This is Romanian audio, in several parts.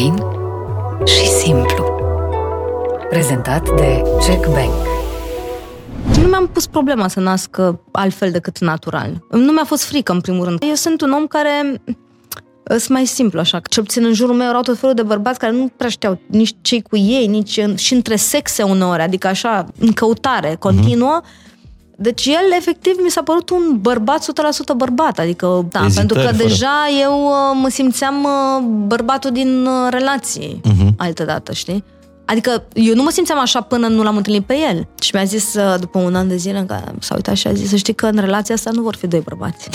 Fain și simplu. Prezentat de Jack Bank. Nu mi-am pus problema să nasc altfel decât natural. Nu mi-a fost frică, în primul rând. Eu sunt un om care sunt mai simplu așa. Cel puțin în jurul meu erau tot felul de bărbați care nu prea știau nici cei cu ei, nici în, și între sexe uneori, adică așa, în căutare continuă. Mm-hmm. Deci el, efectiv, mi s-a părut un bărbat 100% bărbat, adică, da, Ezitări, pentru că fără. deja eu uh, mă simțeam uh, bărbatul din uh, relație, Mhm. uh-huh. altă dată, știi? Adică eu nu mă simțeam așa până nu l-am întâlnit pe el. Și mi-a zis, uh, după un an de zile, în care s-a uitat și a zis, să știi că în relația asta nu vor fi doi bărbați.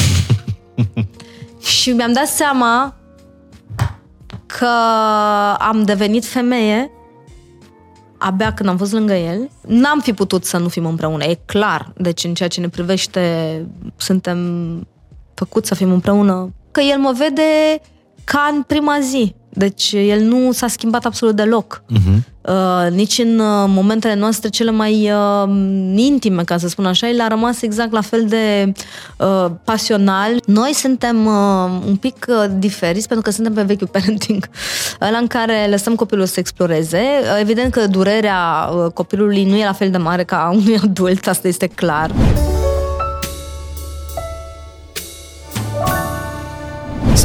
și mi-am dat seama că am devenit femeie abia când am fost lângă el. N-am fi putut să nu fim împreună, e clar. Deci în ceea ce ne privește, suntem făcuți să fim împreună. Că el mă vede ca în prima zi. Deci el nu s-a schimbat absolut deloc. Uh-huh. Uh, nici în uh, momentele noastre cele mai uh, intime, ca să spun așa, el a rămas exact la fel de uh, pasional. Noi suntem uh, un pic uh, diferiți pentru că suntem pe vechiul parenting, ăla în care lăsăm copilul să exploreze. Uh, evident că durerea uh, copilului nu e la fel de mare ca a unui adult, asta este clar.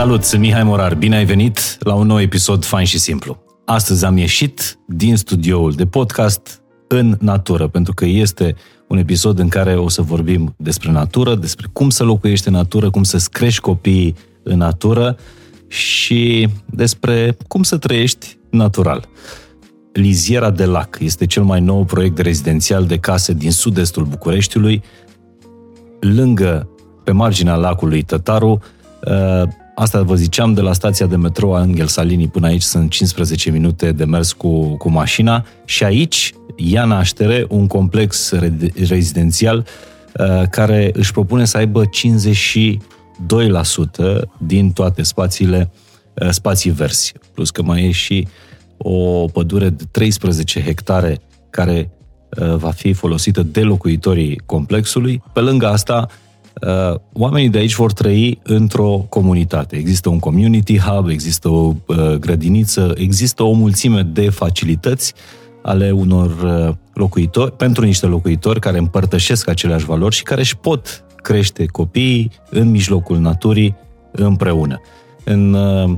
Salut, sunt Mihai Morar. Bine ai venit la un nou episod fain și simplu. Astăzi am ieșit din studioul de podcast în natură, pentru că este un episod în care o să vorbim despre natură, despre cum să locuiești în natură, cum să-ți crești copiii în natură și despre cum să trăiești natural. Liziera de Lac este cel mai nou proiect rezidențial de case din sud-estul Bucureștiului, lângă, pe marginea lacului Tătaru, uh, Asta vă ziceam, de la stația de metrou Angel Salini până aici sunt 15 minute de mers cu, cu mașina și aici ia naștere un complex re- rezidențial uh, care își propune să aibă 52% din toate spațiile uh, spații verzi. Plus că mai e și o pădure de 13 hectare care uh, va fi folosită de locuitorii complexului. Pe lângă asta, uh, oamenii de aici vor trăi într-o comunitate. Există un community hub, există o uh, grădiniță, există o mulțime de facilități ale unor uh, locuitori, pentru niște locuitori care împărtășesc aceleași valori și care își pot crește copiii în mijlocul naturii împreună. În, uh,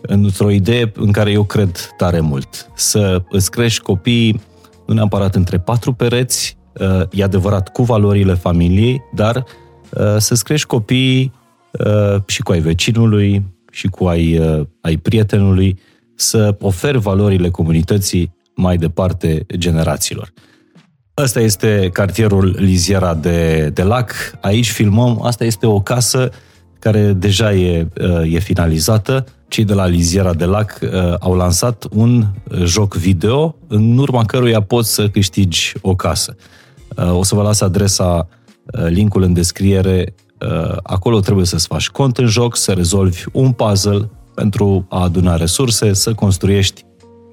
într-o idee în care eu cred tare mult. Să îți crești copiii nu neapărat între patru pereți, uh, e adevărat, cu valorile familiei, dar uh, să-ți crești copiii uh, și cu ai vecinului, și cu ai, uh, ai prietenului, să oferi valorile comunității mai departe generațiilor. Ăsta este cartierul Liziera de, de Lac. Aici filmăm. Asta este o casă care deja e, e finalizată. Cei de la Liziera de Lac uh, au lansat un joc video în urma căruia poți să câștigi o casă. Uh, o să vă las adresa, uh, linkul în descriere. Uh, acolo trebuie să-ți faci cont în joc, să rezolvi un puzzle pentru a aduna resurse, să construiești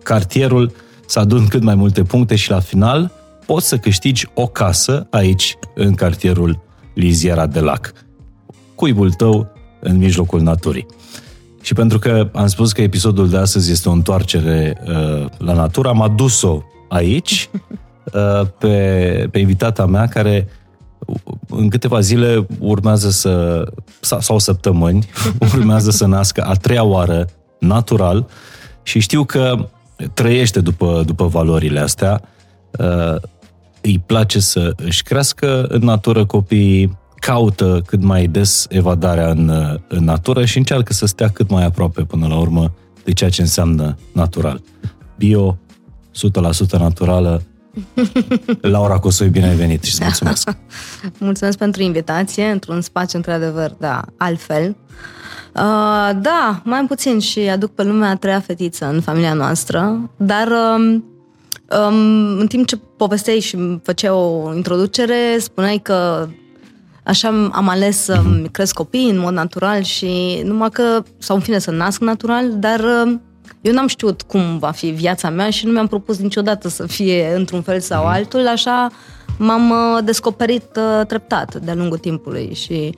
cartierul, să aduni cât mai multe puncte și la final poți să câștigi o casă aici, în cartierul Liziera de Lac. Cuibul tău în mijlocul naturii. Și pentru că am spus că episodul de astăzi este o întoarcere uh, la natură, am adus-o aici uh, pe, pe invitata mea care în câteva zile urmează să, sau, sau săptămâni, urmează să nască a treia oară natural și știu că trăiește după, după valorile astea, uh, îi place să își crească în natură copiii, caută cât mai des evadarea în, în natură și încearcă să stea cât mai aproape până la urmă de ceea ce înseamnă natural. Bio, 100% naturală. Laura Cosoi, bine ai venit și îți mulțumesc. Mulțumesc pentru invitație, într-un spațiu într-adevăr, da, altfel. Uh, da, mai puțin și aduc pe lumea a treia fetiță în familia noastră, dar um, um, în timp ce povesteai și făceai o introducere, spuneai că așa am ales să-mi cresc copii în mod natural și numai că, sau în fine să nasc natural, dar um, eu n-am știut cum va fi viața mea și nu mi-am propus niciodată să fie într-un fel sau altul, așa m-am uh, descoperit uh, treptat de-a lungul timpului și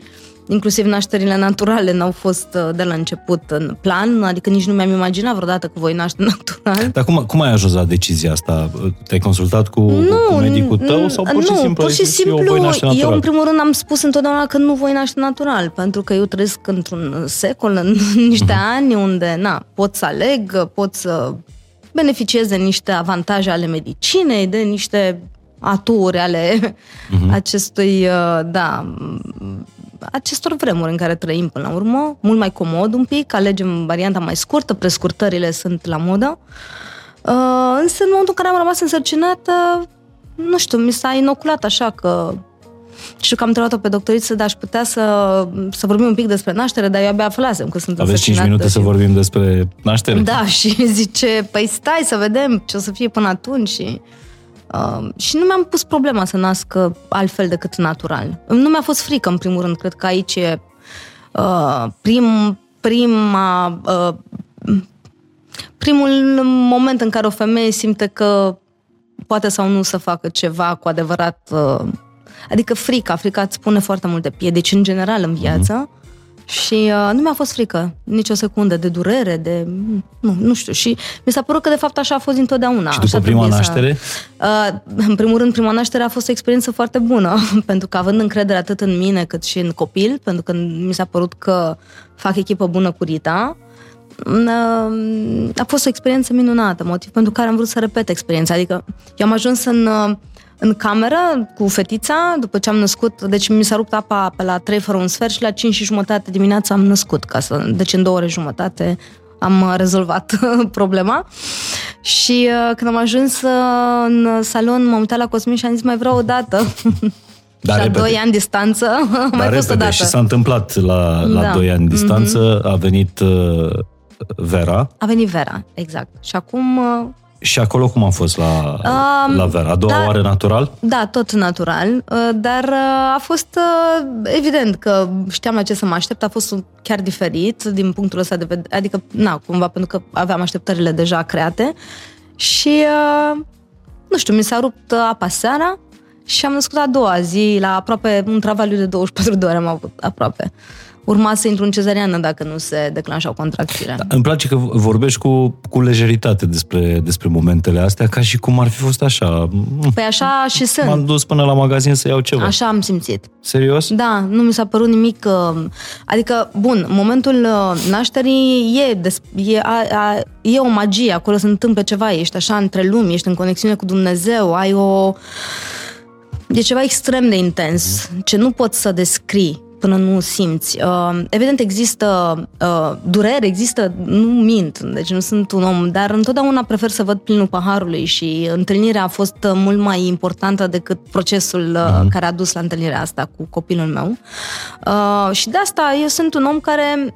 inclusiv nașterile naturale n-au fost uh, de la început în plan, adică nici nu mi-am imaginat vreodată că voi naște natural. Dar cum, cum ai ajuns la decizia asta? Te-ai consultat cu, nu, cu medicul tău sau pur și nu, simplu pur și simplu, eu, voi naște natural? eu în primul rând am spus întotdeauna că nu voi naște natural, pentru că eu trăiesc într-un secol, în niște uh-huh. ani unde, na, pot să aleg, pot să beneficiez de niște avantaje ale medicinei, de niște aturi ale uh-huh. acestui, uh, da, acestor vremuri în care trăim până la urmă, mult mai comod un pic, alegem varianta mai scurtă, prescurtările sunt la modă. Uh, însă în momentul în care am rămas însărcinată, nu știu, mi s-a inoculat așa că știu că am întrebat-o pe doctoriță, dar aș putea să, să vorbim un pic despre naștere, dar eu abia aflasem că sunt Aveți 5 minute și... să vorbim despre naștere? Da, și zice, păi stai să vedem ce o să fie până atunci și... Uh, și nu mi-am pus problema să nasc altfel decât natural. Nu mi-a fost frică, în primul rând. Cred că aici e uh, prim, prima, uh, primul moment în care o femeie simte că poate sau nu să facă ceva cu adevărat. Uh, adică frica, frica îți pune foarte multe piedici în general în viață. Mm-hmm și uh, nu mi-a fost frică nici o secundă de durere, de... Nu, nu știu. Și mi s-a părut că de fapt așa a fost întotdeauna. Și după așa prima naștere? Să, uh, în primul rând, prima naștere a fost o experiență foarte bună, pentru că având încredere atât în mine cât și în copil, pentru că mi s-a părut că fac echipă bună cu Rita, uh, a fost o experiență minunată, motiv pentru care am vrut să repet experiența. Adică eu am ajuns în... Uh, în cameră cu fetița, după ce am născut, deci mi s-a rupt apa pe la 3 fără un sfert și la 5 și jumătate dimineața am născut, ca să, deci în două ore jumătate am rezolvat problema. Și uh, când am ajuns uh, în salon, m-am uitat la Cosmin și am zis, mai vreau o dată. Da, și la repede. 2 ani distanță, da, mai fost o dată. Și s-a întâmplat la, la da. 2 ani distanță, mm-hmm. a venit uh, Vera. A venit Vera, exact. Și acum uh, și acolo cum a fost la, um, la Vera? A doua da, oară natural? Da, tot natural, uh, dar uh, a fost uh, evident că știam la ce să mă aștept, a fost chiar diferit din punctul ăsta de vedere, adică, na, cumva, pentru că aveam așteptările deja create și, nu știu, mi s-a rupt apa seara și am născut a doua zi, la aproape un travaliu de 24 de ore am avut, aproape urma să intru în cezariană dacă nu se declanșau contracțiile. Da, îmi place că vorbești cu, cu lejeritate despre, despre momentele astea, ca și cum ar fi fost așa. Păi așa și sunt. M-am dus până la magazin să iau ceva. Așa am simțit. Serios? Da, nu mi s-a părut nimic... Uh, adică, bun, momentul uh, nașterii e, des, e, a, a, e o magie, acolo se întâmplă ceva, ești așa între lumi, ești în conexiune cu Dumnezeu, ai o... E ceva extrem de intens, ce nu poți să descrii până nu simți. Uh, evident, există uh, durere, există, nu mint, deci nu sunt un om, dar întotdeauna prefer să văd plinul paharului și întâlnirea a fost mult mai importantă decât procesul uh, uh-huh. care a dus la întâlnirea asta cu copilul meu. Uh, și de asta eu sunt un om care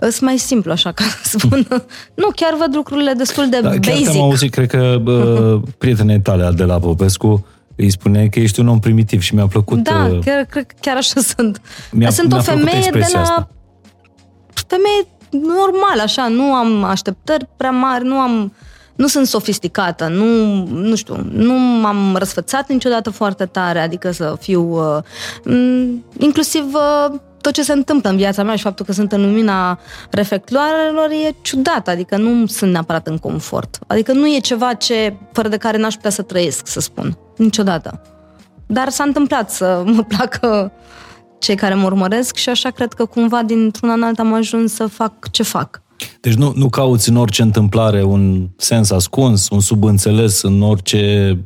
sunt mai simplu, așa ca să spun. nu, chiar văd lucrurile destul de da, basic. Chiar te-am auzit, cred că uh, prietenii tale, de la Popescu, îi spuneai că ești un om primitiv și mi-a plăcut... Da, uh, chiar, cred că chiar așa sunt. Mi-a, sunt mi-a o femeie de la... Asta. Femeie normal, așa, nu am așteptări prea mari, nu am... Nu sunt sofisticată, nu, nu știu, nu m-am răsfățat niciodată foarte tare, adică să fiu... Uh, inclusiv uh, tot ce se întâmplă în viața mea și faptul că sunt în lumina reflectoarelor e ciudat, adică nu sunt neapărat în confort. Adică nu e ceva ce, fără de care n-aș putea să trăiesc, să spun. Niciodată. Dar s-a întâmplat să mă placă cei care mă urmăresc și așa cred că cumva dintr-una în alta am ajuns să fac ce fac. Deci nu, nu cauți în orice întâmplare un sens ascuns, un subînțeles în orice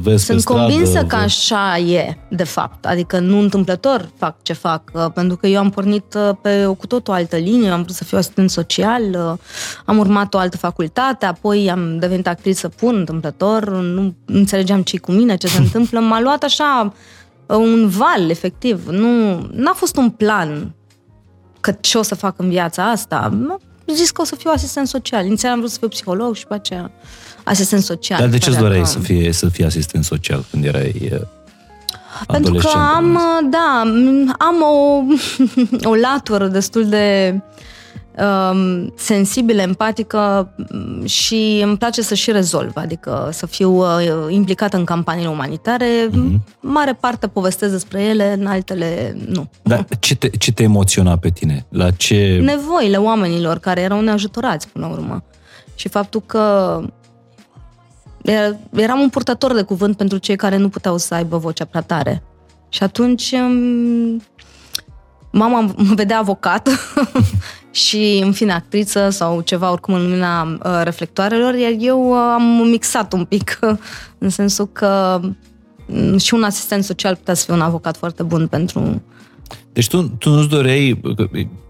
vezi Sunt pe stradă. convinsă că așa e, de fapt. Adică nu întâmplător fac ce fac, uh, pentru că eu am pornit uh, pe o cu tot o altă linie, am vrut să fiu asistent social, uh, am urmat o altă facultate, apoi am devenit actriță pun întâmplător, nu înțelegeam ce cu mine, ce se întâmplă. M-a luat așa un val, efectiv. Nu n-a fost un plan că ce o să fac în viața asta zis că o să fiu asistent social. Inițial am vrut să fiu psiholog și pe aceea asistent social. Dar de ce îți doreai că... să, fie, să fii asistent social când erai Pentru că am, da, am o, o latură destul de um, sensibilă, empatică mm, și îmi place să și rezolv, adică să fiu uh, implicată în campaniile umanitare. Mm-hmm. Mare parte povestesc despre ele, în altele nu. Dar ce te, ce te emoționa pe tine? La ce... Nevoile oamenilor care erau neajutorați până la urmă. Și faptul că era- eram un purtător de cuvânt pentru cei care nu puteau să aibă vocea prea tare. Și atunci um, mama mă vedea avocat și, în fine, actriță sau ceva, oricum în lumina uh, reflectoarelor, iar eu uh, am mixat un pic, în sensul că mm, și un asistent social putea să fie un avocat foarte bun pentru... Deci tu, tu nu-ți doreai...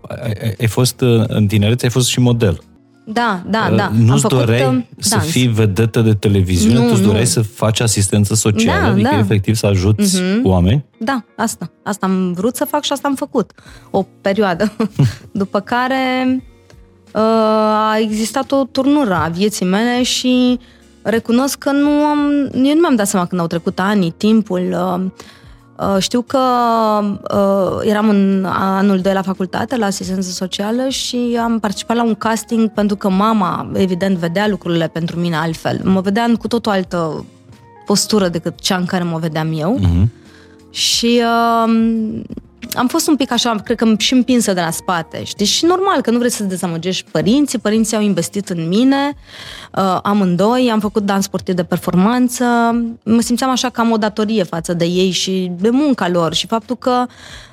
Ai, ai- ai fost, uh, în tinerețe, ai fost și model. Da, da, da. Uh, Nu-ți am făcut, doreai uh, să dans. fii vedetă de televiziune, Nu, tu-ți nu. doreai să faci asistență socială, Da, adică da. efectiv să ajuți Mhm. oameni? Da, asta. Asta am vrut să fac și asta am făcut. O perioadă. După care uh, a existat o turnură a vieții mele și recunosc că nu am... Eu nu mi-am dat seama când au trecut ani, timpul. Uh, uh, știu că uh, eram în anul 2 la facultate, la asistență socială și am participat la un casting pentru că mama, evident, vedea lucrurile pentru mine altfel. Mă vedea în cu tot o altă postură decât cea în care mă vedeam eu. Mhm. Și uh, am fost un pic așa, cred că și împinsă de la spate. Știi? Și normal că nu vrei să dezamăgești părinții. Părinții au investit în mine, uh, amândoi, am făcut dans sportiv de performanță. Mă simțeam așa că am o datorie față de ei și de munca lor și faptul că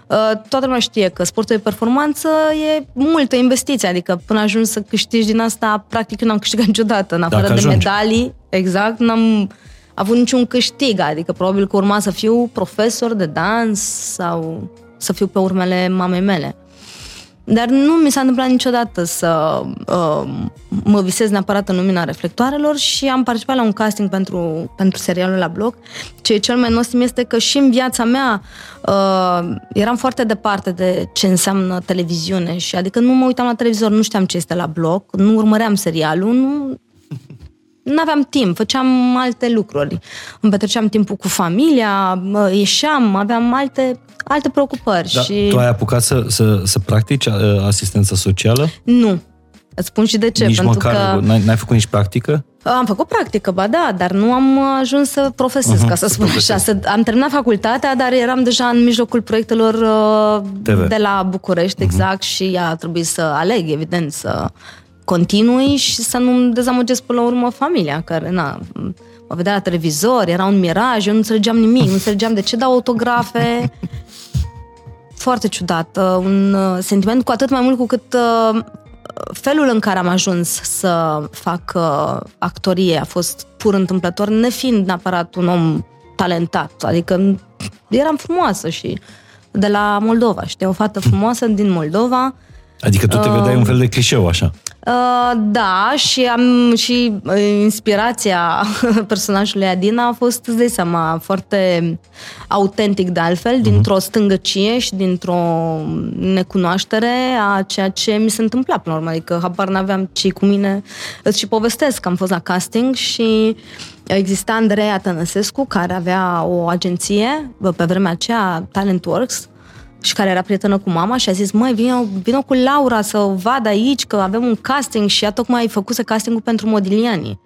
uh, toată lumea știe că sportul de performanță e multă investiție, adică până ajungi să câștigi din asta, practic eu n-am câștigat niciodată, în afară Dacă de ajungi. medalii, exact, n-am avut niciun câștig, adică probabil că urma să fiu profesor de dans sau să fiu pe urmele mamei mele. Dar nu mi s-a întâmplat niciodată să uh, mă visez neapărat în lumina reflectoarelor și am participat la un casting pentru, pentru serialul la bloc. Ce e cel mai nostim este că și în viața mea uh, eram foarte departe de ce înseamnă televiziune și adică nu mă uitam la televizor, nu știam ce este la bloc, nu urmăream serialul, nu, nu aveam timp, făceam alte lucruri. Îmi petreceam timpul cu familia, mă, ieșeam, aveam alte, alte preocupări. Da, și... Tu ai apucat să, să, să practici uh, asistență socială? Nu. Îți spun și de ce. nici pentru măcar, că n-ai, n-ai făcut nici practică? am făcut practică, ba da, dar nu am ajuns să profesez, Mhm, ca să să spun așa. profesezi. Să, am terminat facultatea, dar eram deja în mijlocul proiectelor uh, TV. de la București, Mhm. exact, și a trebuit să aleg, evident, să continui și să nu-mi dezamăgesc până la urmă familia, care, na, mă vedea la televizor, era un miraj, eu nu înțelegeam nimic, nu înțelegeam de ce dau autografe. Foarte ciudat. uh, Un uh, sentiment cu atât mai mult cu cât uh, felul în care am ajuns să fac uh, actorie a fost pur întâmplător, nefiind neapărat un om talentat. Adică eram frumoasă și de la Moldova, știi, o fată frumoasă din Moldova. Adică tu te Um, vedeai un fel de clișeu așa. Uh, da, și am și uh, inspirația personajului Adina a fost, îți dai seama, foarte autentic de altfel, dintr-o stângăcie și dintr-o necunoaștere a ceea ce mi se întâmpla până la urmă. Adică habar n-aveam ce cu mine. Îți și povestesc că am fost la casting și exista Andreea Tănăsescu, care avea o agenție bă, pe vremea aceea, Talent Works, și care era prietenă cu mama și a zis, măi, vină, vină cu Laura să o vad aici, că avem un casting și ea tocmai făcuse castingul pentru Modigliani.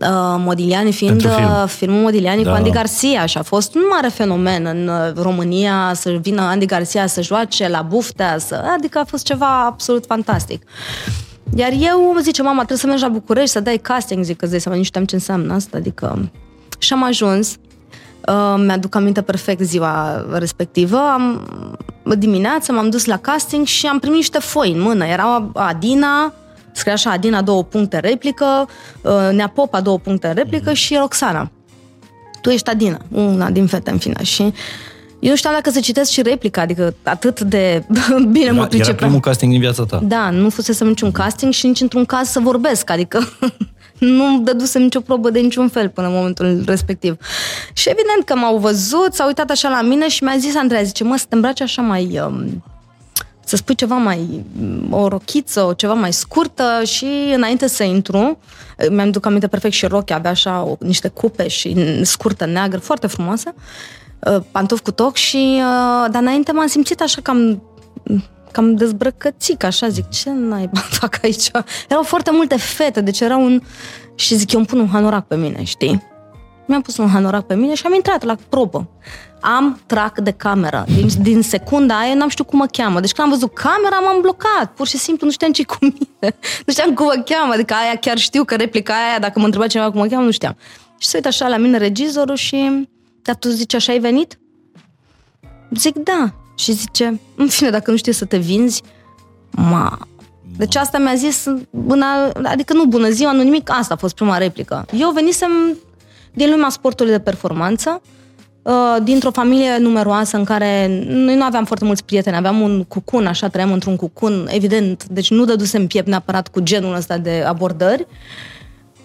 Uh, Modigliani fiind Pentru film. uh, filmul Modigliani Da. cu Andy Garcia și a fost un mare fenomen în uh, România să vină Andy Garcia să joace la buftea, să, adică a fost ceva absolut fantastic. Iar eu îmi zice, mama, trebuie să mergi la București să dai casting, zic că îți dai seama, nici nu știam ce înseamnă asta, adică... Și am ajuns, Uh, mi-aduc aminte perfect ziua respectivă. Am, dimineața m-am dus la casting și am primit niște foi în mână. Era Adina, scria așa, Adina două puncte replică, uh, Nea Popa două puncte replică și Roxana. Tu ești Adina, una din fete, în fine. Și eu nu știam dacă să citesc și replica, adică atât de bine mă Era, era pricepeam. primul casting din viața ta. Da, nu fusesem niciun casting și nici într-un caz să vorbesc, adică nu dădusem nicio probă de niciun fel până în momentul respectiv. Și evident că m-au văzut, s-au uitat așa la mine și mi-a zis Andreea, zice, mă, să te îmbraci așa mai... Um, să spui ceva mai, o rochiță, o ceva mai scurtă și înainte să intru, mi-am duc aminte perfect și rochia, avea așa o, niște cupe și scurtă, neagră, foarte frumoasă, uh, pantofi cu toc și, uh, dar înainte m-am simțit așa cam cam dezbrăcățic, așa, zic, ce naiba fac aici? Erau foarte multe fete, deci era un... Și zic, eu îmi pun un hanorac pe mine, știi? Mi-am pus un hanorac pe mine și am intrat la probă. Am trac de cameră. Din, din secunda aia n-am știut cum mă cheamă. Deci când am văzut camera, m-am blocat. Pur și simplu nu știam ce cu mine. Nu știam cum mă cheamă. Adică aia chiar știu că replica aia, dacă mă întreba cineva cum mă cheamă, nu știam. Și se uită așa la mine regizorul și... Dar tu zici, așa ai venit? Zic, da. Și zice, în fine, dacă nu știi să te vinzi, ma... Deci asta mi-a zis, bună, adică nu bună ziua, nu nimic, asta a fost prima replică. Eu venisem din lumea sportului de performanță, uh, dintr-o familie numeroasă în care noi nu aveam foarte mulți prieteni, aveam un cucun, așa trăiam într-un cucun, evident, deci nu dădusem piept neapărat cu genul ăsta de abordări.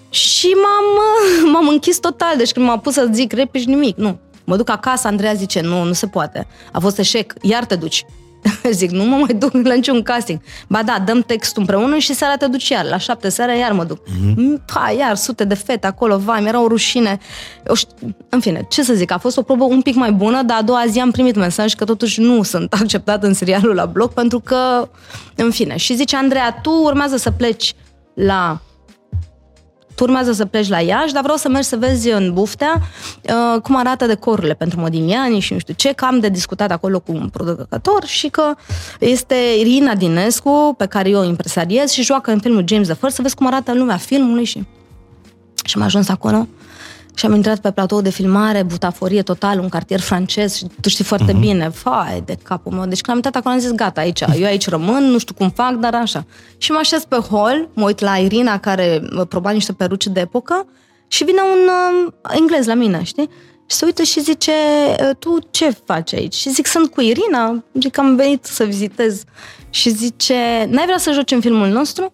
Și m-am, m-am închis total, deci când m-am pus să zic replici, nimic, nu. Mă duc acasă, Andreea zice, nu, nu se poate. A fost eșec, iar te duci. Zic, nu mă mai duc la niciun casting. Ba da, dăm textul împreună și seara te duci iar. La șapte seara iar mă duc. Mm-hmm. Pa, iar, sute de fete acolo, vai, mi-era o rușine. Eu știu, în fine, ce să zic, a fost o probă un pic mai bună, dar a doua zi am primit mesaj că totuși nu sunt acceptat în serialul la bloc, pentru că, în fine. Și zice, Andreea, tu urmează să pleci la tu urmează să pleci la Iași, dar vreau să mergi să vezi în Buftea uh, cum arată decorurile pentru Modigliani și nu știu ce, că am de discutat acolo cu un producător și că este Irina Dinescu, pe care eu o impresariez și joacă în filmul James the First, să vezi cum arată lumea filmului și... Și am ajuns acolo și am intrat pe platou de filmare, butaforie total, un cartier francez și tu știi foarte uh-huh. bine, fai de capul meu. Deci când am intrat acolo am zis, gata, aici, eu aici rămân, nu știu cum fac, dar așa. Și mă așez pe hol, mă uit la Irina care proba niște peruci de epocă și vine un uh, englez la mine, știi? Și se uită și zice, tu ce faci aici? Și zic, sunt cu Irina, zic că am venit să vizitez. Și zice, n-ai vrea să joci în filmul nostru?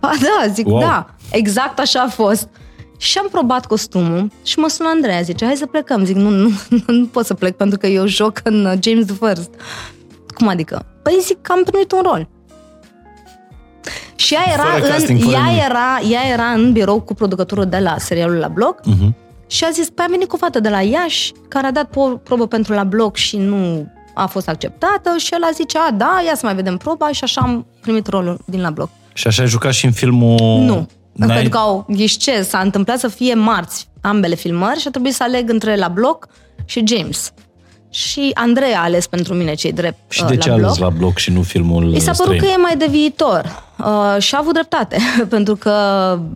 Ba da, zic, wow. da. Exact așa a fost. Și am probat costumul și mă sună Andreea, zice, hai să plecăm. Zic, nu, nu, nu, nu pot să plec pentru că eu joc în uh, James the First. Cum adică? Păi zic că am primit un rol. Și ea era, în, casting, ea, era, ea era în birou cu producătorul de la serialul La Bloc uh-huh. și a zis, păi a venit cu o fată de la Iași care a dat probă pentru La Bloc și nu a fost acceptată și el a zis, a, da, ia să mai vedem proba și așa am primit rolul din La Bloc. Și așa ai jucat și în filmul... Nu, N-ai... pentru că au ghișce, s-a întâmplat să fie marți ambele filmări și a trebuit să aleg între La Bloc și James. Și Andrei a ales pentru mine cei drept Și uh, de ce a ales la bloc și nu filmul I s-a părut că e mai de viitor. Uh, și a avut dreptate, pentru că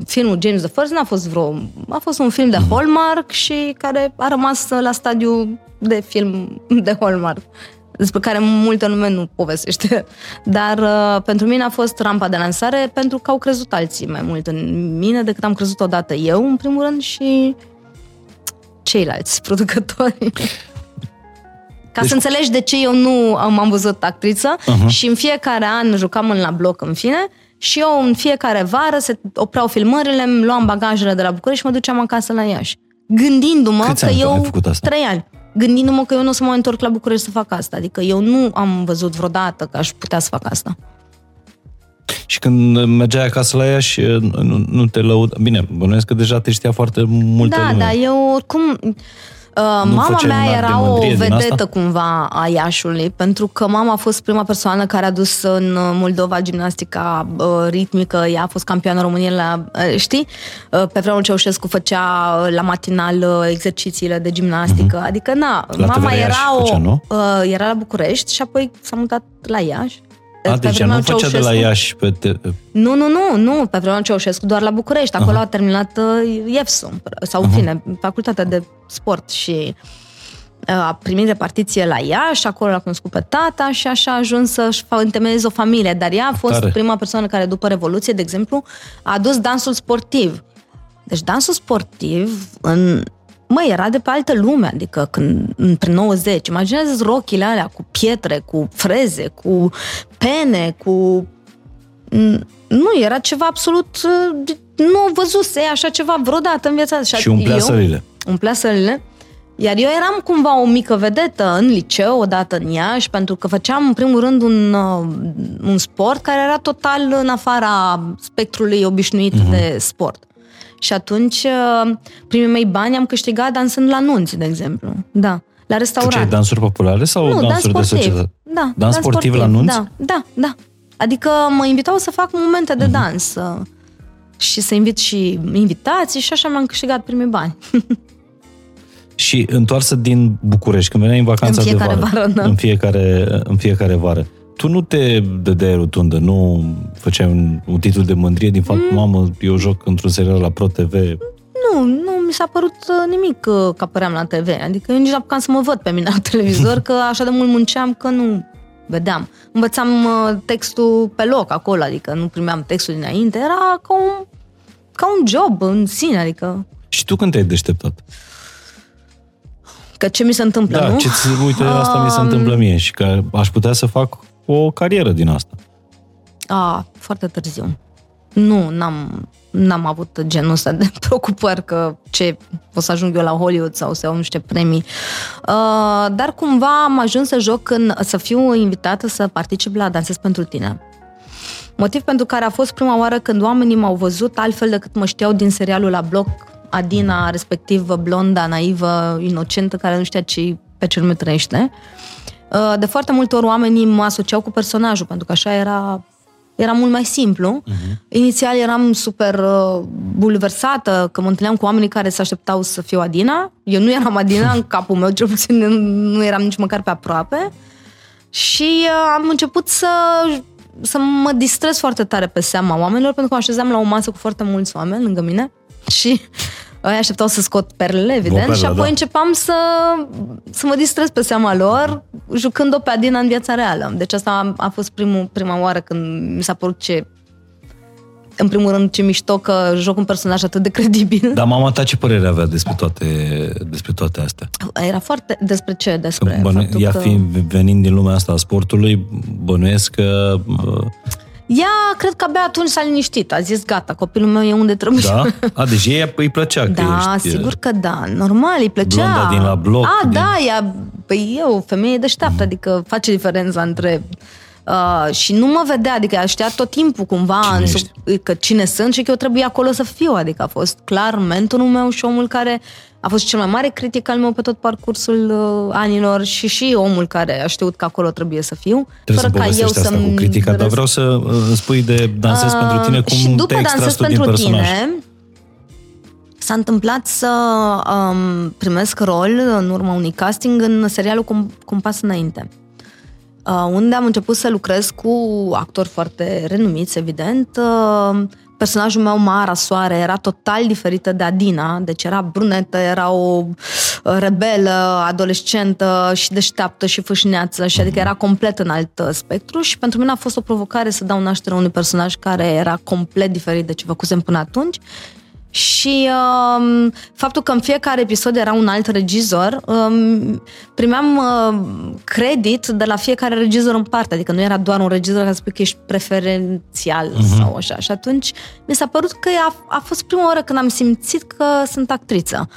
filmul James the First n-a fost vreo... A fost un film de mm. Hallmark și care a rămas la stadiu de film de Hallmark despre care multă lume nu povestește. Dar uh, pentru mine a fost rampa de lansare pentru că au crezut alții mai mult în mine decât am crezut odată eu, în primul rând, și ceilalți producători. Ca deci... să înțelegi de ce eu nu am văzut actriță uh-huh. și în fiecare an jucam în la bloc în fine și eu în fiecare vară se opreau filmările, îmi luam bagajele de la București și mă duceam acasă la Iași. Gândindu-mă Câți că eu... făcut asta? Trei ani gândindu-mă că eu nu o să mă întorc la București să fac asta. Adică eu nu am văzut vreodată că aș putea să fac asta. Și când mergeai acasă la ea și nu, nu te lăud... Bine, bănuiesc că deja te știa foarte multă da, lume. Da, eu oricum Uh, mama mea era o vedetă cumva a Iașului, pentru că mama a fost prima persoană care a dus în Moldova gimnastica uh, ritmică, ea a fost campioană României la, uh, știi? Uh, pe vremea Ceaușescu făcea uh, la matinal uh, exercițiile de gimnastică, uh-huh. adică na, la mama era o, făcea, nu? Uh, era la București și apoi s-a mutat la Iași a, deci nu făcea Ceaușescu. de la Iași pe... Te... Nu, nu, nu, nu, pe vremea Ceaușescu, doar la București. Acolo uh-huh. a terminat uh, IEFSU, sau în uh-huh. fine, facultatea de sport și uh, a primit repartiție la Iași, acolo l-a cunoscut pe tata și așa a ajuns să-și întemeieze o familie. Dar ea a fost Tare. prima persoană care, după Revoluție, de exemplu, a adus dansul sportiv. Deci dansul sportiv în măi, era de pe altă lume, adică când, între 90, imaginează rochile alea cu pietre, cu freze, cu pene, cu... Nu, era ceva absolut... Nu văzuse așa ceva vreodată în viața. Și umplea eu, sălile. Umplea sălile. Iar eu eram cumva o mică vedetă în liceu, odată în Iași, pentru că făceam, în primul rând, un, un sport care era total în afara spectrului obișnuit uh-huh. de sport. Și atunci, uh, primii mei bani am câștigat dansând la nunți, de exemplu. Da. la Tu restaurant. ce ai dansuri populare sau nu, dans dansuri de sportiv. societate? Da, Dans sportiv la nunți? Da, da, da. Adică mă invitau să fac momente Mhm. de dans uh, și să invit și invitații și așa mi-am câștigat primii bani. Și întoarsă din București, când veneai în vacanța În fiecare de vară, vară, da. în, fiecare, în fiecare vară, tu nu te dădeai rotundă, nu făceai un, un titlu de mândrie din fapt, mm. mamă, eu joc într-un serial la Pro TV. Nu, nu mi s-a părut uh, nimic uh, că apăream la TV. Adică eu nici nu apucam să mă văd pe mine la televizor, că așa de mult munceam că nu vedeam. Învățam uh, textul pe loc acolo, adică nu primeam textul dinainte. Era ca un, ca un job în sine, adică Și tu când te-ai deșteptat? că ce mi se întâmplă, Da, nu? ce uite, asta mi se întâmplă mie și că aș putea să fac o carieră din asta. A, foarte târziu. Nu, n-am, n-am avut genul ăsta de preocupări că ce o să ajung eu la Hollywood sau să iau niște premii. Uh, dar cumva am ajuns să joc, în, să fiu invitată să particip la Dansez pentru tine. Motiv pentru care a fost prima oară când oamenii m-au văzut altfel decât mă știau din serialul la bloc Adina, respectiv blonda, naivă, inocentă, care nu știa ce pe ce lume trăiește. Uh, De foarte multe ori oamenii mă asociau cu personajul, pentru că așa era, era mult mai simplu. Uh-huh. Inițial eram super uh, bulversată, că mă întâlneam cu oamenii care se așteptau să fiu Adina. Eu nu eram Adina, în capul meu, cel puțin nu eram nici măcar pe aproape. Și uh, am început să, să mă distrez foarte tare pe seama oamenilor, pentru că mă așezam la o masă cu foarte mulți oameni lângă mine și ei așteptau să scot perlele, evident, perlă, și apoi da. începam să, să mă distrez pe seama lor, jucând-o pe Adina în viața reală. Deci asta a, a fost primul, prima oară când mi s-a părut ce în primul rând, ce mișto că joc un personaj atât de credibil. Dar mama ta ce părere avea despre toate, despre toate astea? Era foarte... Despre ce? Despre Bănu- faptul ea că... fiind, venind din lumea asta a sportului, bănuiesc că... uh, Ea, cred că abia atunci s-a liniștit. A zis, gata, copilul meu e unde trebuie. Da? A, deci ei îi plăcea că Da, ești... uh, sigur că da. Normal, îi plăcea. Blonda din la bloc, A, din- da, ea, păi e o femeie deșteaptă, adică face diferența între... Uh, și nu mă vedea, adică ea știa tot timpul cumva Cine în, ești? sub, că cine sunt și că eu trebuie acolo să fiu, adică a fost clar mentorul meu și omul care a fost cel mai mare critic al meu pe tot parcursul uh, anilor și și omul care a știut că acolo trebuie să fiu, Trebuie fără să ca eu povestești asta să cu critica, dar vreau să uh, îmi spui de Dansez pentru tine, cum și după te-ai extras Dansez tu din pentru personaj. tine, s-a întâmplat să um, primesc rol în urma unui casting în serialul Cum, Cum pas înainte. Uh, unde am început să lucrez cu actori foarte renumiți, evident. Uh, personajul meu, Mara Soare, era total diferită de Adina, deci era brunetă, era o uh, rebelă, adolescentă și deșteaptă și fâșneață, și adică era complet în alt uh, spectru și pentru mine a fost o provocare să dau naștere unui personaj care era complet diferit de ce făcusem până atunci și um, faptul că în fiecare episod era un alt regizor, um, primeam uh, credit de la fiecare regizor în parte, adică nu era doar un regizor care să spui că ești preferențial uh-huh. sau așa. Și atunci mi s-a părut că a, a fost prima oară când am simțit că sunt actriță.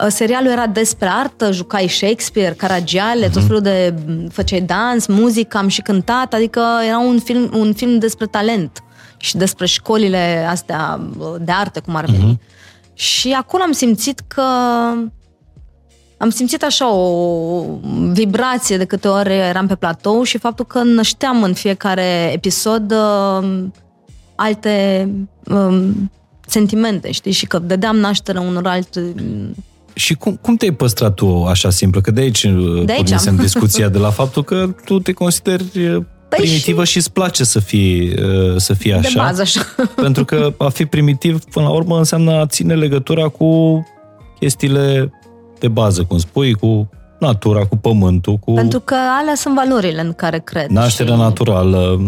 Uh, Serialul era despre artă, jucai Shakespeare, Caragiale, uh-huh. tot felul de... făceai dans, muzică, am și cântat, adică era un film, un film despre talent și despre școlile astea de arte, cum ar veni. Uh-huh. Și acolo am simțit că am simțit așa o vibrație de câte ori eram pe platou și faptul că nășteam în fiecare episod uh, alte um, sentimente, știi? Și că dădeam naștere unor alte... Și cum, cum te-ai păstrat tu așa simplu? Că de aici, de aici pornisem am. discuția de la faptul că tu te consideri păi primitivă și... și îți place să fii, să fii așa. De bază, așa. Pentru că a fi primitiv, până la urmă, înseamnă a ține legătura cu chestiile de bază, cum spui, cu natura, cu pământul, cu Pentru că alea sunt valorile în care cred. nașterea și, naturală,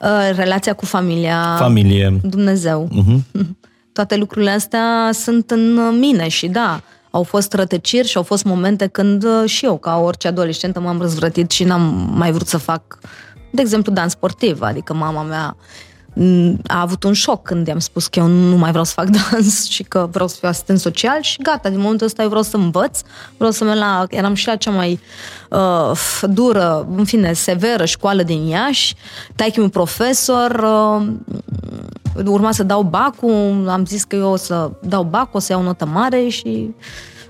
uh, relația cu familia, familie. Dumnezeu. Uh-huh. Toate lucrurile astea sunt în mine și da, au fost rătăciri și au fost momente când uh, și eu, ca orice adolescentă, m-am răzvrătit și n-am mai vrut să fac, de exemplu, dans sportiv. Adică mama mea mm, a avut un șoc când i-am spus că eu nu mai vreau să fac dans și că vreau să fiu asistent social și gata, din momentul ăsta eu vreau să învăț, vreau să merg la, eram și la cea mai uh, dură, în fine, severă școală din Iași, taichi un profesor, uh, urma să dau bacul, am zis că eu o să dau bacul, o să iau notă mare și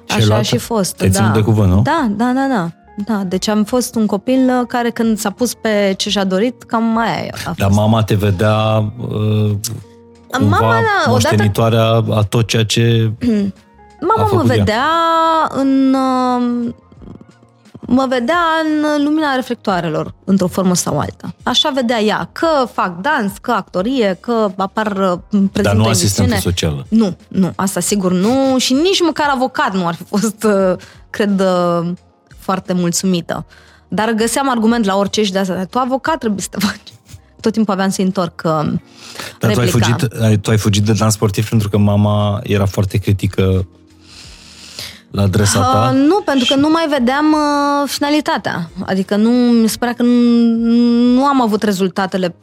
ai Așa a luat? și fost. Te-ai da. ținut de cuvânt, nu? Da, da, da, da. Da, deci am fost un copil uh, care când s-a pus pe ce și-a dorit, cam aia a fost. Dar mama te vedea uh, cumva Mama, da, odată- moștenitoarea a tot ceea ce... Mama a mă făcut ea. vedea în... uh, Mă vedea în lumina reflectoarelor, într-o formă sau alta. Așa vedea ea, că fac dans, că actorie, că apar uh, prezintă Dar nu asistentă emisiune. socială. Nu, nu, asta sigur nu și nici măcar avocat nu ar fi fost, uh, cred, uh, foarte mulțumită. Dar găseam argument la orice și de asta, tu avocat trebuie să te faci. Tot timpul aveam să întorc uh, Dar tu ai, replica. fugit, ai, tu ai fugit de dans sportiv pentru că mama era foarte critică la adresa ta? Uh, nu, pentru că nu mai vedeam uh, finalitatea. Adică nu mi se părea că nu, nu am avut rezultatele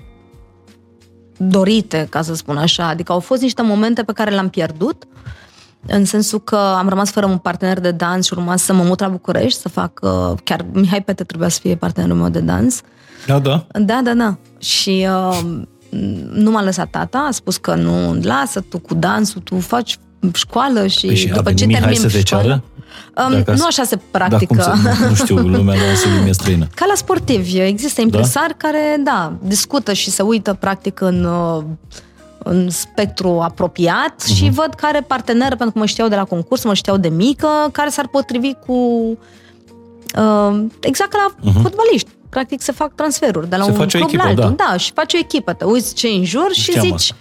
dorite, ca să spun așa. Adică au fost niște momente pe care le-am pierdut, în sensul că am rămas fără un partener de dans și urma să mă mut la București, să fac... Uh, chiar Mihai Pete trebuia să fie partenerul meu de dans. Da, da. Da, da, da. Și uh, nu m-a lăsat tata, a spus că nu, lasă tu cu dansul, tu faci școală și, Păi și a după venit ce Mihai termin să te școală... ceară? Um, Dacă nu ați- așa se Dar practică. cum să, nu știu, lumea noastră e străină. Ca la sportivi, există impresari da? care, da, discută și se uită practic în, uh, în spectru apropiat uh-huh. și văd care partener, pentru că mă știau de la concurs, mă știau de mică, care s-ar potrivi cu uh, exact ca la uh-huh. fotbaliști. Practic se fac transferuri de la Se un face o club echipă, la altul. da. da, și faci o echipă, te uiți ce în jur și Știam zici... asta.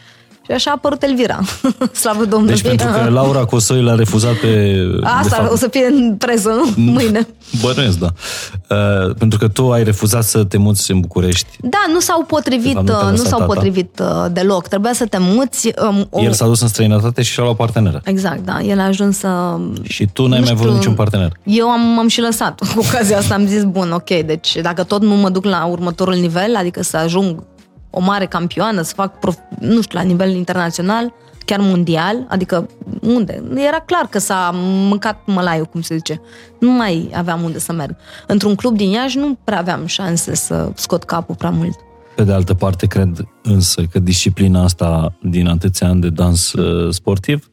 Și așa a apărut Elvira. Slavă Domnului. Deci pentru că Laura Cosoi l-a refuzat pe... de Asta fapt, o să fie în preză, nu? Mâine. Bănuiesc, da. Uh, pentru că tu ai refuzat să te muți în București. Da, nu s-au potrivit, De fapt, nu te-a nu lăsat s-au tata. potrivit uh, deloc. Trebuia să te muți. Um, o... El s-a dus în străinătate și și-a luat parteneră. Exact, da. El a ajuns să... Și tu n-ai Nu mai vrut știu. niciun partener. Eu am, m-am și lăsat cu ocazia asta. Am zis, bun, ok, deci dacă tot nu mă duc la următorul nivel, adică să ajung o mare campioană, să fac, prof... nu știu, la nivel internațional, chiar mondial, adică unde? Era clar că s-a mâncat mălaiul, cum se zice. Nu mai aveam unde să merg. Într-un club din Iași nu prea aveam șanse să scot capul prea mult. Pe de altă parte, cred însă că disciplina asta din atâția ani de dans uh, sportiv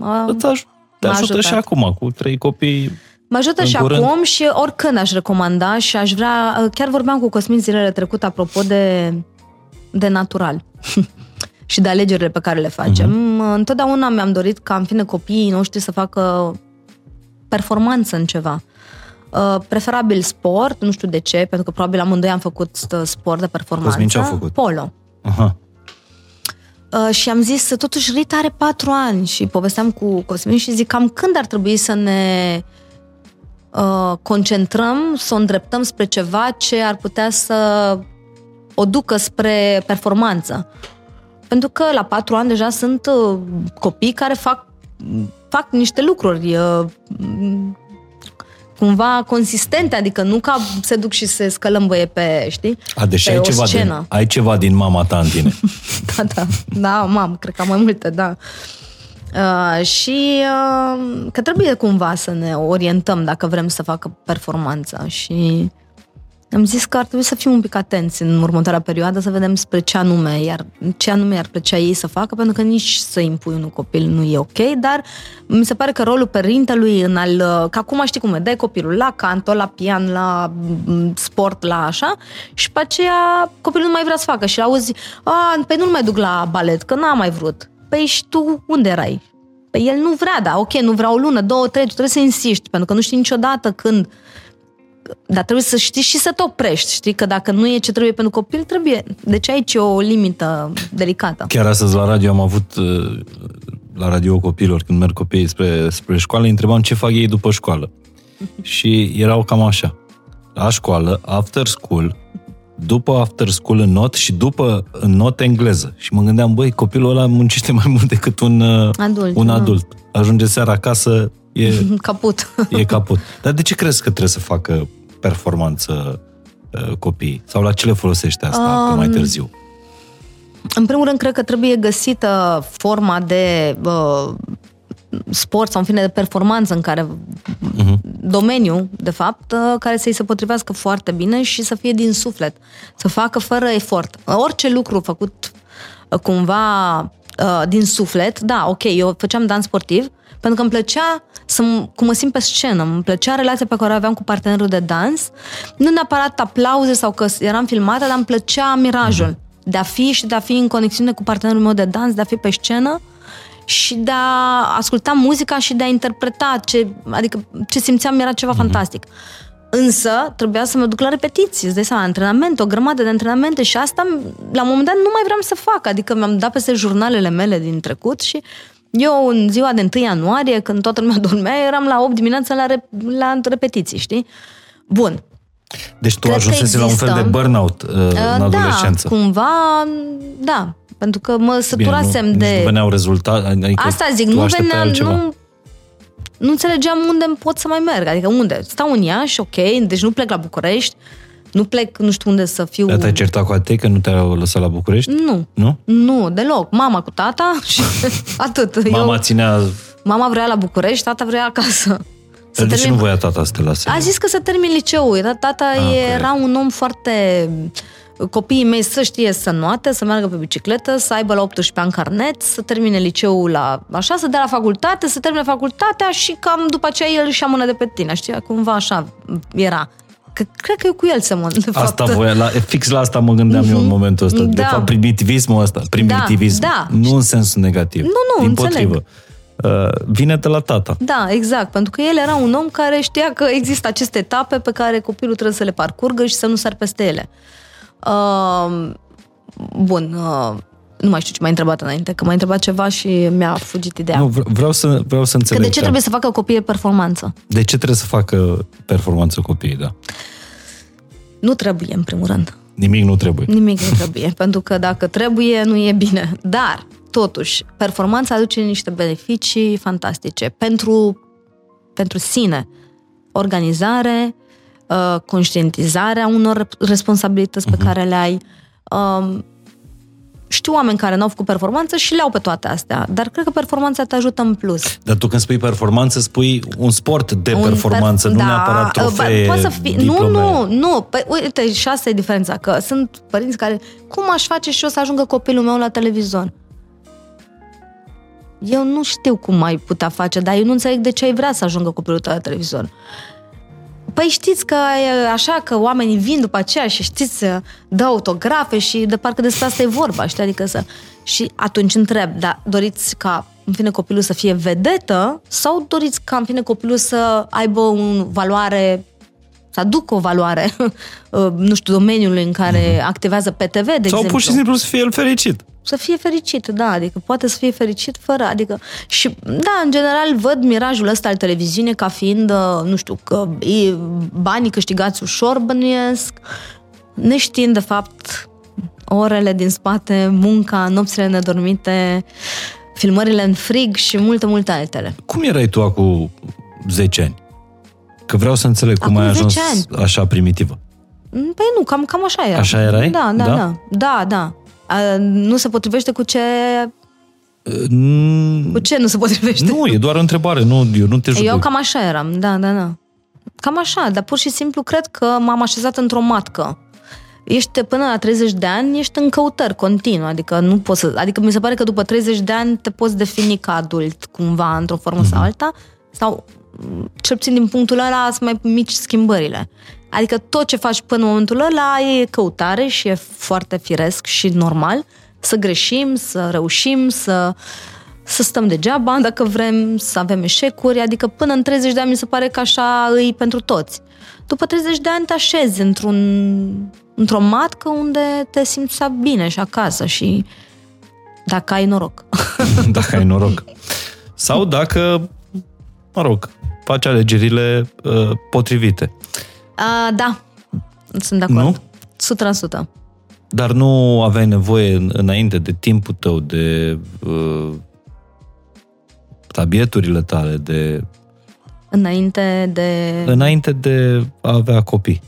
A, îți aj- te m-a ajută ajutat. și acum cu trei copii. Mă ajută În și curând. acum și oricând aș recomanda și aș vrea, chiar vorbeam cu Cosmin zilele trecute apropo de, de natural și de alegerile pe care le facem. Uh-huh. Întotdeauna mi-am dorit ca în fine copiii noștri să facă performanță în ceva. Uh, Preferabil sport, nu știu de ce, pentru că probabil amândoi am făcut uh, sport de performanță. Cosmin ce a făcut? Polo. Aha. Uh, și am zis, totuși Rita are patru ani și povesteam cu Cosmin și zic cam când ar trebui să ne uh, concentrăm, să o îndreptăm spre ceva ce ar putea să o ducă spre performanță. Pentru că la patru ani deja sunt uh, copii care fac, fac niște lucruri uh, cumva consistente, adică nu ca se duc și se scălămbăie pe, știi? A, deși pe ai o ceva, din, scenă. ai ceva din mama ta în tine. Da, da, da, mam, cred că am mai multe, da. Uh, și uh, că trebuie cumva să ne orientăm dacă vrem să facă performanța și am zis că ar trebui să fim un pic atenți în următoarea perioadă să vedem spre ce anume, iar ce anume ar plăcea ei să facă, pentru că nici să impui unui copil nu e ok, dar mi se pare că rolul părintelui în al, că acum știi cum e, dai copilul la canto, la pian, la m, sport, la așa, și pe aceea copilul nu mai vrea să facă și auzi, a, pe nu mai duc la balet, că n-am mai vrut. Păi și tu unde erai? Păi el nu vrea, da, ok, nu vrea o lună, două, trei, tu trebuie să insiști, pentru că nu știi niciodată când dar trebuie să știi și să te oprești, știi? Că dacă nu e ce trebuie pentru copil, trebuie. Deci aici e o limită delicată. Chiar astăzi la radio am avut, uh, la radio copilor, când merg copiii spre, spre școală, îi întrebam ce fac ei după școală. Și erau cam așa. La școală, after school, după after school în not și după în not engleză. Și mă gândeam, băi, copilul ăla muncește mai mult decât un uh, Adult, Un da. adult. Ajunge seara acasă, e, Caput. e caput. Dar de ce crezi că trebuie să facă performanță uh, copiii? Sau la ce le folosește asta um, mai târziu? În primul rând, cred că trebuie găsită forma de uh, sport sau, în fine, de performanță în care uh-huh. domeniu, de fapt, uh, care să-i se potrivească foarte bine și să fie din suflet. Să facă fără efort. Orice lucru făcut uh, cumva uh, din suflet, da, ok, eu făceam dans sportiv, pentru că îmi plăcea să m- cum mă simt pe scenă, îmi plăcea relația pe care o aveam cu partenerul de dans, nu neapărat aplauze sau că eram filmată, dar îmi plăcea mirajul de a fi și de a fi în conexiune cu partenerul meu de dans, de a fi pe scenă și de a asculta muzica și de a interpreta ce, adică ce simțeam era ceva fantastic. Însă, trebuia să mă duc la repetiții, îți dai seama, antrenament, o grămadă de antrenamente și asta, la un moment dat, nu mai vreau să fac. Adică mi-am dat peste jurnalele mele din trecut și eu, în ziua de 1 ianuarie, când toată lumea dormea, eram la 8 dimineața la, rep- la repetiții, știi? Bun. Deci tu Cred că ajunsese la un fel de există. burnout uh, în da, adolescență. cumva, da. Pentru că mă Bine, săturasem nu, de... nici nu veneau rezultate. Adică Asta zic, tu nu așteptai venea, altceva. nu, nu înțelegeam unde pot să mai merg. Adică unde? Stau în Iași, ok, deci nu plec la București, nu plec nu știu unde să fiu... Dar te-ai certat cu atei că nu te-au lăsat la București? Nu, Nu? nu, deloc. Mama cu tata și atât. Mama Eu, ținea... mama vrea la București, tata vrea acasă. Să de ce nu voia tata să te lase? A zis că să termin liceul. Era- Tata Ah, era un om foarte... Copiii mei să știe să noate, să meargă pe bicicletă, să aibă la 18 ani carnet, să termine liceul la așa, să dea la facultate, să termine facultatea și cam după aceea el își ia mână de pe tine. Știi, cumva așa era. Că, cred că eu cu el semăn, de fapt. Asta voia, la, fix la asta mă gândeam eu în momentul ăsta. De Da. fapt, primitivismul ăsta, primitivism, da. nu în sensul negativ. Nu, nu, Din înțeleg. potrivă. Uh, vine de la tata. Da, exact, pentru că el era un om care știa că există aceste etape pe care copilul trebuie să le parcurgă și să nu sar peste ele. Uh, bun, uh, nu mai știu ce m-ai întrebat înainte, că m-ai întrebat ceva și mi-a fugit ideea. Nu, vre- vreau să, vreau să că înțeleg. de ce trebuie să facă copiii performanță? de ce trebuie să facă performanță copiii, da? Nu trebuie, în primul rând. Nimic nu trebuie. Nimic nu trebuie, pentru că dacă trebuie, nu e bine. Dar, totuși, performanța aduce niște beneficii fantastice pentru, pentru sine. Organizare, uh, conștientizarea unor responsabilități pe care le ai. Um, știu oameni care n-au făcut performanță și le-au pe toate astea, dar cred că performanța te ajută în plus. Dar tu când spui performanță, spui un sport de Un performanță, perf- nu da, neapărat ba- trofee, Poate să fie, nu, diplome. nu, nu. Păi, uite, și asta e diferența, că sunt părinți care, cum aș face și eu să ajungă copilul meu la televizor? Eu nu știu cum ai putea face, dar eu nu înțeleg de ce ai vrea să ajungă copilul tău la televizor. Păi știți că e așa că oamenii vin după aceea și știți să dă autografe și de parcă despre asta e vorba, știi? Adică să... Și atunci întreb, da, doriți ca în fine copilul să fie vedetă sau doriți ca în fine copilul să aibă o valoare să aducă o valoare, nu știu, domeniului în care activează pe TV, de Sau exemplu. pur și simplu să fie el fericit. Să fie fericit, da, adică poate să fie fericit fără, adică și da, în general văd mirajul ăsta al televiziunii ca fiind, uh, nu știu, că e, banii câștigați ușor bănuiesc, neștiind de fapt orele din spate, munca, nopțile nedormite, filmările în frig și multe, multe altele. Cum erai tu acum 10 ani? Că vreau să înțeleg cum Acum ai ajuns 10 ani. așa primitivă. Mm, Păi nu, cam, cam așa era. Așa erai? Da, da, Da? da. Da, da. A, nu se potrivește cu ce... Mm, Cu ce nu se potrivește? Nu, e doar o întrebare, nu, eu nu te judec. Eu cam așa eram, da, da, da. Cam așa, dar pur și simplu cred că m-am așezat într-o matcă. Ești până la 30 de ani, ești în căutări continuu, adică nu poți să, adică mi se pare că după 30 de ani te poți defini ca adult cumva într-o formă sau alta, sau m, cel puțin din punctul ăla sunt mai mici schimbările. Adică tot ce faci până în momentul ăla e căutare și e foarte firesc și normal să greșim, să reușim, să să stăm degeaba dacă vrem, să avem eșecuri, adică până în 30 de ani mi se pare că așa îi pentru toți. După 30 de ani te așezi într-un, într-o matcă unde te simți bine și acasă și dacă ai noroc. Dacă ai noroc. Sau dacă, mă rog, faci alegerile uh, potrivite. A, da, sunt de acord. Nu? 100%. Dar nu aveai nevoie în- înainte de timpul tău, de uh, tabieturile tale, de Înainte de... înainte de a avea copii.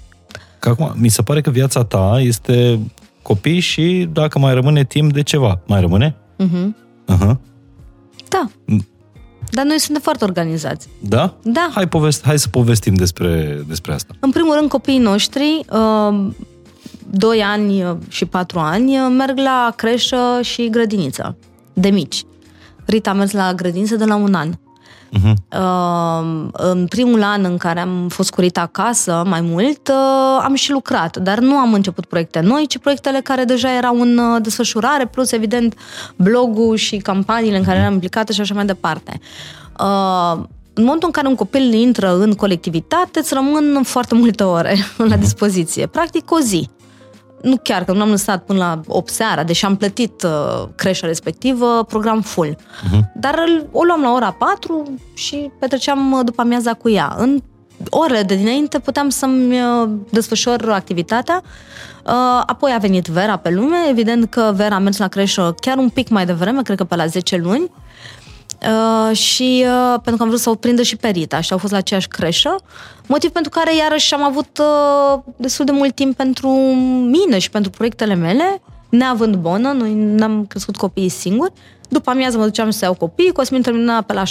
Că acum, mi se pare că viața ta este copii și dacă mai rămâne timp de ceva. Mai rămâne? Mhm. Uh-huh. Da. Mm. Dar noi suntem foarte organizați. Da? Da. Hai, povest, hai să povestim despre, despre asta. În primul rând, copiii noștri, uh, 2 ani și 4 ani, uh, merg la creșă și grădiniță. de mici. Rita a mers la grădință de la un an. Uh-huh. Uh, în primul an în care am fost cu Rita acasă, mai mult, uh, am și lucrat, dar nu am început proiecte noi, ci proiectele care deja erau în uh, desfășurare, plus, evident, blogul și campaniile în care eram implicată și așa mai departe. Uh, în momentul în care un copil intră în colectivitate, îți rămân foarte multe ore la dispoziție. Practic o zi nu chiar, că nu am lăsat până la 8 seara, deși am plătit uh, creșa respectivă, program full. Uh-huh. Dar o luam la ora 4 și petreceam uh, după amiaza cu ea. În orele de dinainte puteam să-mi uh, desfășor activitatea. Uh, apoi a venit Vera pe lume. Evident că Vera a mers la creșă chiar un pic mai devreme, cred că pe la 10 luni. Uh, și uh, pentru că am vrut să o prindă și pe Rita și au fost la aceeași creșă, motiv pentru care iarăși am avut uh, destul de mult timp pentru mine și pentru proiectele mele, neavând bonă, noi n-am crescut copiii singuri, după amiază mă duceam să iau copii, Cosmin termina pe la 6-7,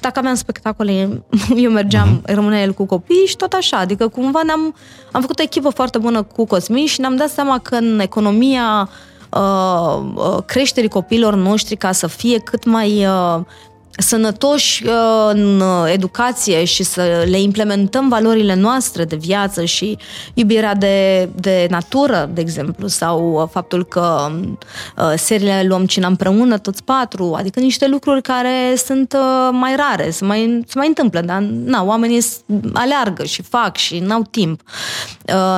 dacă aveam spectacole, eu mergeam, uh-huh. rămânea el cu copii și tot așa. Adică cumva ne-am, am făcut o echipă foarte bună cu Cosmin și ne-am dat seama că în economia Uh, uh, creșterii copiilor noștri ca să fie cât mai uh, sănătoși uh, în educație și să le implementăm valorile noastre de viață și iubirea de, de natură, de exemplu, sau uh, faptul că uh, seriile luăm cina împreună, toți patru, adică niște lucruri care sunt mai rare, se mai, se mai întâmplă, dar na, oamenii aleargă și fac și n-au timp.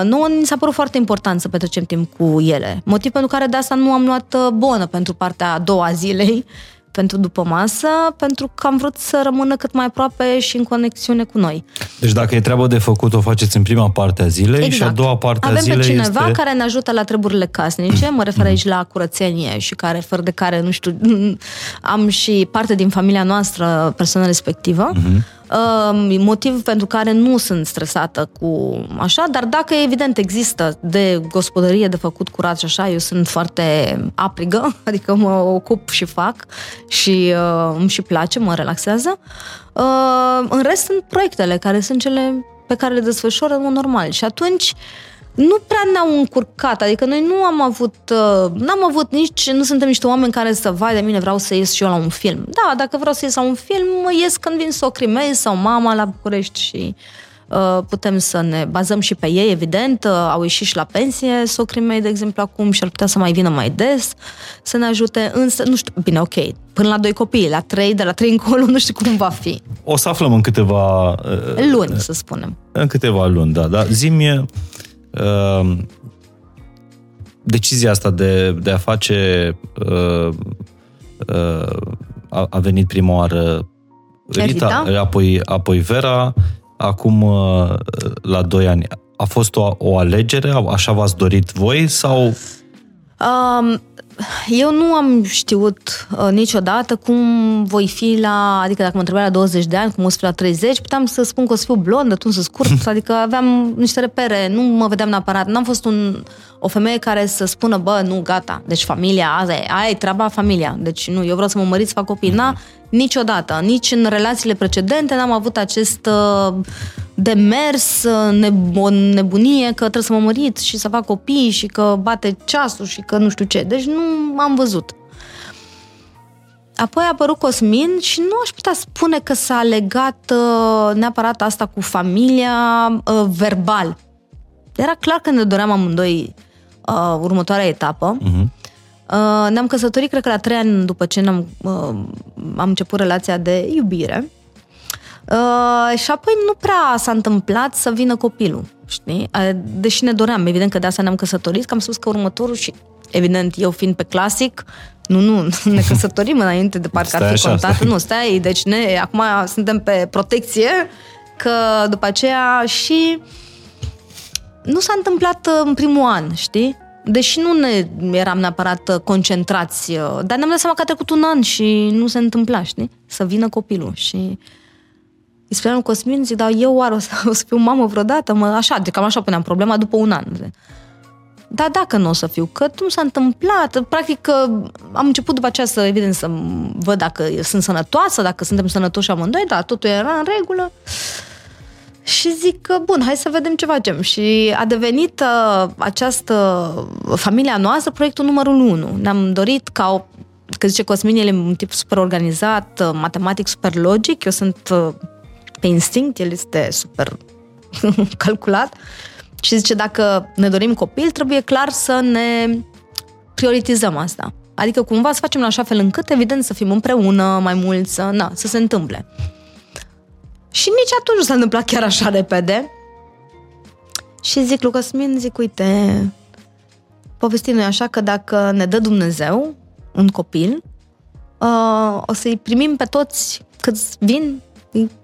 Nu ni s-a părut foarte important să petrecem timp cu ele, motiv pentru care de asta nu am luat bonă pentru partea a doua zilei, pentru după masă, pentru că am vrut să rămână cât mai aproape și în conexiune cu noi. Deci dacă e treabă de făcut, o faceți în prima parte a zilei exact. și a exact. doua parte Avem a zilei pe cineva este... care ne ajută la treburile casnice, mă refer aici la curățenie și care, fără de care, nu știu, am și parte din familia noastră persoana respectivă. Uh-huh motiv pentru care nu sunt stresată cu așa, dar dacă evident există de gospodărie, de făcut curat și așa, eu sunt foarte aprigă, adică mă ocup și fac și uh, îmi și place, mă relaxează. Uh, în rest sunt proiectele care sunt cele pe care le desfășor în mod normal și atunci uh, nu prea ne-au încurcat, adică noi nu am avut, uh, n-am avut nici, nu suntem niște oameni care să, vai de mine, vreau să ies și eu la un film. Da, dacă vreau să ies la un film, ies când vin socrii mei sau mama la București și uh, putem să ne bazăm și pe ei, evident, uh, au ieșit și la pensie socrii mei, de exemplu, acum și ar putea să mai vină mai des să ne ajute, însă, nu știu, bine, ok, până la doi copii, la trei, de la trei încolo, nu știu cum va fi. O să aflăm în câteva... Uh, luni, să spunem. În câteva luni, da, da. Zimie, Ehm, decizia asta de, de a face uh, uh, a, a venit prima oară Rita, Rita? Apoi, apoi Vera, acum uh, la 2 ani. A fost o, o alegere? Așa v-ați dorit voi sau... Um, eu nu am știut uh, niciodată cum voi fi la, adică dacă mă întrebai la 20 de ani, cum o să fiu la 30, puteam să spun că o să fiu blondă, tuns scurt, adică aveam niște repere, nu mă vedeam neapărat, n-am fost un, o femeie care să spună, bă, nu, gata, deci familia, aia e, aia e treaba familia, deci nu, eu vreau să mă mărit, să fac copii, n-a, niciodată, nici în relațiile precedente n-am avut acest uh, de mers, o nebunie că trebuie să mă mărit și să fac copii și că bate ceasul și că nu știu ce. Deci nu am văzut. Apoi a apărut Cosmin și nu aș putea spune că s-a legat uh, neapărat asta cu familia uh, verbal. Era clar că ne doream amândoi uh, următoarea etapă. Uh-huh. Uh, ne-am căsătorit, cred că la trei ani după ce ne-am, uh, am început relația de iubire. Uh, și apoi nu prea s-a întâmplat să vină copilul, știi? Uh, deși ne doream, evident că de asta ne-am căsătorit, că am spus că următorul și, evident, eu fiind pe clasic, nu, nu, ne căsătorim înainte de parcă stai ar fi contat. Stai. Nu, stai, deci ne, acum suntem pe protecție, că după aceea și nu s-a întâmplat uh, în primul an, știi? Deși nu ne eram neapărat uh, concentrați, dar ne-am dat seama că a trecut un an și nu se întâmpla, știi? Să vină copilul și îi spuneam Cosmin, zic, dar eu oare o să, o să fiu mamă vreodată? Mă, așa, de cam așa puneam problema după un an. Da, dacă nu o să fiu, că nu s-a întâmplat. Practic, am început după aceea să, evident, să văd dacă sunt sănătoasă, dacă suntem sănătoși amândoi, dar totul era în regulă. Și zic că, bun, hai să vedem ce facem. Și a devenit uh, această familia noastră proiectul numărul 1. Ne-am dorit ca o că zice Cosmin, el e un tip super organizat, uh, matematic super logic, eu sunt uh, pe instinct, el este super calculat și zice dacă ne dorim copil, trebuie clar să ne prioritizăm asta. Adică cumva să facem în așa fel încât, evident, să fim împreună mai mult, să, na, să se întâmple. Și nici atunci nu s-a întâmplat chiar așa repede. Și zic lui Cosmin, zic, uite, povestim noi așa că dacă ne dă Dumnezeu un copil, uh, o să-i primim pe toți câți vin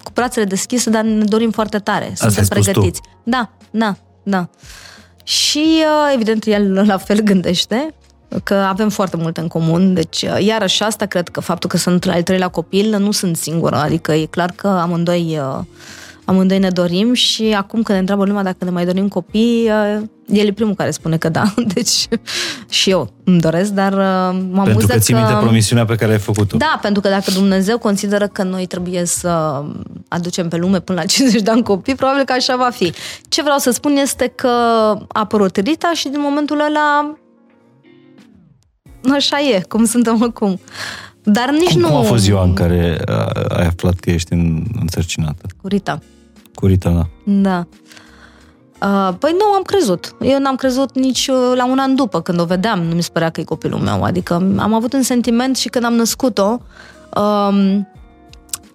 cu brațele deschise, dar ne dorim foarte tare. Suntem ai spus pregătiți. tu. Da, da, da. Și uh, evident el la fel gândește că avem foarte mult în comun, deci uh, iarăși asta cred că faptul că sunt la al treilea copil, nu sunt singură, adică e clar că amândoi uh, amândoi ne dorim și acum când ne întreabă lumea dacă ne mai dorim copii, uh, el e primul care spune că da, deci și eu îmi doresc, dar uh, mă Pentru amuză că ții minte promisiunea pe care ai făcut-o. Da, pentru că dacă Dumnezeu consideră că noi trebuie să aducem pe lume până la 50 de ani copii, probabil că așa va fi. Ce vreau să spun este că a apărut Rita și din momentul ăla așa e, cum suntem acum. Dar nici Cum, nu... cum a fost ziua în care uh, ai aflat că ești în, însărcinată? Cu Rita. Cu Rita, da. Da. Uh, păi nu am crezut. Eu n-am crezut nici uh, la un an după, când o vedeam, nu mi se părea că e copilul meu. Adică am avut un sentiment și când am născut-o, um,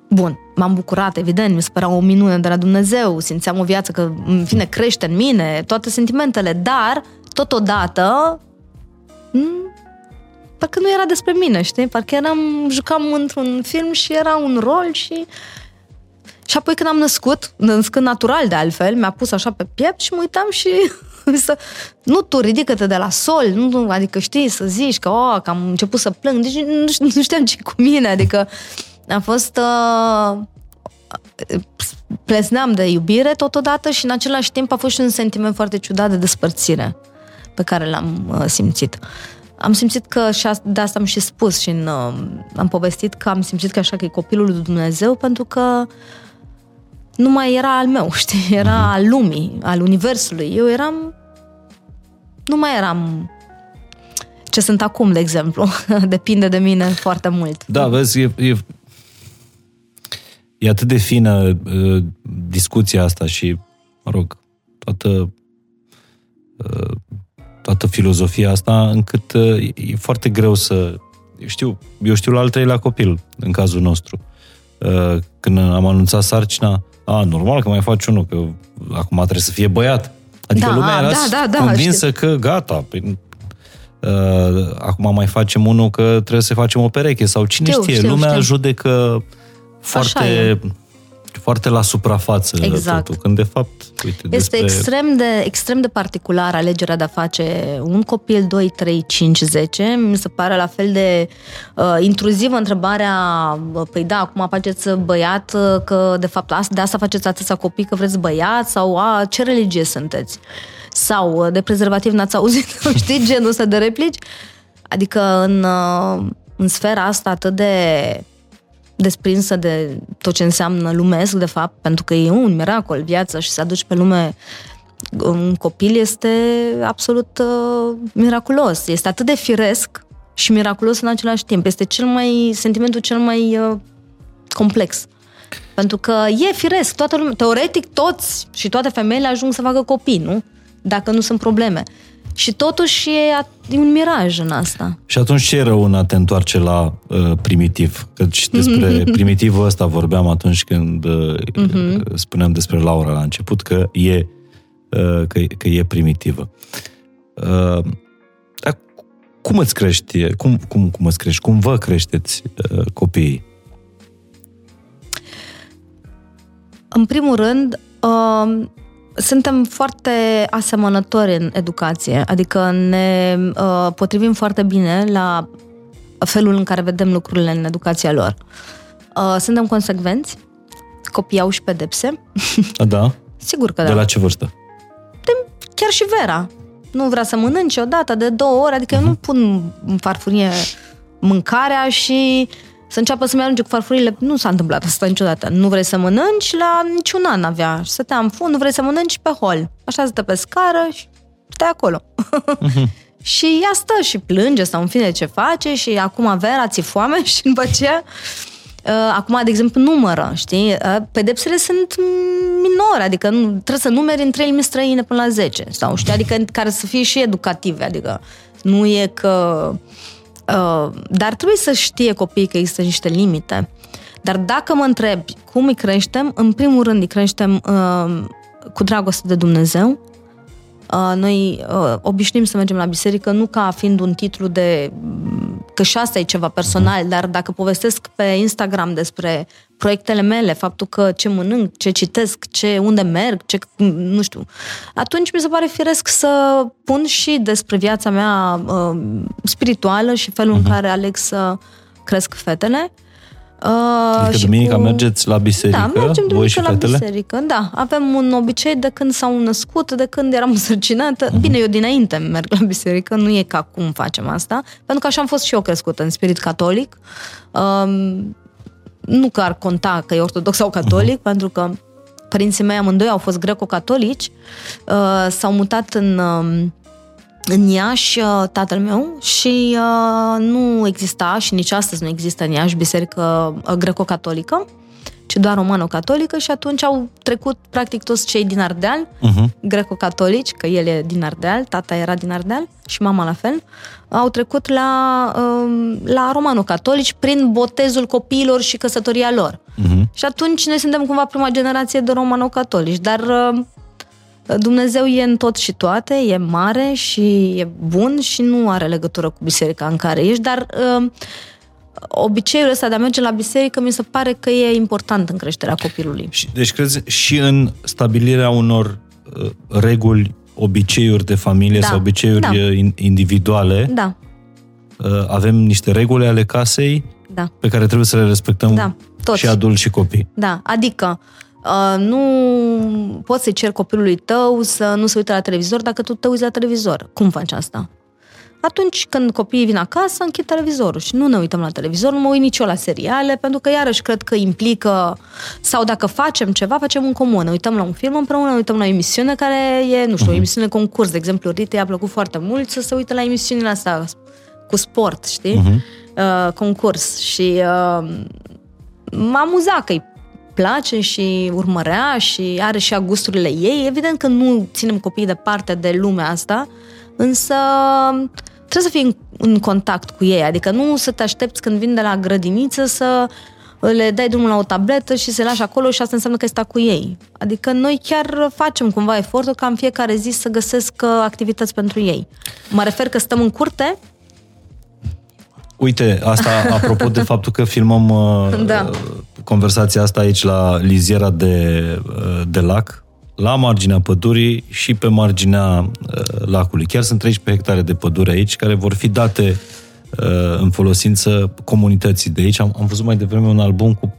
bun, m-am bucurat, evident, mi se părea o minune de la Dumnezeu, simțeam o viață că, în fine, crește în mine, toate sentimentele, dar, totodată, m- parcă nu era despre mine, știi? Parcă eram, jucam într-un film și era un rol și și apoi când am născut, născând natural de altfel, mi-a pus așa pe piept și mă uitam și să, nu tu ridică-te de la sol, nu, adică știi, să zici că, oh, că am început să plâng, deci nu, știu- nu știam ce cu mine, adică a fost uh, plesneam de iubire totodată și în același timp a fost și un sentiment foarte ciudat de despărțire pe care l-am uh, simțit. Am simțit că și a- de asta am și spus și în, uh, am povestit că am simțit că așa că e copilul lui Dumnezeu pentru că nu mai era al meu, știi, era al lumii, al universului. Eu eram, nu mai eram ce sunt acum, de exemplu. Depinde de mine foarte mult. Da, vezi, e, e, e atât de fină uh, discuția asta și, mă rog, toată, uh, toată filozofia asta, încât uh, e foarte greu să... Știu, eu știu la al treilea copil, în cazul nostru. Uh, când am anunțat sarcina, a, normal că mai faci unul, că acum trebuie să fie băiat. Adică Da, lumea era da, da, da, convinsă că gata, păi, uh, acum mai facem unul că trebuie să facem o pereche sau cine Știu, știe, știu, lumea știu. judecă foarte, foarte la suprafață Exact. totul, când de fapt, uite, Este despre... extrem de, extrem de particular alegerea de a face un copil 2, 3, 5, 10. Mi se pare la fel de uh, intruzivă întrebarea, uh, păi da, acum faceți băiat, uh, că de fapt asta, de asta faceți atâția copii că vreți băiat sau a, ce religie sunteți? Sau uh, de prezervativ n-ați auzit? Știți genul ăsta de replici? Adică în, uh, în sfera asta atât de desprinsă de tot ce înseamnă lumesc, de fapt, pentru că e un miracol viața și să aduci pe lume un copil este absolut uh, miraculos. Este atât de firesc și miraculos în același timp. Este cel mai, sentimentul cel mai uh, complex. Pentru că e firesc, toată lumea, teoretic toți și toate femeile ajung să facă copii, nu? Dacă nu sunt probleme. Și totuși e, a- e un miraj în asta. Și atunci ce e rău în a te întoarce la uh, primitiv? Căci despre primitivul ăsta vorbeam atunci când uh, spuneam despre Laura la început, că e, uh, că, că e primitivă. Uh, dar cum îți crești, cum, cum, cum îți crești, cum vă creșteți uh, copiii? În primul rând, uh, suntem foarte asemănători în educație, adică ne uh, potrivim foarte bine la felul în care vedem lucrurile în educația lor. Uh, suntem consecvenți, copiii au și pedepse, A, da? sigur că da. De la ce vârstă? chiar și Vera. Nu vrea să mănânce o dată de două ori, adică eu nu pun în farfurie mâncarea și să înceapă să-mi arunce cu farfurile. Nu s-a întâmplat asta niciodată. Nu vrei să mănânci, la niciun an avea. Stătea în fund, nu vrei să mănânci pe hol. Așa stă pe scară și stai acolo. Și ea stă și plânge sau în fine ce face și acum Vera ți foame și după aceea Uh, acum, de exemplu, numără, știi? Uh, pedepsele sunt minore, adică nu, trebuie să numeri în trei limbi străine până la 10, sau știi? Adică care să fie și educative, adică nu e că... Uh, dar trebuie să știe copiii că există niște limite. Dar dacă mă întrebi cum îi creștem, în primul rând îi creștem uh, cu dragoste de Dumnezeu, Uh, noi uh, obișnuim să mergem la biserică nu ca fiind un titlu de că și asta e ceva personal, dar dacă povestesc pe Instagram despre proiectele mele, faptul că ce mănânc, ce citesc, ce, unde merg, ce, nu știu, atunci mi se pare firesc să pun și despre viața mea uh, spirituală și felul uh-huh. în mhm. care aleg să cresc fetele. Uh, adică și duminica cu... mergeți la biserică, da, mergem voi și la fetele? biserică, da. Avem un obicei de când s-au născut, de când eram însărcinată. Uh-huh. Bine, eu dinainte merg la biserică, nu e ca cum facem asta, pentru că așa am fost și eu crescută în spirit catolic. Um, nu că ar conta că e ortodox sau catolic, uh-huh. pentru că părinții mei amândoi au fost greco-catolici, uh, s-au mutat în... Uh, în Iași uh, tatăl meu și uh, nu exista și nici astăzi nu există în Iași biserică uh, greco-catolică, ci doar romano-catolică și atunci au trecut practic toți cei din Ardeal, uh-huh. greco-catolici, că el e din Ardeal, tata era din Ardeal și mama la fel, au trecut la, um, la romano-catolici prin botezul copiilor și căsătoria lor. Uh-huh. Și atunci noi suntem cumva prima generație de romano-catolici, dar Dumnezeu e în tot și toate, e mare și e bun și nu are legătură cu biserica în care ești, dar uh, obiceiul ăsta de a merge la biserică mi se pare că e important în creșterea copilului. Deci crezi și în stabilirea unor uh, reguli, obiceiuri de familie da. sau obiceiuri da. Uh, individuale, da. avem niște reguli ale casei da. pe care trebuie să le respectăm da. Toți. și adulți și copii. Da, adică Uh, nu poți să-i cer copilului tău să nu se uite la televizor dacă tu te uiți la televizor. Cum faci asta? Atunci când copiii vin acasă, închid televizorul și nu ne uităm la televizor, nu mă uit nici eu la seriale, pentru că iarăși cred că implică, sau dacă facem ceva, facem în comun. Ne uităm la un film împreună, ne uităm la o emisiune care e, nu știu, o mhm. emisiune concurs. De exemplu, Rita i-a plăcut foarte mult să se uite la emisiunile astea cu sport, știi? Uh-huh. Uh, concurs. Și uh, m-a amuzat că place și urmărea și are și a gusturile ei. Evident că nu ținem copiii departe de lumea asta, însă trebuie să fii în, în contact cu ei, adică nu să te aștepți când vin de la grădiniță să le dai drumul la o tabletă și se lași acolo și asta înseamnă că stai cu ei. Adică noi chiar facem cumva efortul ca în fiecare zi să găsesc uh, activități pentru ei. Mă refer că stăm în curte, Uite, asta apropo de faptul că filmăm uh, da. conversația asta aici la liziera de, uh, de lac, la marginea pădurii și pe marginea uh, lacului. Chiar sunt 13 hectare de pădure aici care vor fi date în folosință comunității de aici. Am, am văzut mai devreme un album cu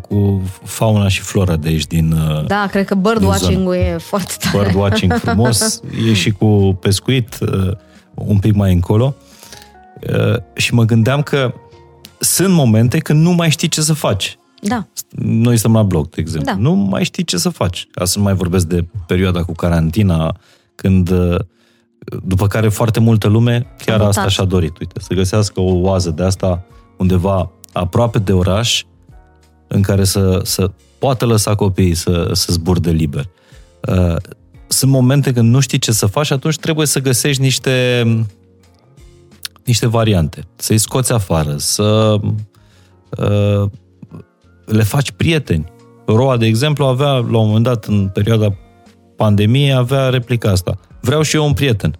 cu fauna și flora de aici din Da, cred că birdwatching-ul e foarte tare. Birdwatching frumos, e și cu pescuit un pic mai încolo. Uh, și mă gândeam că sunt momente când nu mai știi ce să faci. Da. Noi stăm la blog, de exemplu. Da. Nu mai știi ce să faci. Ca să nu mai vorbesc de perioada cu carantina, când uh, după care foarte multă lume chiar asta și-a dorit. Uite, să găsească o oază de asta undeva aproape de oraș în care să, să poată lăsa copiii să, să zburde liber. Uh, sunt momente când nu știi ce să faci, atunci trebuie să găsești niște niște variante. Să-i scoți afară, să uh, le faci prieteni. Roa, de exemplu, avea, la un moment dat, în perioada pandemiei, avea replica asta. Vreau și eu un prieten.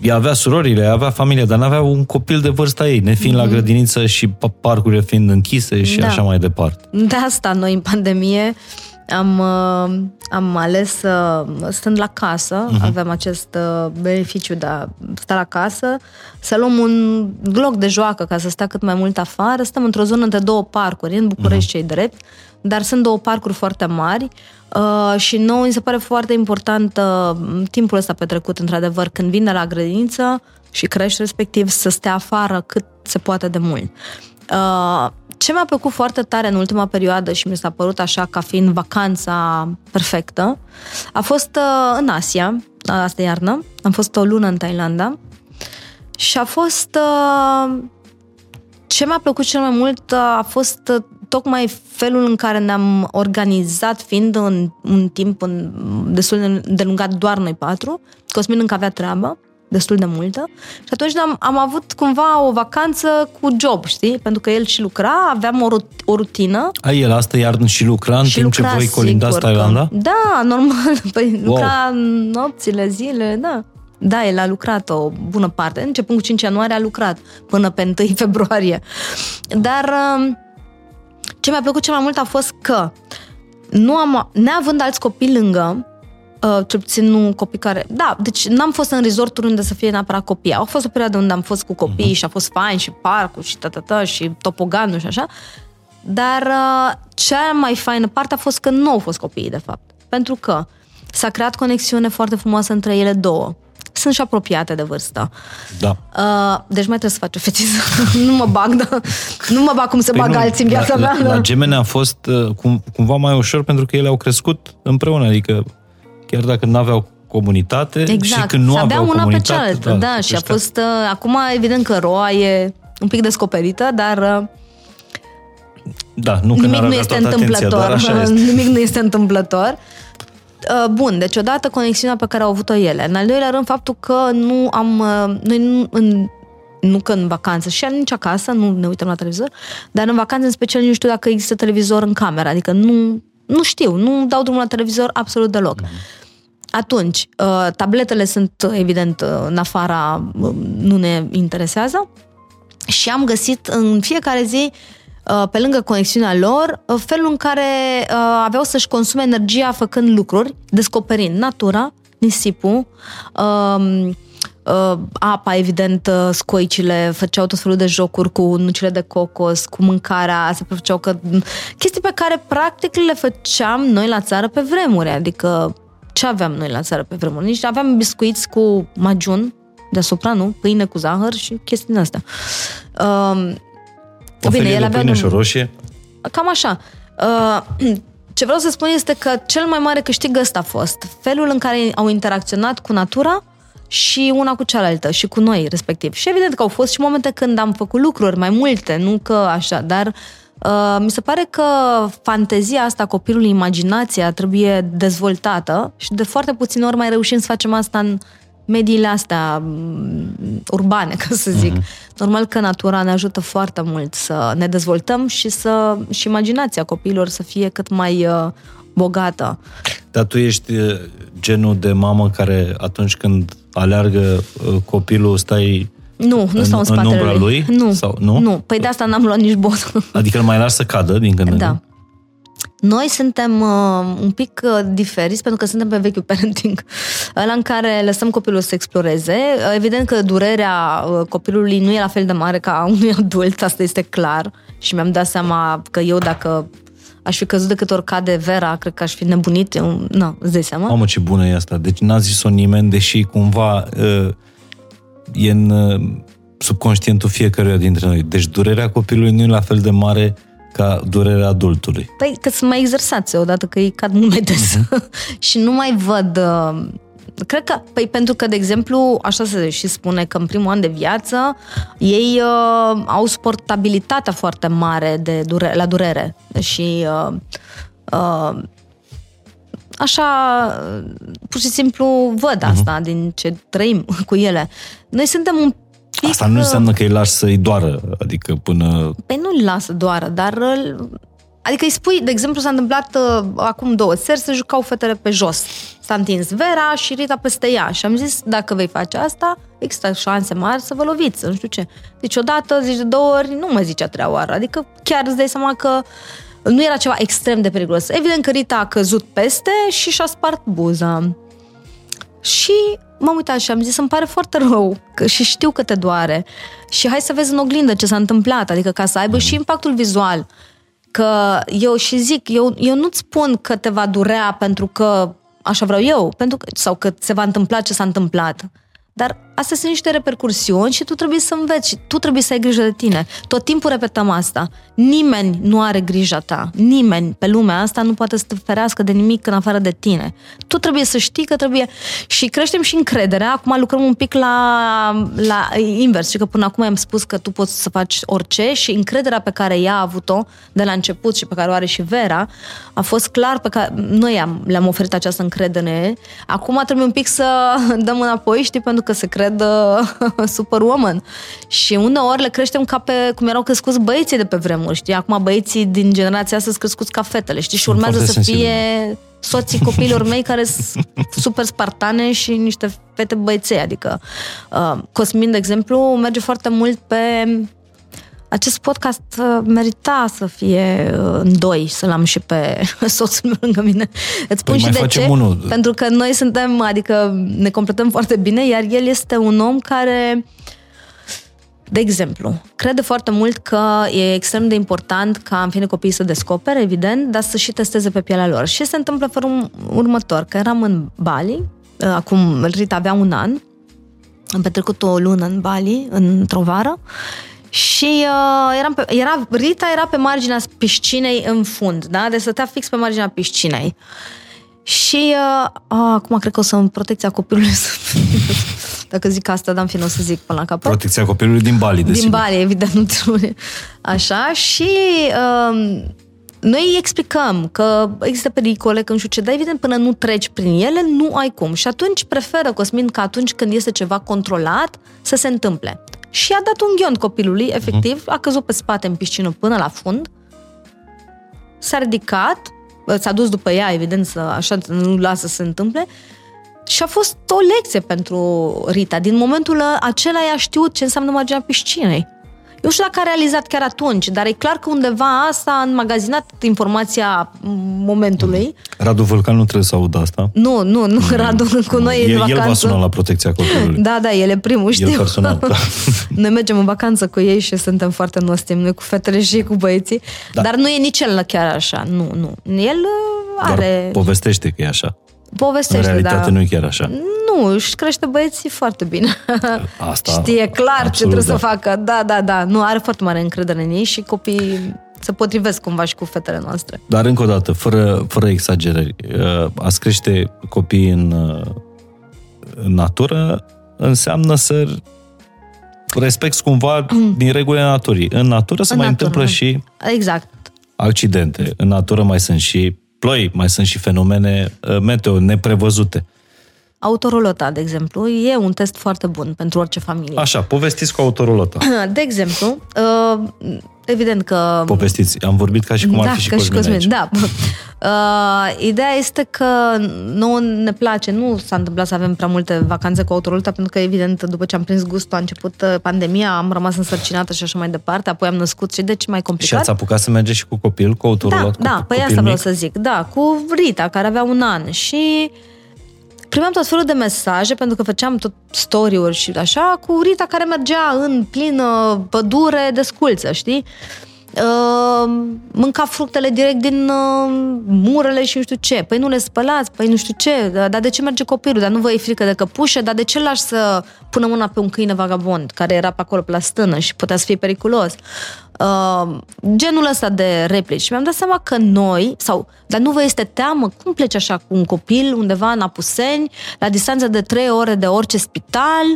Ea avea surorile, avea familie, dar n-avea un copil de vârsta ei, nefiind mm-hmm. la mhm. grădiniță și parcurile fiind închise și da. așa mai departe. De asta noi în pandemie am, uh, am ales să, stând la casă, uh-huh. avem acest uh, beneficiu de a sta la casă, să luăm un loc de joacă ca să stea cât mai mult afară. Stăm într-o zonă între două parcuri, în București uh-huh. cei drept, dar sunt două parcuri foarte mari uh, și nouă mi se pare foarte important uh, timpul ăsta petrecut, într-adevăr, când vin de la grădiniță și crești respectiv să stea afară cât se poate de mult. Uh, ce mi-a plăcut foarte tare în ultima perioadă și mi s-a părut așa ca fiind vacanța perfectă, a fost uh, în Asia. asta iarnă. Am fost o lună în Thailanda și a fost... Uh, ce mi-a plăcut cel mai mult uh, a fost uh, tocmai felul în care ne-am organizat, fiind în un timp în, destul de lungat doar noi patru. Cosmin încă avea treabă destul de multă. Și atunci am, am avut cumva o vacanță cu job, știi? Pentru că el și lucra, aveam o, o rutină. A, el asta iarnă și lucra în și timp lucra, ce voi colindați Thailanda? Da, normal. Păi wow. lucra nopțile, zile, da. Da, el a lucrat o bună parte. Începând cu 5 ianuarie a lucrat până pe 1 februarie. Dar um, ce mi-a plăcut cel mai mult a fost că nu am, neavând alți copii lângă, Uh, cel puțin nu copii care... Da, deci n-am fost în resorturi unde să fie neapărat copii. Au fost o perioadă unde am fost cu copii uh-huh. și a fost fain și parcul și ta și topoganul și așa. Dar uh, cea mai faină parte a fost că nu au fost copiii, de fapt. Pentru că s-a creat conexiune foarte frumoasă între ele două. Sunt și apropiate de vârstă. Da. Uh, deci mai trebuie să faci o fetiță. nu mă bag, da. Nu mă bag cum se păi bag alții în viața la, mea. La, la gemene a fost uh, cum, cumva mai ușor pentru că ele au crescut împreună. Adică chiar dacă nu aveau comunitate exact. și când nu aveau una comunitate. pe cealaltă, da, da și a fost, uh, acum evident că roa e un pic descoperită, dar uh, da, nu nimic nu este întâmplător. Atenția, este. nimic nu este întâmplător. Uh, bun, deci odată conexiunea pe care au avut-o ele. În al doilea rând, faptul că nu am... Uh, noi nu, în, nu că în vacanță, și nici acasă, nu ne uităm la televizor, dar în vacanță, în special, nu știu dacă există televizor în cameră, adică nu, nu știu, nu dau drumul la televizor absolut deloc. Mm-hmm. Atunci, uh, tabletele sunt, evident, uh, în afara, uh, nu ne interesează. Și am găsit în fiecare zi pe lângă conexiunea lor, felul în care aveau să-și consume energia făcând lucruri, descoperind natura, nisipul, um, apa, evident, scoicile, făceau tot felul de jocuri cu nucile de cocos, cu mâncarea, se făceau că... chestii pe care practic le făceam noi la țară pe vremuri, adică ce aveam noi la țară pe vremuri? Nici aveam biscuiți cu majun deasupra, nu? Pâine cu zahăr și chestii din astea. Uh, o bine, el avea pâine și o roșie? Cam așa. Uh, ce vreau să spun este că cel mai mare câștig ăsta a fost felul în care au interacționat cu natura și una cu cealaltă și cu noi, respectiv. Și evident că au fost și momente când am făcut lucruri mai multe, nu că așa, dar uh, Uh, mi se pare că fantezia asta copilului, imaginația trebuie dezvoltată și de foarte puține ori mai reușim să facem asta în mediile astea mm, urbane, ca să zic. Uh-huh. Normal că natura ne ajută foarte mult să ne dezvoltăm și să și imaginația copiilor să fie cât mai uh, bogată. Dar tu ești uh, genul de mamă care atunci când aleargă uh, copilul stai nu, nu stau în spatele în lui. lui? Nu. Sau, nu? Nu. Păi de asta n-am luat nici bot. Adică îl mai las să cadă din când în Da. Noi suntem uh, un pic uh, diferiți pentru că suntem pe vechiul parenting, ăla în care lăsăm copilul să exploreze. Uh, evident că durerea uh, copilului nu e la fel de mare ca unui adult, asta este clar. Și mi-am dat seama că eu dacă aș fi căzut de câte ori cade Vera, cred că aș fi nebunit. Nu, îți dai seama? Mamă, ce bună e asta. Deci n-a zis-o nimeni, deși cumva... Uh e în uh, subconștientul fiecăruia dintre noi. Deci durerea copilului nu e la fel de mare ca durerea adultului. Păi că sunt mai exersați odată că ei cad mult mai des. Uh-huh. și nu mai văd... Uh, cred că, păi pentru că, de exemplu, așa se și spune că în primul an de viață ei uh, au suportabilitatea foarte mare de dure, la durere și uh, uh, așa, pur și simplu văd mhm. asta uh-huh. din ce trăim cu ele. Noi suntem un pic... Asta nu înseamnă că îi lași să-i doară, adică până... Păi nu îi lasă doară, dar... Adică îi spui, de exemplu, s-a întâmplat uh, acum două seri, se jucau fetele pe jos. S-a întins Vera și Rita peste ea. Și am zis, dacă vei face asta, există șanse mari să vă loviți, nu știu ce. Deci odată, zici de două ori, nu mai zice a treia oară. Adică chiar îți dai seama că nu era ceva extrem de periculos. Evident că Rita a căzut peste și și-a spart buza. Și m-am uitat și am zis, îmi pare foarte rău că și știu că te doare. Și hai să vezi în oglindă ce s-a întâmplat, adică ca să aibă și impactul vizual. Că eu și zic, eu, eu nu-ți spun că te va durea pentru că așa vreau eu, pentru că, sau că se va întâmpla ce s-a întâmplat. Dar astea sunt niște repercursiuni și tu trebuie să înveți și tu trebuie să ai grijă de tine. Tot timpul repetăm asta. Nimeni nu are grija ta. Nimeni pe lumea asta nu poate să te ferească de nimic în afară de tine. Tu trebuie să știi că trebuie... Și creștem și încrederea. Acum lucrăm un pic la, la invers. Și că până acum am spus că tu poți să faci orice și încrederea pe care ea a avut-o de la început și pe care o are și Vera a fost clar pe care noi am, le-am oferit această încredere. Acum trebuie un pic să dăm înapoi, știi, pentru că se cred uh, superwoman. Și uneori le creștem ca pe cum erau crescuți băieții de pe vremuri, știi? Acum băieții din generația asta sunt crescuți ca fetele, știi? Și urmează să sensibil. fie soții copiilor mei care sunt super spartane și niște fete băieței. Adică uh, Cosmin, de exemplu, merge foarte mult pe acest podcast uh, merita să fie uh, în doi, să-l am și pe soțul meu lângă mine. Îți spun păi și de ce. Unul. Pentru că noi suntem, adică ne completăm foarte bine, iar el este un om care de exemplu, crede foarte mult că e extrem de important ca în fine copiii să descopere, evident, dar să și testeze pe pielea lor. Și se întâmplă felul următor, că eram în Bali, uh, acum Rita avea un an, am petrecut o lună în Bali, într-o vară, și uh, eram pe, era, Rita era pe marginea piscinei în fund, da? Deci stătea fix pe marginea piscinei. Și uh, a, acum cred că o să în protecția copilului să... Dacă zic asta, dar în fine o să zic până la capăt. Protecția copilului din Bali, Din Din Bali, evident, nu trebuie. Așa, și uh, noi îi explicăm că există pericole, că nu știu ce, dar evident până nu treci prin ele, nu ai cum. Și atunci preferă Cosmin că atunci când este ceva controlat, să se întâmple și a dat un ghiont copilului, efectiv, a căzut pe spate în piscină până la fund, s-a ridicat, s-a dus după ea, evident, să, așa nu lasă să se întâmple, și a fost o lecție pentru Rita. Din momentul acela ea a știut ce înseamnă marginea piscinei. Eu știu dacă a realizat chiar atunci, dar e clar că undeva asta a înmagazinat informația momentului. Radu Vulcan nu trebuie să audă asta. Nu, nu, nu, Radu cu noi el, în vacanță. El va suna la protecția copilului. Da, da, el e primul, știu. El personal, da. Noi mergem în vacanță cu ei și suntem foarte nostim, noi cu fetele și cu băieții. Da. Dar nu e nici el chiar așa, nu, nu. El are... Doar povestește că e așa. Povestește, În realitate da. nu e chiar așa. Nu, își crește băieții foarte bine. Asta, Știe clar ce trebuie da. să facă. Da, da, da. Nu, are foarte mare încredere în ei și copiii se potrivesc cumva și cu fetele noastre. Dar încă o dată, fără, fără exagerări, uh, a crește copii în, uh, în natură înseamnă să respecti cumva mm. din regulile naturii. În natură se în mai natură. întâmplă și exact. accidente. În natură mai sunt și ploi, mai sunt și fenomene uh, meteo neprevăzute. Autorolota, de exemplu, e un test foarte bun pentru orice familie. Așa, povestiți cu autorolota. De exemplu, uh, evident că... Povestiți, am vorbit ca și cum da, ar fi și Cosmin, și Cosmin aici. Da. Uh, ideea este că nu ne place, nu s-a întâmplat să avem prea multe vacanțe cu autorolota, pentru că, evident, după ce am prins gustul, a început uh, pandemia, am rămas însărcinată și așa mai departe, apoi am născut și deci mai complicat. Și ați apucat să mergeți și cu copil, cu autorolot? Da, da, păi asta mic? vreau să zic. Da, cu Rita, care avea un an și primeam tot felul de mesaje, pentru că făceam tot story-uri și așa, cu Rita care mergea în plină pădure de sculță, știi? Uh, mânca fructele direct din uh, murele și nu știu ce. Păi nu le spălați, păi nu știu ce, dar de ce merge copilul? Dar nu vă e frică de căpușe? Dar de ce lași să pună mâna pe un câine vagabond care era pe acolo pe la stână și putea să fie periculos? Uh, genul ăsta de replici. Și mi-am dat seama că noi, sau, dar nu vă este teamă, cum pleci așa cu un copil undeva în Apuseni, la distanță de trei ore de orice spital,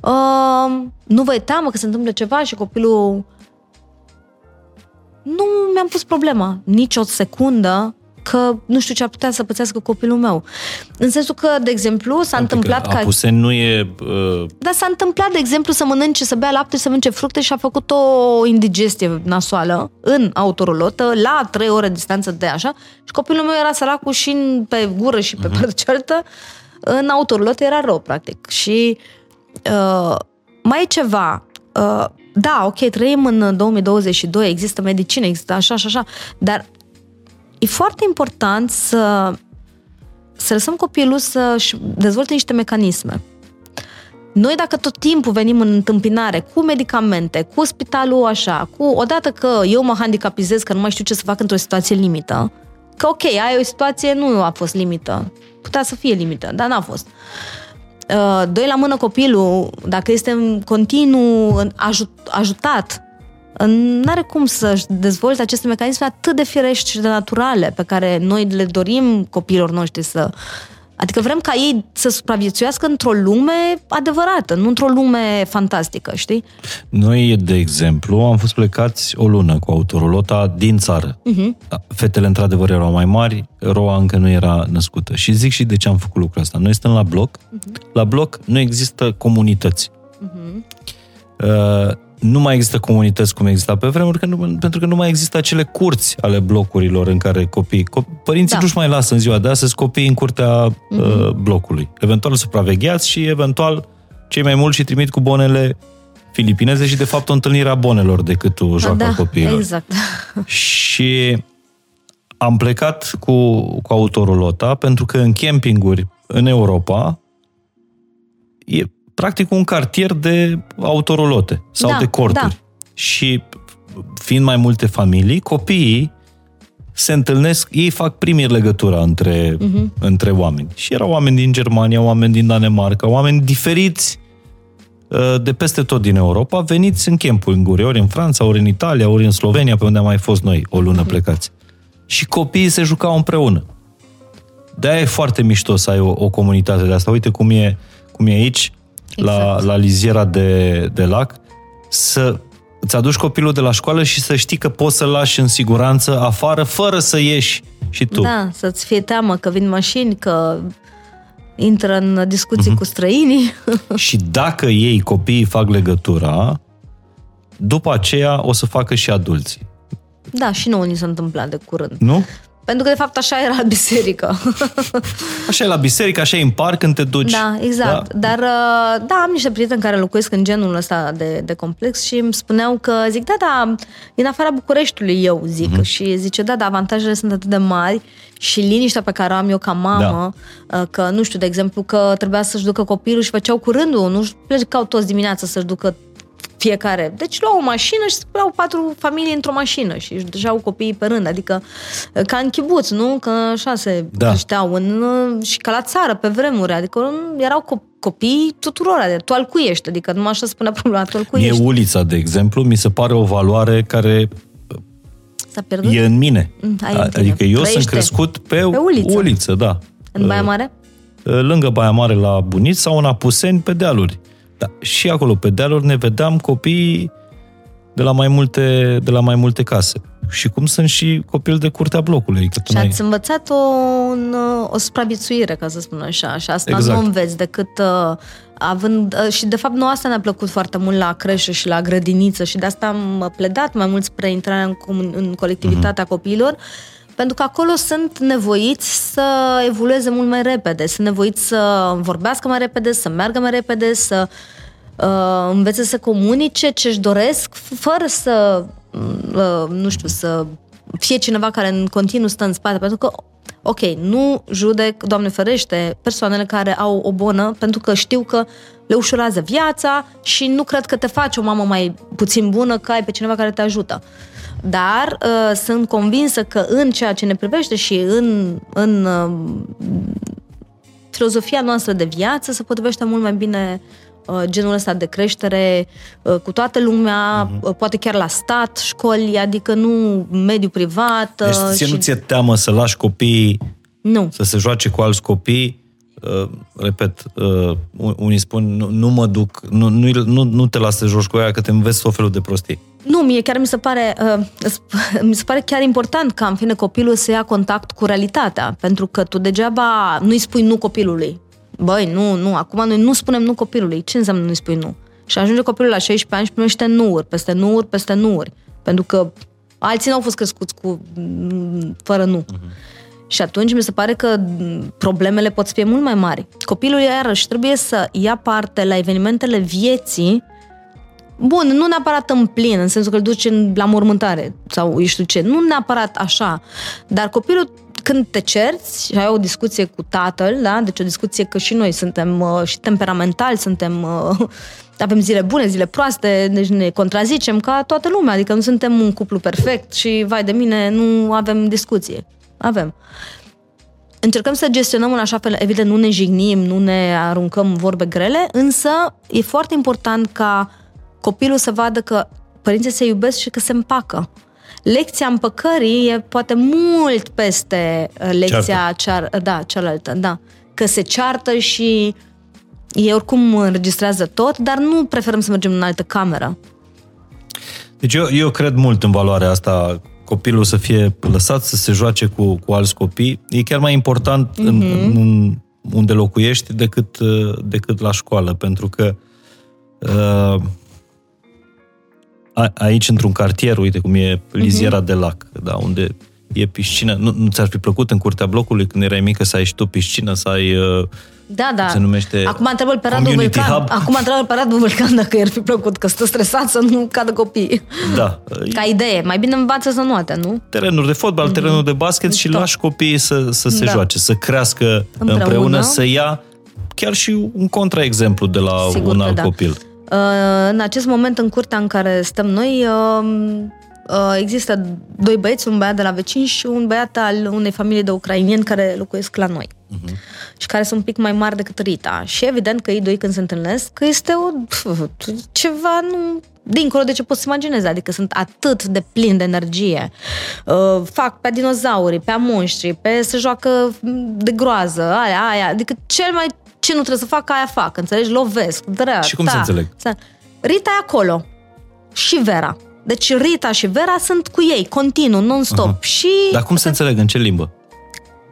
uh, nu vă e teamă că se întâmplă ceva și copilul nu mi-am pus problema nici o secundă că nu știu ce ar putea să pățească copilul meu. În sensul că, de exemplu, s-a adică întâmplat că... Apuseni nu e... Uh... Dar s-a întâmplat, de exemplu, să mănânce, să bea lapte, să mănânce fructe și a făcut o indigestie nasoală în autorolotă, la trei ore distanță de așa, și copilul meu era săracul și pe gură și pe uh-huh. partea cealaltă, în autorolotă era rău, practic. Și uh, mai e ceva... Uh, da, ok, trăim în 2022, există medicină, există așa și așa, dar e foarte important să, să lăsăm copilul să dezvolte niște mecanisme. Noi dacă tot timpul venim în întâmpinare cu medicamente, cu spitalul așa, cu odată că eu mă handicapizez că nu mai știu ce să fac într-o situație limită, că ok, ai o situație, nu a fost limită, putea să fie limită, dar n-a fost. uh, doi la mână copilul, dacă este în continuu în ajut, ajutat, nu are cum să-și dezvolte aceste mecanisme atât de firești și de naturale pe care noi le dorim copiilor noștri să, Adică vrem ca ei să supraviețuiască într-o lume adevărată, nu într-o lume fantastică, știi? Noi, de exemplu, am fost plecați o lună cu autorolota din țară. Uh-huh. Fetele, într-adevăr, erau mai mari, Roa încă nu era născută. Și zic și de ce am făcut lucrul ăsta. Noi stăm la bloc. Uh-huh. La bloc nu există comunități. Uh-huh. Uh, nu mai există comunități cum exista pe vremuri, că nu, pentru că nu mai există acele curți ale blocurilor în care copii... Co- părinții da. nu-și mai lasă în ziua de astăzi copiii în curtea mm-hmm. uh, blocului. Eventual supravegheați și eventual cei mai mulți și trimit cu bonele filipineze și de fapt o întâlnire a bonelor decât o joacă da, copiilor. exact. Și am plecat cu, cu autorul pentru că în campinguri în Europa e practic un cartier de autorulote sau da, de corturi. Da. Și fiind mai multe familii, copiii se întâlnesc, ei fac primii legătura între, uh-huh. între oameni. Și erau oameni din Germania, oameni din Danemarca, oameni diferiți uh, de peste tot din Europa, veniți în campinguri, ori în Franța, ori în Italia, ori în Slovenia, pe unde am mai fost noi o lună uh-huh. plecați. Și copiii se jucau împreună. De-aia e foarte mișto să ai o, o comunitate de asta. Uite cum e, cum e aici exact. la, la liziera de, de lac, să îți aduci copilul de la școală și să știi că poți să-l lași în siguranță afară, fără să ieși și tu. Da, să-ți fie teamă că vin mașini, că intră în discuții uh-huh. cu străinii. și dacă ei, copiii, fac legătura, după aceea o să facă și adulții. Da, și nouă ni s-a întâmplat de curând. Nu? Pentru că, de fapt, așa era la biserică. Așa e la biserică, așa e în parc când te duci. Da, exact. Da? Dar, uh, da, am niște prieteni care locuiesc în genul ăsta de, de complex și îmi spuneau că, zic, da, da, în afara Bucureștiului eu, zic. Mm-hmm. Și zice, da, da, avantajele sunt atât de mari și liniștea pe care o am eu ca mamă, da. Uh, că, nu știu, de exemplu, că trebuia să-și ducă copilul și făceau curândul, nu plecau toți dimineața să-și ducă fiecare. Deci luau o mașină și luau patru familii într-o mașină și își duceau copiii pe rând. Adică ca în chibuț, nu? Că așa se da. creșteau în, și ca la țară pe vremuri. Adică erau co- copii tuturor. Adică tu alcuiești. Adică numai așa spunea problema, tu alcuiești. Mie ulița, de exemplu, mi se pare o valoare care S-a pierdut? E în mine. Mm, ai adică eu Trăiește. sunt crescut pe, pe uliță. uliță, da. În Baia Mare? Lângă Baia Mare la Buniți sau în Apuseni pe dealuri. Da, și acolo, pe dealuri, ne vedeam copii de la mai multe, de la mai multe case. Și cum sunt și copil de curtea blocului. Că și ați învățat o, un, o supraviețuire, ca să spun așa. Și asta exact. nu înveți decât uh, având... Uh, și de fapt nu asta ne-a plăcut foarte mult la creșă și la grădiniță și de asta am pledat mai mult spre intrarea în, în colectivitatea uh-huh. copiilor pentru că acolo sunt nevoiți să evolueze mult mai repede, sunt nevoiți să vorbească mai repede, să meargă mai repede, să uh, învețe să comunice ce își doresc, fără să, uh, nu știu, să fie cineva care în continuu stă în spate, pentru că ok, nu judec, Doamne ferește, persoanele care au o bonă, pentru că știu că le ușurează viața și nu cred că te faci o mamă mai puțin bună că ai pe cineva care te ajută. Dar uh, sunt convinsă că în ceea ce ne privește și în, în uh, filozofia noastră de viață se potrivește mult mai bine uh, genul ăsta de creștere uh, cu toată lumea, uh-huh. poate chiar la stat, școli, adică nu mediu privat. Deci ție și... nu ți-e teamă să lași copiii nu. să se joace cu alți copii Uh, repet, uh, unii spun nu, nu mă duc, nu, nu, nu, nu te las să joci cu ea că te înveți tot felul de prostii. Nu, mie chiar mi se pare uh, mi se pare chiar important ca în fine copilul să ia contact cu realitatea, pentru că tu degeaba nu-i spui nu copilului. Băi, nu, nu, acum noi nu spunem nu copilului. Ce înseamnă nu-i spui nu? Și ajunge copilul la 16 ani și primește nuuri, peste nuuri, peste nuuri. Pentru că alții n-au fost crescuți cu fără nu. Uh-huh. Și atunci mi se pare că problemele pot să fie mult mai mari. Copilul, iarăși, trebuie să ia parte la evenimentele vieții Bun, nu neapărat în plin, în sensul că îl duci la mormântare sau eu știu ce, nu neapărat așa, dar copilul când te cerți și ai o discuție cu tatăl, da? deci o discuție că și noi suntem uh, și temperamentali, suntem, uh, avem zile bune, zile proaste, deci ne contrazicem ca toată lumea, adică nu suntem un cuplu perfect și, vai de mine, nu avem discuție avem. Încercăm să gestionăm în așa fel, evident, nu ne jignim, nu ne aruncăm vorbe grele, însă e foarte important ca copilul să vadă că părinții se iubesc și că se împacă. Lecția împăcării e poate mult peste uh, lecția cear, da, cealaltă, da. Că se ceartă și ei oricum înregistrează tot, dar nu preferăm să mergem în altă cameră. Deci eu, eu cred mult în valoarea asta copilul să fie lăsat să se joace cu, cu alți copii. E chiar mai important mm-hmm. în, mhm. în, unde locuiești decât, decât la școală, pentru că uh, aici, într-un cartier, uite cum e Liziera mm-hmm. de Lac, da, unde e piscină. Nu, nu ți-ar fi plăcut în curtea blocului, când erai mică, să ai și tu piscină, să ai... Uh, da, da. Se numește Acum întreabă pe Radu Vulcan. Hub. Acum întreabă pe Radu Vulcan dacă i-ar fi plăcut, că stă stresat să nu cadă copii. Da. Ca idee. Mai bine învață să noate, nu? Terenuri de fotbal, mm-hmm. terenuri de basket și Top. lași copiii să, să se da. joace, să crească împreună, împreună să ia chiar și un contraexemplu de la Sigur un alt da. copil. Uh, în acest moment, în curtea în care stăm noi, uh, uh, există doi băieți, un băiat de la vecini și un băiat al unei familii de ucrainieni care locuiesc la noi. Uh-huh. Și care sunt un pic mai mari decât Rita. Și evident că ei doi când se întâlnesc, că este o, ceva nu dincolo de ce poți să imaginezi, adică sunt atât de plini de energie. Uh, fac pe dinozauri, pe monștri, pe să joacă de groază, aia, aia, adică cel mai ce nu trebuie să fac, aia fac, înțelegi? Lovesc, dreapta. Și cum se înțeleg? Rita e acolo. Și Vera. Deci Rita și Vera sunt cu ei, continuu, non-stop. Uh-huh. Și... Dar cum se înțeleg? În ce limbă?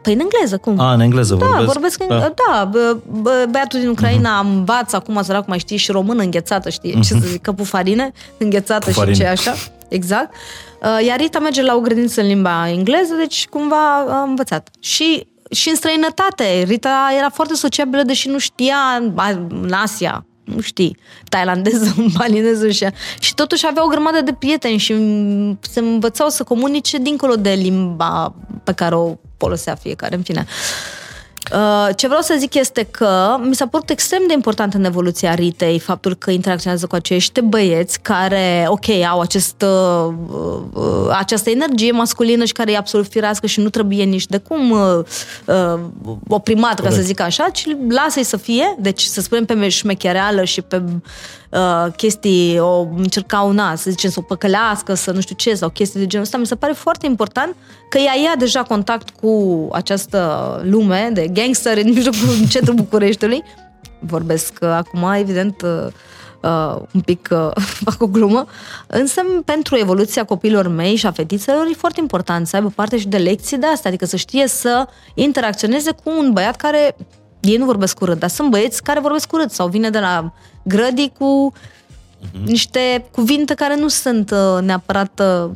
Păi în engleză, cum? A, în engleză da, vorbesc? vorbesc în... Da, da bă, bă, băiatul din Ucraina uh-huh. învață acum, sărac, mai știi, și română înghețată, știi, uh-huh. ce să zic, că pufarine, înghețată pufarine. și ce așa, exact. Uh, iar Rita merge la o grădiniță în limba engleză, deci cumva a învățat. Și și în străinătate. Rita era foarte sociabilă, deși nu știa în Asia, nu știi, tailandeză, balineză și Și totuși avea o grămadă de prieteni și se învățau să comunice dincolo de limba pe care o folosea fiecare, în fine. Uh, ce vreau să zic este că mi s-a părut extrem de important în evoluția Ritei faptul că interacționează cu acești băieți care, ok, au acest, uh, uh, această energie masculină și care e absolut firească și nu trebuie nici de cum oprimat, ca să zic așa, ci lasă-i să fie, deci să spunem pe șmechereală și pe uh, chestii, o încerca una, să zicem, să o păcălească, să nu știu ce, sau chestii de genul ăsta, mi se pare foarte important că ea ia deja contact cu această lume de gangster în mijlocul în centrul Bucureștiului. Vorbesc uh, acum, evident, uh, uh, un pic uh, fac o glumă, însă pentru evoluția copiilor mei și a fetițelor e foarte important să aibă parte și de lecții de asta, adică să știe să interacționeze cu un băiat care ei nu vorbesc urât, dar sunt băieți care vorbesc urât sau vine de la grădii cu uh-huh. niște cuvinte care nu sunt uh, neapărat uh,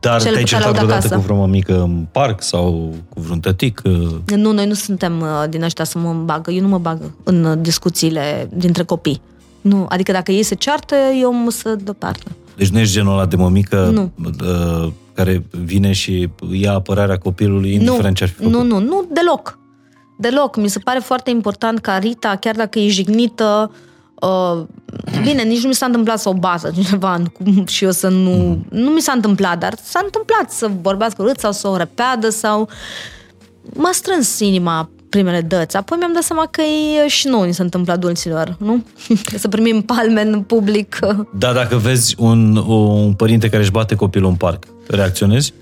dar te-ai certat vreodată cu vreo mămică în parc sau cu vreun tătic? Uh? Nu, noi nu suntem din ăștia să mă bagă. Eu nu mă bag în discuțiile dintre copii. Nu, adică dacă ei se ceartă, eu mă să deoparte. Deci nu ești genul ăla de mămică nu. Uh, care vine și ia apărarea copilului indiferent nu, ce ar fi făcut? Nu, nu, nu, deloc. Deloc. Mi se pare foarte important ca Rita, chiar dacă e jignită, uh, bine, nici nu mi s-a întâmplat să o bază cineva și eu să nu... Nu mi s-a întâmplat, dar s-a întâmplat să vorbească urât sau să o repeadă sau... M-a strâns inima primele dăți. Apoi mi-am dat seama că e și nouă ni se întâmplă adulților, nu? să primim palme în public. Da, dacă vezi un, un părinte care își bate copilul în parc, reacționezi?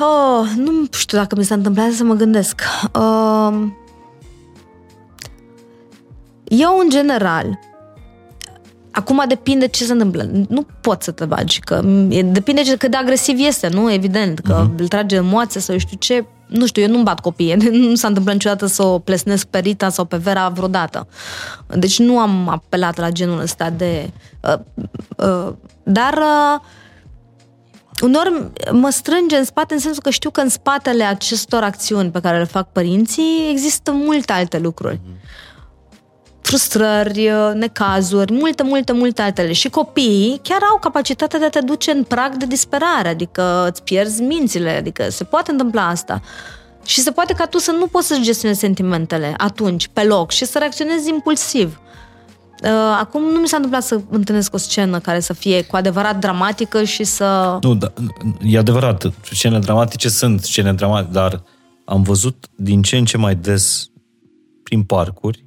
Oh, nu știu dacă mi s-a întâmplat să mă gândesc. Uh, eu, în general, acum depinde ce se întâmplă. Nu poți să te bagi, că depinde de cât de agresiv este, nu? Evident, că uh-huh. îl trage emoție sau știu ce. Nu știu, eu nu-mi bat copiii. Nu s-a întâmplat niciodată să o plesnesc pe Rita sau pe Vera vreodată. Deci nu am apelat la genul ăsta de... Uh, uh, dar... Uh, uneori mă strânge în spate în sensul că știu că în spatele acestor acțiuni pe care le fac părinții există multe alte lucruri. Frustrări, necazuri, multe, multe, multe altele. Și copiii chiar au capacitatea de a te duce în prag de disperare, adică îți pierzi mințile, adică se poate întâmpla asta. Și se poate ca tu să nu poți să-ți gestionezi sentimentele atunci, pe loc, și să reacționezi impulsiv. Uh, acum nu mi s-a întâmplat să întâlnesc o scenă care să fie cu adevărat dramatică și să... Nu, da, e adevărat, scene dramatice sunt scene dramatice, dar am văzut din ce în ce mai des prin parcuri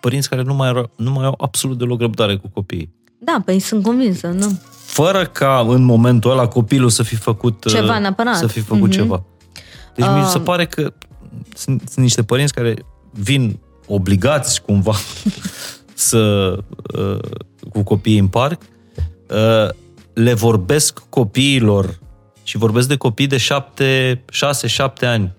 părinți care nu mai, nu mai au absolut deloc răbdare cu copiii. Da, păi sunt convinsă, nu? Fără ca în momentul ăla copilul să fi făcut Ceva neapărat. Să fi făcut mm-hmm. ceva. Deci uh... mi se pare că sunt, sunt niște părinți care vin obligați cumva să uh, cu copiii în parc, uh, le vorbesc copiilor și vorbesc de copii de șapte, șase, șapte ani.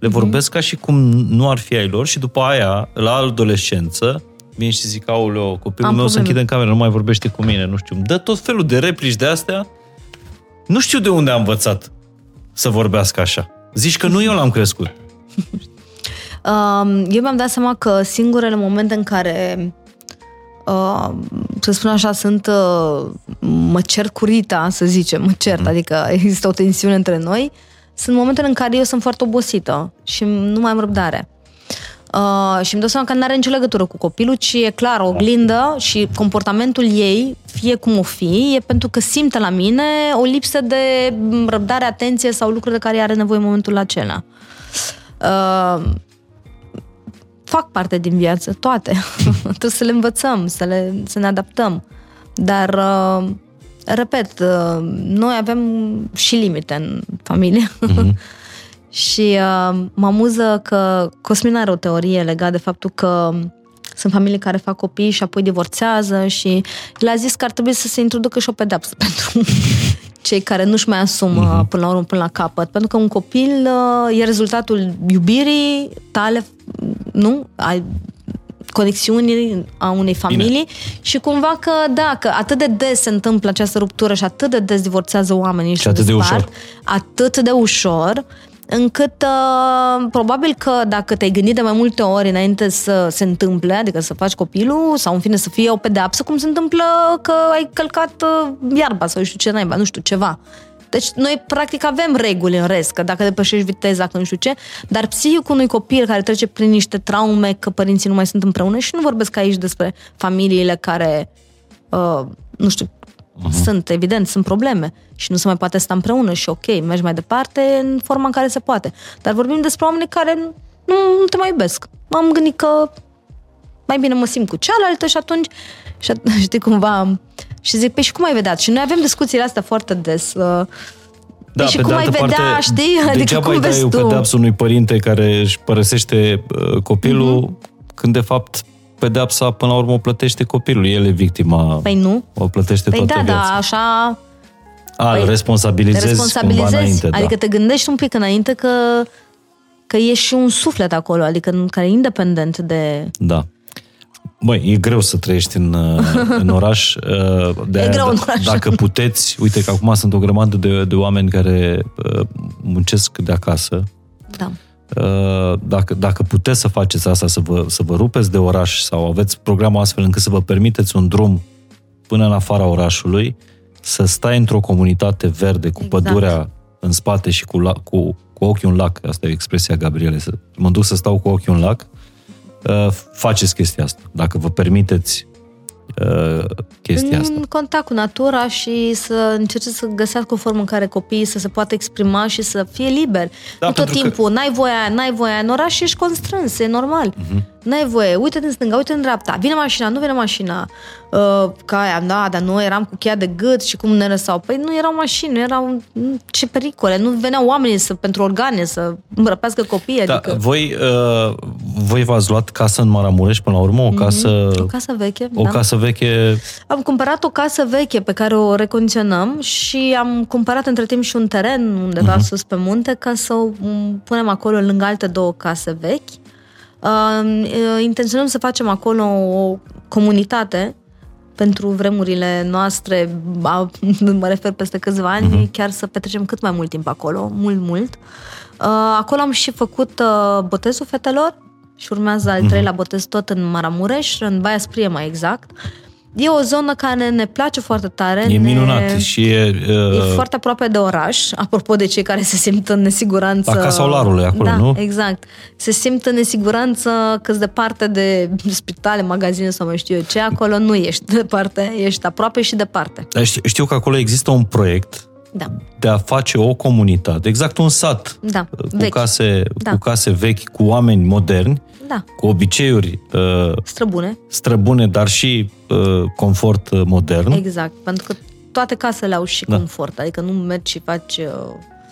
Le vorbesc mm-hmm. ca și cum nu ar fi ai lor și după aia, la adolescență, vin și zic, aoleo, copilul Am meu probleme. se închide în cameră, nu mai vorbește cu mine, nu știu. Dă tot felul de replici de astea. Nu știu de unde a învățat să vorbească așa. Zici că nu eu l-am crescut. eu mi-am dat seama că singurele momente în care uh, să spun așa, sunt uh, mă cer cu Rita, să zicem, mă cert, mm. adică există o tensiune între noi, sunt momentele în care eu sunt foarte obosită și nu mai am răbdare. Uh, și îmi dau seama că nu are nicio legătură cu copilul, ci e clar, o oglindă și comportamentul ei, fie cum o fi, e pentru că simte la mine o lipsă de răbdare, atenție sau lucruri de care are nevoie în momentul acela. Uh, fac parte din viață, toate. Trebuie să le învățăm, să, le, să ne adaptăm. Dar, uh, repet, uh, noi avem și limite în familie. Mm-hmm. și uh, mă amuză că Cosmin are o teorie legată de faptul că sunt familii care fac copii și apoi divorțează și el a zis că ar trebui să se introducă și o pedepsă pentru cei care nu-și mai asumă uh-huh. până la urmă, până la capăt. Pentru că un copil uh, e rezultatul iubirii tale, nu? Ai conexiunii a unei familii Bine. și cumva că, da, că atât de des se întâmplă această ruptură și atât de des divorțează oamenii și, și atât despart, de ușor. atât de ușor, încât uh, probabil că dacă te-ai gândit de mai multe ori înainte să se întâmple, adică să faci copilul sau în fine să fie o pedeapsă, cum se întâmplă că ai călcat uh, iarba sau știu ce naiba, nu știu, ceva. Deci noi practic avem reguli în rest, că dacă depășești viteza, că nu știu ce, dar psihicul unui copil care trece prin niște traume, că părinții nu mai sunt împreună și nu vorbesc aici despre familiile care, uh, nu știu, uh-huh. sunt, evident, sunt probleme și nu se mai poate sta împreună și ok, mergi mai departe în forma în care se poate. Dar vorbim despre oameni care nu, nu te mai iubesc. M-am gândit că mai bine mă simt cu cealaltă și atunci, și, știi, cumva, și zic, păi și cum ai vedea? Și noi avem discuțiile astea foarte des. Uh, da, păi și cum ai vedea, parte, știi? Adică degeaba cum îi dai o pedeapsă unui părinte care își părăsește uh, copilul, mm-hmm. când de fapt pedepsa până la urmă o plătește copilul. El e victima. Păi nu. O plătește păi toată da, viața. da, așa... A, păi, responsabilizezi, responsabilizezi cumva înainte. Adică da. te gândești un pic înainte că, că e și un suflet acolo, adică care e independent de... Da. Băi, e greu să trăiești în, în oraș. Uh, de e greu în oraș. Dacă puteți, uite că acum sunt o grămadă de, de oameni care uh, muncesc de acasă. Da. Uh, dacă, dacă puteți să faceți asta, să vă, să vă rupeți de oraș sau aveți programul astfel încât să vă permiteți un drum până în afara orașului, să stai într-o comunitate verde cu exact. pădurea în spate și cu, la, cu, cu ochiul în lac, asta e expresia Gabriele, să mă duc să stau cu ochiul în lac, uh, faceți chestia asta. Dacă vă permiteți uh, chestia în asta. În contact cu natura și să încerce să găsească o formă în care copiii să se poată exprima și să fie liberi. Da, nu tot timpul, că... n-ai voie n-ai voie în oraș ești constrâns, e normal. Uh-huh. N-ai voie, uite în stânga, uite în dreapta, vine mașina, nu vine mașina. Uh, ca aia, da, dar noi eram cu cheia de gât și cum ne lăsau. Păi nu erau mașini, nu erau ce pericole, nu veneau oamenii să, pentru organe să răpească copii. Da, adică... voi, uh, voi v-ați luat casă în Maramureș până la urmă? O mhm. casă, mm-hmm. o casă veche. O da. casă veche. Am cumpărat o casă veche pe care o recondiționăm și am cumpărat între timp și un teren undeva mm-hmm. sus pe munte ca să o punem acolo lângă alte două case vechi. Uh, intenționăm să facem acolo o comunitate pentru vremurile noastre, mă refer peste câțiva ani, uh-huh. chiar să petrecem cât mai mult timp acolo, mult, mult. Uh, acolo am și făcut uh, botezul fetelor și urmează al uh-huh. treilea botez tot în Maramureș, în Baia Sprie mai exact. E o zonă care ne place foarte tare. E minunat ne... și e... Uh... E foarte aproape de oraș, apropo de cei care se simt în nesiguranță. La Casa Olarului, acolo, da, nu? exact. Se simt în nesiguranță câți departe de spitale, magazine sau mai știu eu ce, acolo nu ești departe, ești aproape și departe. Știu, știu că acolo există un proiect Da. de a face o comunitate, exact un sat Da, cu, vechi. case, Da. cu case vechi, cu oameni moderni, Da. cu obiceiuri uh, Străbune. străbune, dar și uh, confort uh, modern. Exact. Pentru că toate casele au și Da. confort. Adică nu mergi și faci... Uh,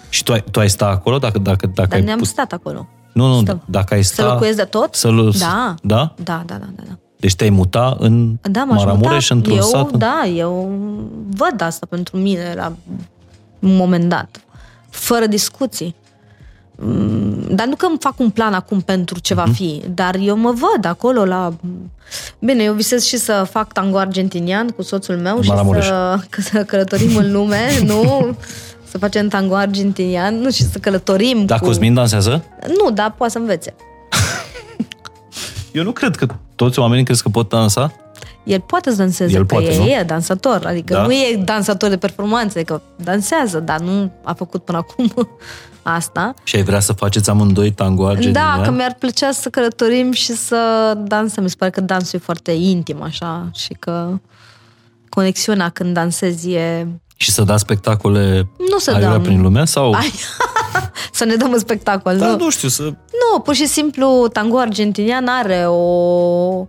Și tu ai, tu ai sta acolo dacă, dacă, dacă dar ai ne-am put- stat acolo. Nu, nu, Stăm. dacă ai sta... Să locuiesc de tot? Să lu- Da. Da? Da, da, da, da. da. Deci te-ai muta în Da, m-aș Maramureș, muta. într-un eu, sat? Da, eu văd asta pentru mine la un moment dat. Fără discuții. Mm, Dar nu că îmi fac un plan acum pentru ce Mhm. va fi, dar eu mă văd acolo la... Bine, eu visez și să fac tango argentinian cu soțul meu și Maramureș. să, să călătorim în lume, nu? Să facem tango argentinian nu? și să călătorim Da, cu... Cosmin dansează? Nu, dar poate să învețe. Eu nu cred că toți oamenii crezi că pot dansa. El poate să danseze, El că poate, e, nu? e dansator, adică Da? nu e dansator de performanțe, că dansează, dar nu a făcut până acum asta. Și ai vrea să faceți amândoi tango argentinian? Da, că mi-ar plăcea să călătorim și să dansăm. Mi se pare că dansul e foarte intim, așa, și că conexiunea când dansezi e... Și să dați spectacole Nu să aiurea dăm. prin lumea? Sau... Ai, să ne dăm un spectacol, da, nu? nu știu, să... Nu, pur și simplu tango argentinian are o...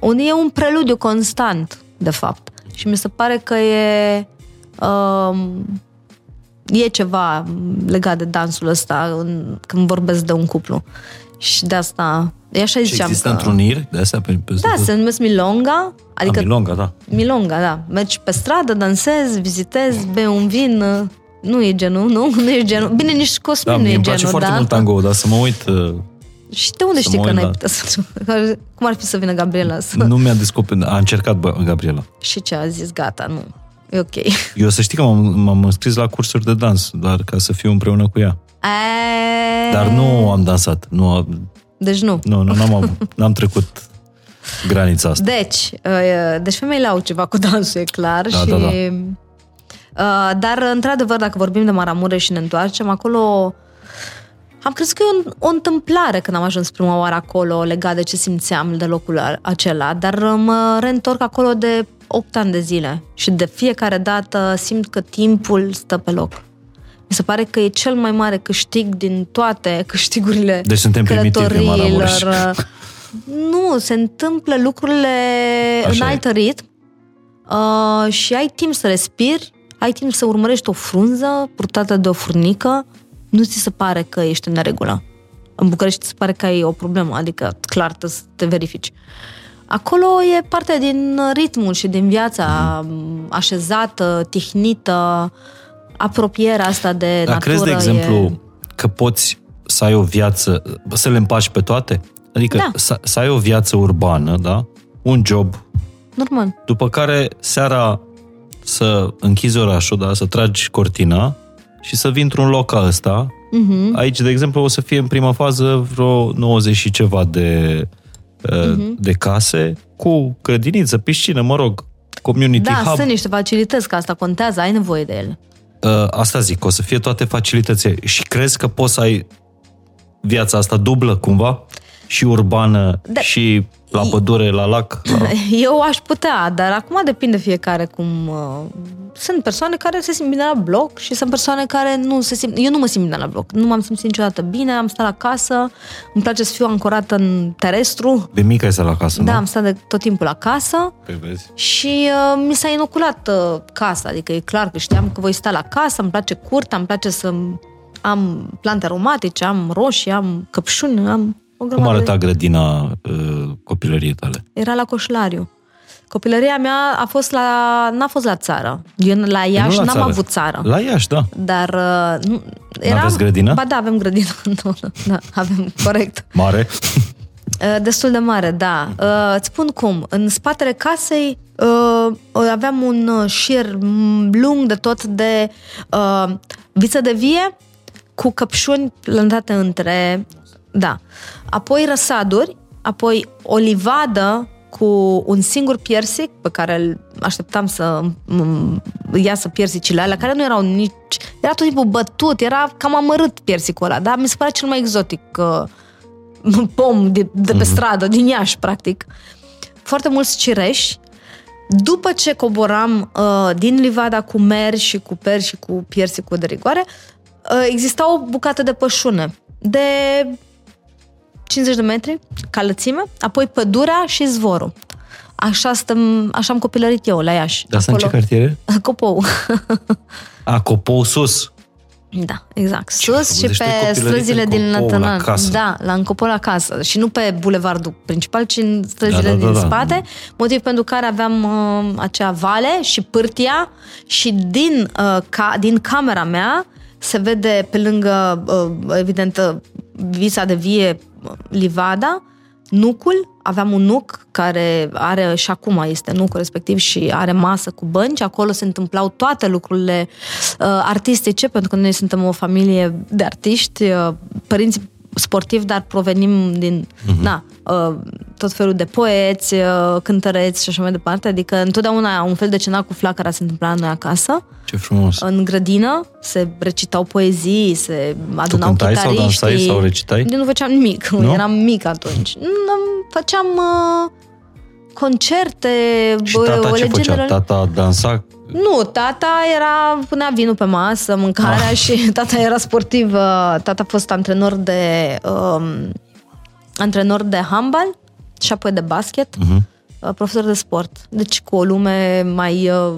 Un, e un preludiu constant, de fapt. Și mi se pare că e... Um, e ceva legat de dansul ăsta în, când vorbesc de un cuplu. Și de asta... E așa Și ziceam există că... întruniri de astea? Pe, pe Da, se numesc milonga, Adică... adică Milonga, da. milonga, da. Mergi pe stradă, dansezi, vizitezi, bei un vin, nu e genul, nu? Nu e genul. Bine, nici Cosmin Da, nu mie e îmi place genul, foarte da? mult tango, dar să mă uit... uh, Și de unde Să știi mă că uit n-ai la- putea să... Cum ar fi să vină Gabriela să... Nu mi-a descoperit, a încercat bă, Gabriela. Și ce a zis? Gata, nu. E ok. Eu să știi că m-am, m-am înscris la cursuri de dans, doar ca să fiu împreună cu ea. E... Dar nu am dansat. Nu, am- Deci nu. nu, nu n-am, avut- n-am trecut granița asta. Deci, uh, deci femeile au ceva cu dansul, e clar. Da, și, da, da. uh, Dar, într-adevăr, dacă vorbim de Maramureș și ne întoarcem, acolo am crezut că e o, o întâmplare când am ajuns prima oară acolo, legat de ce simțeam de locul a- acela, dar uh, mă reîntorc acolo de 8 ani de zile și de fiecare dată simt că timpul stă pe loc. Mi se pare că e cel mai mare câștig din toate câștigurile Deci suntem primitivi în călătoriilor. Maramureș. Nu, se întâmplă lucrurile Așa în e. alt ritm uh, și ai timp să respiri, ai timp să urmărești o frunză purtată de o furnică, nu ți se pare că ești în neregulă. În București ți se pare că ai o problemă, adică clar trebuie să te verifici. Acolo e parte din ritmul și din viața Mhm. așezată, tihnită, apropierea asta de Dar natură. crezi, de exemplu, e... că poți să ai o viață, să le împaci pe toate? Adică Da. să, să ai o viață urbană, da? Un job, Normal. după care seara să închizi orașul, da? Să tragi cortina și să vii într-un loc ca ăsta. Mhm. Aici, de exemplu, o să fie în prima fază vreo 90 și ceva de, uh, Mhm. de case cu grădiniță, piscină, mă rog, community Da, hub. sunt niște facilități, că asta contează, ai nevoie de ele. Uh, asta zic, o să fie toate facilitățile. Și crezi că poți să ai viața asta dublă cumva? Și urbană, Da. și la pădure, la lac? La... Eu aș putea, dar acum depinde fiecare cum... Uh, sunt persoane care se simt bine la bloc și sunt persoane care nu se simt... Eu nu mă simt bine la bloc. Nu m-am simțit niciodată bine, am stat acasă, îmi place să fiu ancorată în terestru. De mic ai stat la casă, Da, nu? am stat de tot timpul acasă Păi vezi. și uh, mi s-a inoculat uh, casa. Adică e clar că știam că voi sta la casă, îmi place curtea, îmi place să am plante aromatice, am roșii, am căpșuni, am o Cum grămadă de- arăta grădina uh, copilăriei tale? Era la Coșlariu. Copilăria mea a fost la, n-a fost la țară. Eu la Păi Iași nu la n-am țară. avut țară. La Iași, da. Dar uh, nu, era... N-aveți grădină? Ba da, avem grădină. nu, nu, da, avem, corect. Mare. Uh, Destul de mare, da. Uh, Îți spun cum. În spatele casei uh, aveam un uh, șir m, lung de tot de uh, viță de vie cu căpșuni plantate între... Da. Apoi răsaduri, apoi o livadă cu un singur piersic pe care îl așteptam să m- iasă piersicile alea, care nu erau nici... Era tot timpul bătut, era cam amărât piersicul ăla, dar mi se părea cel mai exotic uh, pom de, de pe stradă, din Iași, practic. Foarte mulți cireși, După ce coboram uh, din livada cu mer și cu per și cu piersi cu de rigoare, uh, exista o bucată de pășune de 50 de metri ca lățime, apoi pădurea și zvorul. Așa, stăm, așa am copilărit eu la Iași. Dar asta în ce cartiere? Copou. A, Copou sus. Da, exact. Ce Sus și frumos. Deci tu ai pe copilărit străzile în din Copou, la Nătănan. casă. Da, la Încopou la casă. Și nu pe bulevardul principal, ci în străzile Da, da, da, din da. spate. Motiv pentru care aveam uh, acea vale și pârtia și din, uh, ca, din camera mea se vede pe lângă, uh, evident, uh, visa de vie uh, livada, nucul, aveam un nuc care are și acum este nucul respectiv și are masă cu bănci, acolo se întâmplau toate lucrurile uh, artistice, pentru că noi suntem o familie de artiști, uh, părinți sportivi, dar provenim din uh-huh. na, uh, tot felul de poeți, uh, cântăreți și așa mai departe, adică întotdeauna un fel de cenac cu flacăra se întâmpla la noi acasă Ce frumos. în grădină, se recitau poezii, se adunau cântai sau chitariștii. dansai sau recitai? Eu nu făceam nimic, Nu? nu? eram mic atunci. Nu, făceam uh, concerte, Și bă, tata o ce făcea? legendă- Tata dansa? Nu, tata era, punea vinul pe masă, mâncarea Ah. și tata era sportiv. uh, Tata a fost antrenor de um, antrenor de handbal și apoi de basket, Mhm. uh, profesor de sport. Deci cu o lume mai uh,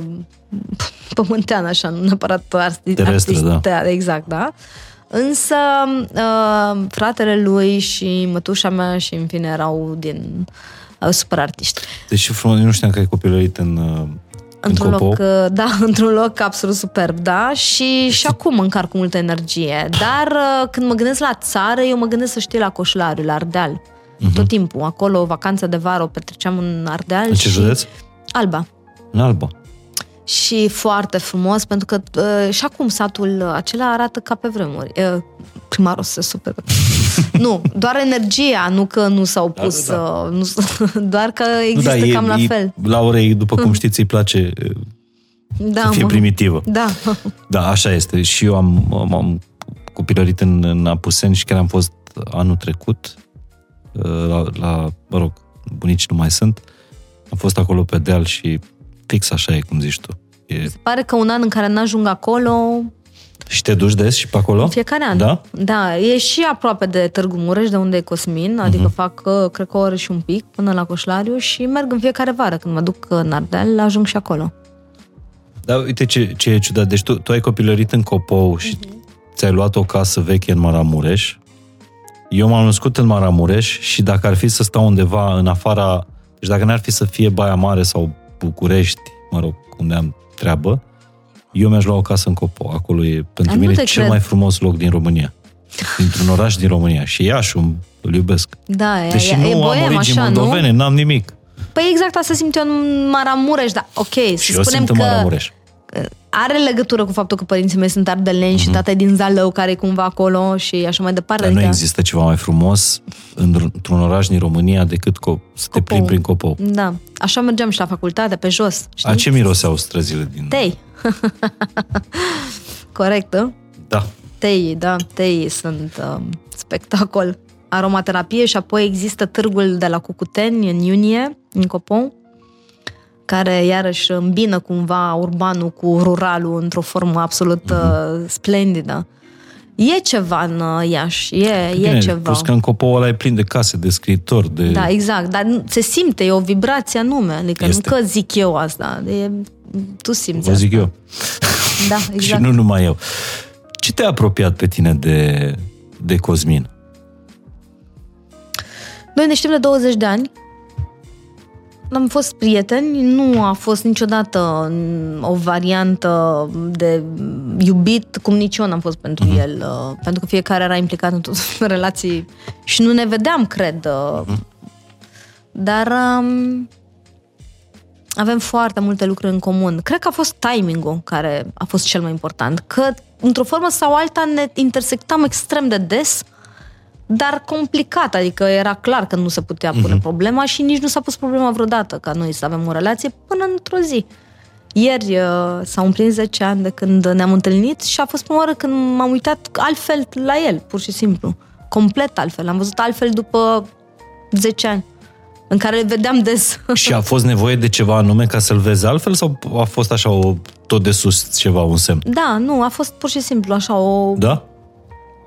pământeană, așa, nu neapărat arti- Terestră, artist- da. Exact, da. Însă uh, fratele lui și mătușa mea și în fine erau din uh, super artiști. Deci ce frumos, eu nu știam că ai copilărit în, uh, Într-un în Copou. loc, uh, da, într-un loc absolut superb, da, și, și acum încarc cu multă energie. Dar uh, când mă gândesc la țară, eu mă gândesc să știi la Coșlariu, la Ardeal. Tot timpul. Acolo, o vacanță de vară o petreceam în Ardeal. Mhm. În ce și... județ? Alba. În Alba. Și foarte frumos, pentru că uh, și acum satul acela arată ca pe vremuri. Uh, primarul se super. nu, doar energia, nu că nu s-au pus, da, uh, nu, doar că Nu, există da, e- cam la e- fel. Laurei, după cum știți, îi place uh, Da, să fie mă. primitivă. Da. Da, așa este. Și eu am, am, am copilărit în, în Apuseni și chiar am fost anul trecut uh, la, la, mă rog, bunici nu mai sunt. Am fost acolo pe deal și fix așa e cum zici tu. E... Pare că un an în care n-ajung acolo, Și te duci des și pe acolo? în fiecare an. Da? Da, e și aproape de Târgu Mureș, de unde e Cosmin, adică Mhm. fac, uh, cred că o oră și un pic, până la Coșlariu și merg în fiecare vară. Când mă duc în Ardeal, ajung și acolo. Da, uite ce, ce e ciudat. Deci tu, tu ai copilărit în Copou și ți-ai luat o casă veche în Maramureș. Eu m-am născut în Maramureș și dacă ar fi să stau undeva în afara... Deci dacă n-ar fi să fie Baia Mare sau București, mă rog, unde am treabă, eu mi-aș lua o casă în Copou. Acolo e pentru Dar nu mine te cel cred. mai frumos loc din România. Dintr-un oraș din România. Și Iașul îl iubesc. Da, Deși e, nu e am boem, origini așa, moldovene, nu? n-am nimic. Păi exact asta simt eu în Maramureș, dar ok, Și să eu spunem sunt în că Maramureș. are legătură cu faptul că părinții mei sunt ardeleni și tata e din Zalău, care e cumva acolo și așa mai departe. Mhm. Dar nu adică- există ceva mai frumos într-un oraș din România decât co- să te Copou. plimbi prin Copou. Da, așa mergeam și la facultate, pe jos. Știi? A ce miroseau străzile din... Tei. Corect, da? Da. Teii, da, teii sunt uh, spectacol. Aromaterapie și apoi există târgul de la Cucuteni în iunie, în Copou, care iarăși îmbină cumva urbanul cu ruralul într-o formă absolut uh, splendidă. E ceva în uh, Iași, e, e Bine, ceva. plus că în Copou ăla e plin de case, de scriitori, de... Da, exact, dar nu- se simte, e o vibrație anume, adică Este. nu că zic eu asta, e, tu simți Vă zic asta. eu. Da, Și exact. nu numai eu. Ce te-a apropiat pe tine de, de Cosmin? Noi ne știm de 20 de ani. Am fost prieteni, nu a fost niciodată mm, o variantă de iubit, cum nici eu n-am fost pentru uh-huh. el, uh, pentru că fiecare era implicat în tot în relații și nu ne vedeam, cred. Uh, Dar um, avem foarte multe lucruri în comun. Cred că a fost timingul care a fost cel mai important, că într-o formă sau alta ne intersectam extrem de des dar complicat, adică era clar că nu se putea pune uh-huh. problema și nici nu s-a pus problema vreodată ca noi să avem o relație până într-o zi. Ieri uh, s-au împlinit 10 ani de când ne-am întâlnit și a fost prima oară când m-am uitat altfel la el, pur și simplu. Complet altfel. Am văzut altfel după 10 ani. în care le vedeam des. Și a fost nevoie de ceva anume ca să-l vezi altfel sau a fost așa o, tot de sus ceva, un semn? Da, nu, a fost pur și simplu așa o... Da?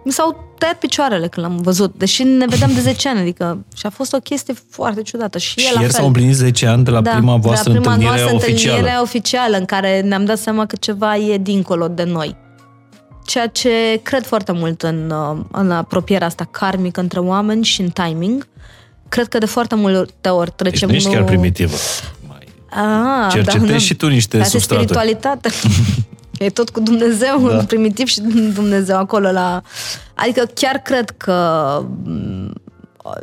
Mi s-au tăiat picioarele când l-am văzut, deși ne vedeam de 10 ani, adică și a fost o chestie foarte ciudată. Și, Și el la ieri fel. s-au împlinit 10 ani de la da, prima voastră de la prima întâlnire noastră oficială. întâlnire oficială în care ne-am dat seama că ceva e dincolo de noi. Ceea ce cred foarte mult în, uh, în apropierea asta karmică între oameni și în timing. Cred că de foarte multe ori Deci trecem... nu ești chiar nu- primitivă. Mai Ah, cercetezi da, și tu niște Asta e substrate. spiritualitate. e tot cu Dumnezeu, Da. da. primitiv și Dumnezeu acolo la... Adică chiar cred că m,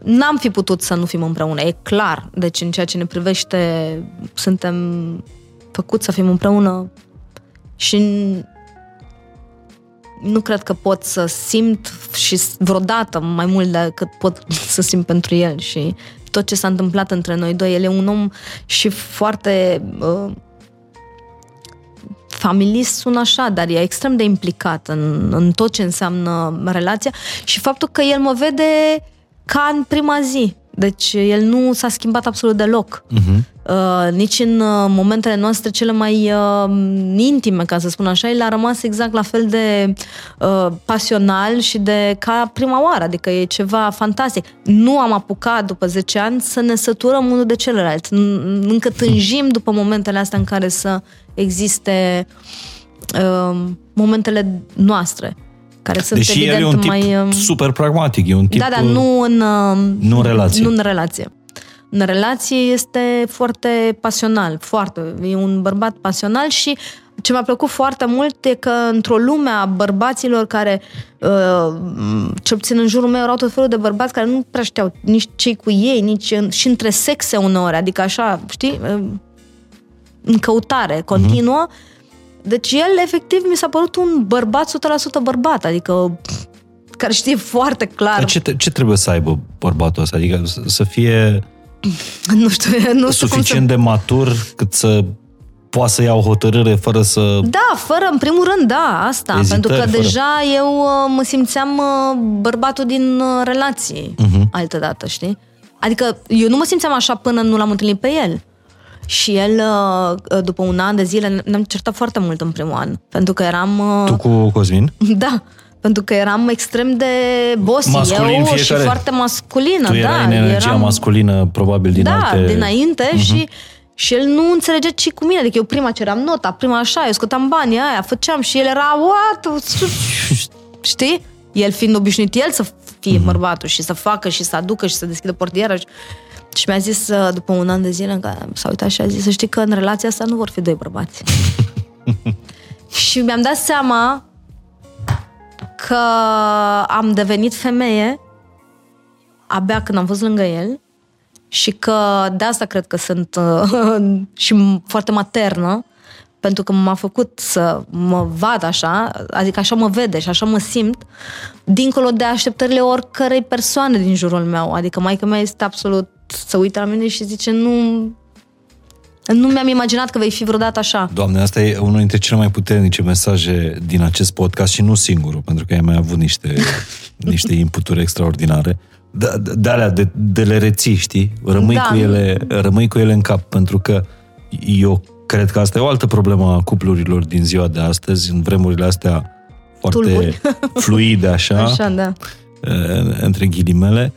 n-am fi putut să nu fim împreună, e clar. Deci în ceea ce ne privește suntem făcuți să fim împreună și n- nu cred că pot să simt și s- vreodată mai mult decât pot să simt pentru el și tot ce s-a întâmplat între noi doi. El e un om și foarte uh, familist sună așa, dar e extrem de implicat în, în tot ce înseamnă relația și faptul că el mă vede ca în prima zi. Deci el nu s-a schimbat absolut deloc. Mhm. Uh, nici în uh, momentele noastre cele mai uh, intime, ca să spun așa, el a rămas exact la fel de uh, pasional și de ca prima oară, adică e ceva fantastic. Nu am apucat după 10 ani să ne săturăm unul de celălalt. N- Încă tânjim după momentele astea în care să existe uh, momentele noastre, care sunt Deși evident el e un tip mai... uh, super pragmatic, e un tip... da, dar nu în, uh, nu în relație. Nu în relație. În relație este foarte pasional, foarte. E un bărbat pasional și ce mi-a plăcut foarte mult e că într-o lume a bărbaților care, uh, cel puțin în jurul meu, erau tot felul de bărbați care nu prea știau nici cei cu ei, nici în, și între sexe uneori, adică așa, știi, uh, în căutare continuă. Deci el, efectiv, mi s-a părut un bărbat 100% bărbat, adică care știe foarte clar Dar ce, te- ce trebuie să aibă bărbatul ăsta? Adică să- să fie nu știu, nu știu suficient cum de matur cât să poată să ia o hotărâre fără să... să... Da, fără, în primul rând, da, asta. Ezitări, pentru că fără. deja eu uh, mă simțeam uh, bărbatul din uh, relații Mhm. uh-huh. altă dată, știi? Adică eu nu mă simțeam așa până nu l-am întâlnit pe el. Și el, uh, după un an de zile, ne-am certat foarte mult în primul an. Pentru că eram... uh, Tu cu Cosmin? Da, pentru că eram extrem de bossy Masculin eu și fiecare. foarte masculină. Tu da, erai în energia eram... masculină, probabil, din da, alte... dinainte uh-huh. și și el nu înțelegea ce cu mine, adică eu prima ceream nota, prima așa, eu scoteam banii aia, făceam și el era, what? Știi? El fiind obișnuit el să fie uh-huh. bărbatul și să facă și să aducă și să deschidă portiera și, și mi-a zis uh, după un an de zile în care s-a uitat și a zis să știi că în relația asta nu vor fi doi bărbați. și mi-am dat seama că am devenit femeie abia când am fost lângă el și că de asta cred că sunt uh, și foarte maternă, pentru că m-a făcut să mă vad așa, adică așa mă vede și așa mă simt, dincolo de așteptările oricărei persoane din jurul meu. Adică maica mea este absolut, să uită la mine și zice, nu, nu mi-am imaginat că vei fi vreodată așa. Doamne, asta e unul dintre cele mai puternice mesaje din acest podcast și nu singurul, pentru că ai mai avut niște, niște inputuri extraordinare. De, de alea, de, de le reții, știi? Rămâi, Da. cu ele, rămâi cu ele în cap, pentru că eu cred că asta e o altă problemă a cuplurilor din ziua de astăzi, în vremurile astea foarte Tulburi. fluide, așa, Așa, da. uh, între ghilimele,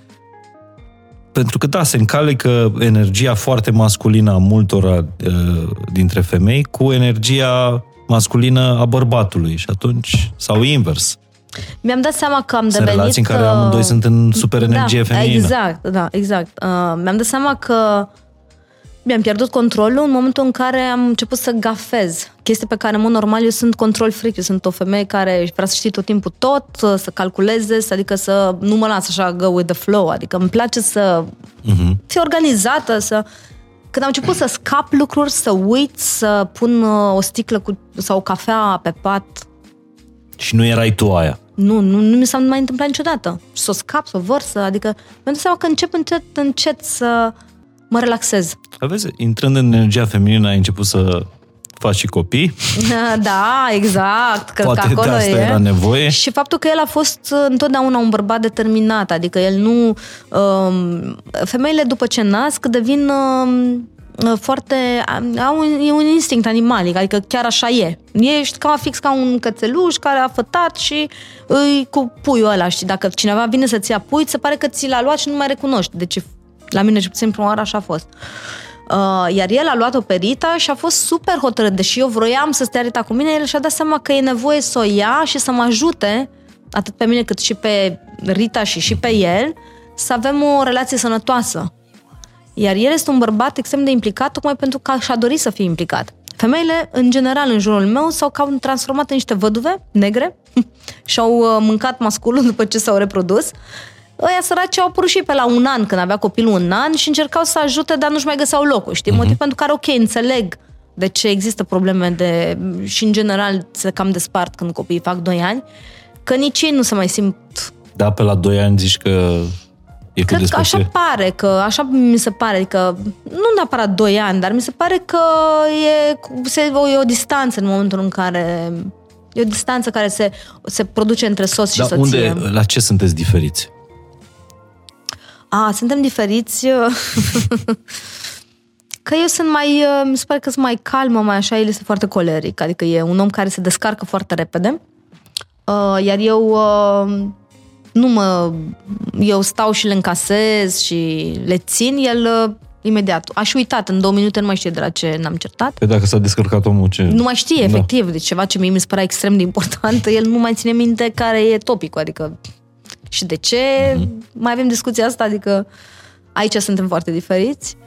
pentru că, da, se încalecă energia foarte masculină a multora uh, dintre femei cu energia masculină a bărbatului și atunci, sau invers. Mi-am dat seama că am Sunt devenit... relații în care uh, amândoi sunt în super energie da, feminină. Exact, da, exact. Uh, mi-am dat seama că mi-am pierdut controlul în momentul în care am început să gafez. Chestie pe care, în mod normal, eu sunt control freak. Eu sunt o femeie care vrea să știe tot timpul tot, să calculeze, să, adică să nu mă las așa go with the flow. Adică îmi place să Mhm. fie organizată, să... Când am început să scap lucruri, să uit, să pun uh, o sticlă cu, sau o cafea pe pat, Și nu erai tu aia. nu, nu, nu mi s-a mai întâmplat niciodată. Să o scap, să o vărsă, adică mi-am dat seama că încep încet, încet să mă relaxez. Vezi, intrând în energia feminină, ai început să faci și copii. Da, exact. Cred Poate că acolo de asta e. era nevoie. Și faptul că el a fost uh, întotdeauna un bărbat determinat, adică el nu... Um, femeile după ce nasc devin um, uh, foarte... Au un, e un instinct animalic, adică chiar așa e. Ești ca fix ca un cățeluș care a fătat și îi cu puiul ăla, știi? Dacă cineva vine să-ți ia pui, se pare că ți l-a luat și nu mai recunoști. Deci la mine și puțin prima oară așa a fost. Uh, iar el a luat-o pe Rita și a fost super hotărât. Deși eu vroiam să stea Rita cu mine, el și-a dat seama că e nevoie să o ia și să mă ajute, atât pe mine cât și pe Rita și și pe el, să avem o relație sănătoasă. Iar el este un bărbat extrem de implicat, tocmai pentru că și-a dorit să fie implicat. Femeile, în general, în jurul meu, s-au cam transformat în niște văduve negre și-au uh, mâncat masculul după ce s-au reprodus. Ăia săraci au apărut și pe la un an, când avea copilul un an și încercau să ajute, dar nu-și mai găseau locul, știi? Uh-huh. Motiv pentru care, ok, înțeleg de ce există probleme de... și în general se cam despart când copiii fac 2 ani, că nici ei nu se mai simt Da, pe la 2 ani zici că e cu Cred că așa despărțire. pare, că așa mi se pare, adică nu neapărat 2 ani, dar mi se pare că e, cu- se, o, e o distanță în momentul în care e o distanță care se, se produce între soț și Dar soție. unde, la ce sunteți diferiți? A, suntem diferiți. că eu sunt mai, mi se pare că sunt mai calmă, mai așa, el este foarte coleric, adică e un om care se descarcă foarte repede, Uh, iar eu uh, nu mă, eu stau și le încasez și le țin, el uh, imediat. Aș uitat, în două minute nu mai știe de la ce n-am certat. Păi dacă s-a descărcat omul, ce... Nu mai știe, Da. efectiv, deci ceva ce mie mi se părea extrem de important, el nu mai ține minte care e topicul, adică și de ce mai avem discuția asta, adică aici suntem foarte diferiți.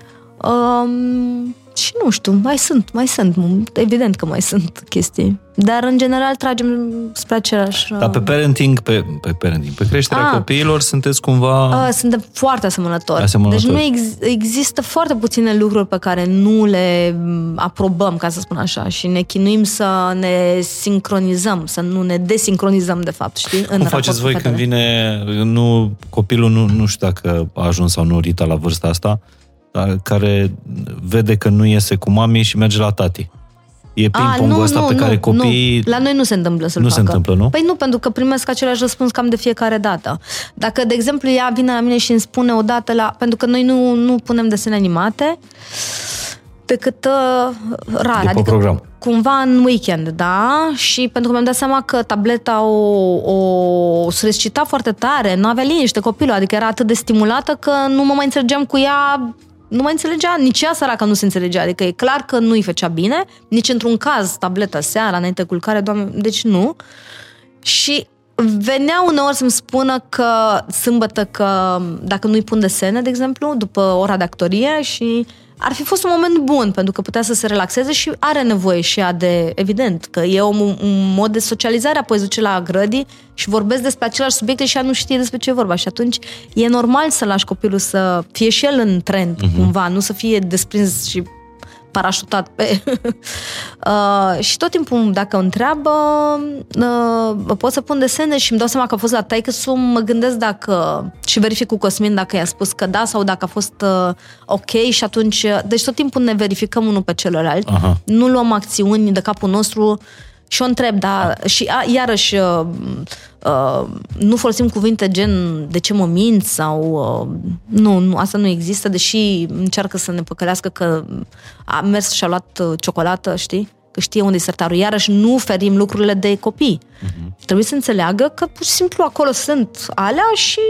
Um, și nu știu, mai sunt, mai sunt, evident că mai sunt chestii. Dar în general tragem spre același... Dar pe parenting, pe, pe parenting, pe creșterea Ah. copiilor sunteți cumva... Uh, suntem foarte asemănători. Asemănători. Deci nu ex- există foarte puține lucruri pe care nu le m, aprobăm, ca să spun așa, și ne chinuim să ne sincronizăm, să nu ne desincronizăm, de fapt, știi? Cum faceți voi când vine, nu, copilul, nu, nu știu dacă a ajuns sau nu Rita la vârsta asta, dar care vede că nu iese cu mami și merge la tati. E ping-pongul ăsta pe care copiii... Nu. La noi nu se întâmplă să-l Nu se facă. întâmplă, nu? Păi nu, pentru că primesc același răspuns cam de fiecare dată. Dacă, de exemplu, ea vine la mine și îmi spune odată la... Pentru că noi nu, nu punem desene animate, decât uh, rar. După adică program. cumva în weekend, da? Și pentru că mi-am dat seama că tableta o, o solicita foarte tare, nu avea liniște copilul, adică era atât de stimulată că nu mă mai înțelegeam cu ea nu mai înțelegea, nici ea săracă nu se înțelegea, adică e clar că nu îi făcea bine, nici într-un caz tableta seara, înainte de culcare, doamne, deci nu. Și venea uneori să-mi spună că sâmbătă că dacă nu-i pun desene, de exemplu, după ora de actorie și ar fi fost un moment bun pentru că putea să se relaxeze și are nevoie și ea de, evident, că e un, un mod de socializare, apoi se duce la grădii și vorbesc despre aceleași subiecte și ea nu știe despre ce e vorba și atunci e normal să lași copilul să fie și el în trend, uh-huh. cumva, nu să fie desprins și parașutat pe... uh, și tot timpul, dacă o întreabă, uh, pot să pun desene și îmi dau seama că a fost la taică să mă gândesc dacă... și verific cu Cosmin dacă i-a spus că da sau dacă a fost uh, ok și atunci... Deci tot timpul ne verificăm unul pe celălalt. Aha. Nu luăm acțiuni de capul nostru și o întreb, da, și a, iarăși uh, uh, nu folosim cuvinte gen de ce mă minți sau uh, nu, nu, asta nu există, deși încearcă să ne păcălească că a mers și a luat uh, ciocolată, știi? Că știe unde e sertarul. Iarăși nu ferim lucrurile de copii. Uh-huh. Trebuie să înțeleagă că pur și simplu acolo sunt alea și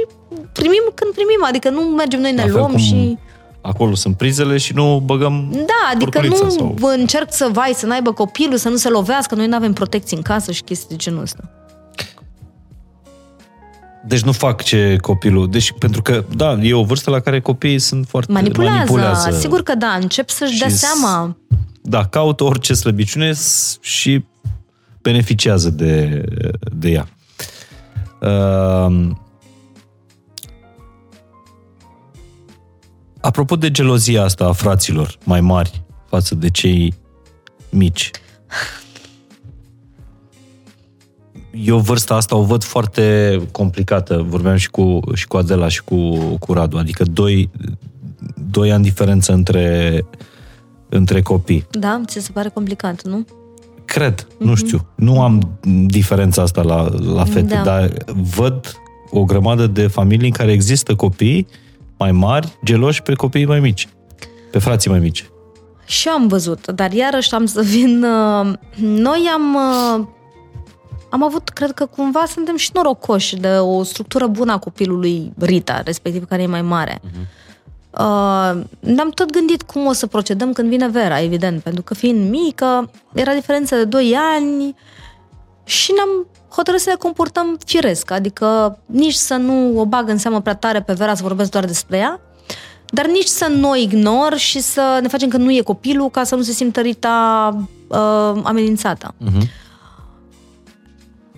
primim când primim, adică nu mergem noi, ne La fel luăm cum și... Acolo sunt prizele și nu băgăm Da, adică curculița nu sau... încerc să vai, să n-aibă copilul, să nu se lovească, noi nu avem protecții în casă și chestii de genul ăsta. Deci nu fac ce copilul... Deci, pentru că, da, e o vârstă la care copiii sunt foarte... Manipulează, manipulează. sigur că da, încep să-și dea Și seama. Da, caută orice slăbiciune s- și beneficiază de, de ea. Uh, apropo de gelozia asta a fraților mai mari față de cei mici, eu vârsta asta o văd foarte complicată. Vorbeam și cu, și cu Adela și cu, cu Radu. Adică doi, doi ani diferență între între copii. Da? Ți se pare complicat, nu? Cred, nu știu. Nu am diferența asta la, la fete, Da. dar văd o grămadă de familii în care există copii mai mari, geloși pe copiii mai mici. Pe frații mai mici. Și eu am văzut, dar iarăși am să vin... uh, Noi am... uh, Am avut, cred că cumva suntem și norocoși de o structură bună a copilului Rita, respectiv care e mai mare. Uh, ne-am tot gândit cum o să procedăm când vine Vera, evident, pentru că fiind mică, era diferență de 2 ani și ne-am hotărât să ne comportăm firesc, adică nici să nu o bag în seamă prea tare pe Vera să vorbesc doar despre ea, dar nici să nu o ignor și să ne facem că nu e copilul ca să nu se simtă Rita uh, amenințată. Uh-huh.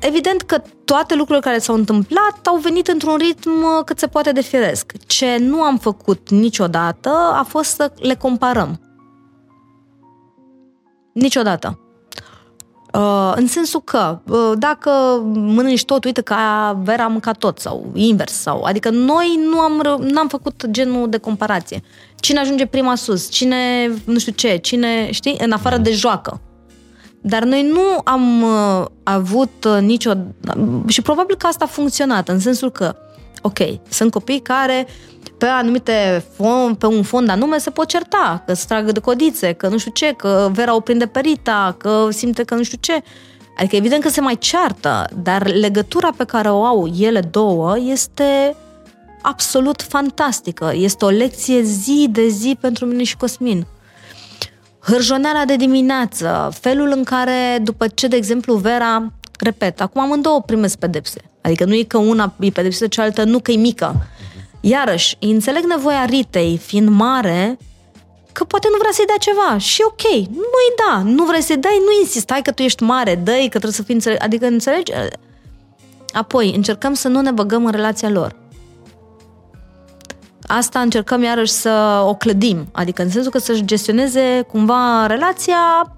Evident că toate lucrurile care s-au întâmplat au venit într-un ritm uh, cât se poate de firesc. Ce nu am făcut niciodată a fost să le comparăm. Niciodată. Uh, în sensul că uh, dacă mănânci tot, uite că aia Vera a mâncat tot sau invers. sau Adică noi nu am, ră- n-am făcut genul de comparație. Cine ajunge prima sus, cine nu știu ce, cine, știi, în afară de joacă. Dar noi nu am uh, avut uh, nicio... Și probabil că asta a funcționat, în sensul că, ok, sunt copii care pe anumite fond, pe un fond anume se pot certa, că se tragă de codițe, că nu știu ce, că Vera o prinde pe Rita, că simte că nu știu ce. Adică evident că se mai ceartă, dar legătura pe care o au ele două este absolut fantastică. Este o lecție zi de zi pentru mine și Cosmin hârjoneala de dimineață, felul în care, după ce, de exemplu, Vera, repet, acum amândouă primesc pedepse. Adică nu e că una e pedepsită, cealaltă nu că e mică. Iarăși, înțeleg nevoia Ritei, fiind mare, că poate nu vrea să-i dea ceva. Și ok, nu-i da. Nu vrei să-i dai, nu insist. Hai că tu ești mare, dă că trebuie să fii înțeleg. Adică, înțelegi? Apoi, încercăm să nu ne băgăm în relația lor. Asta încercăm iarăși să o clădim, adică în sensul că să-și gestioneze cumva relația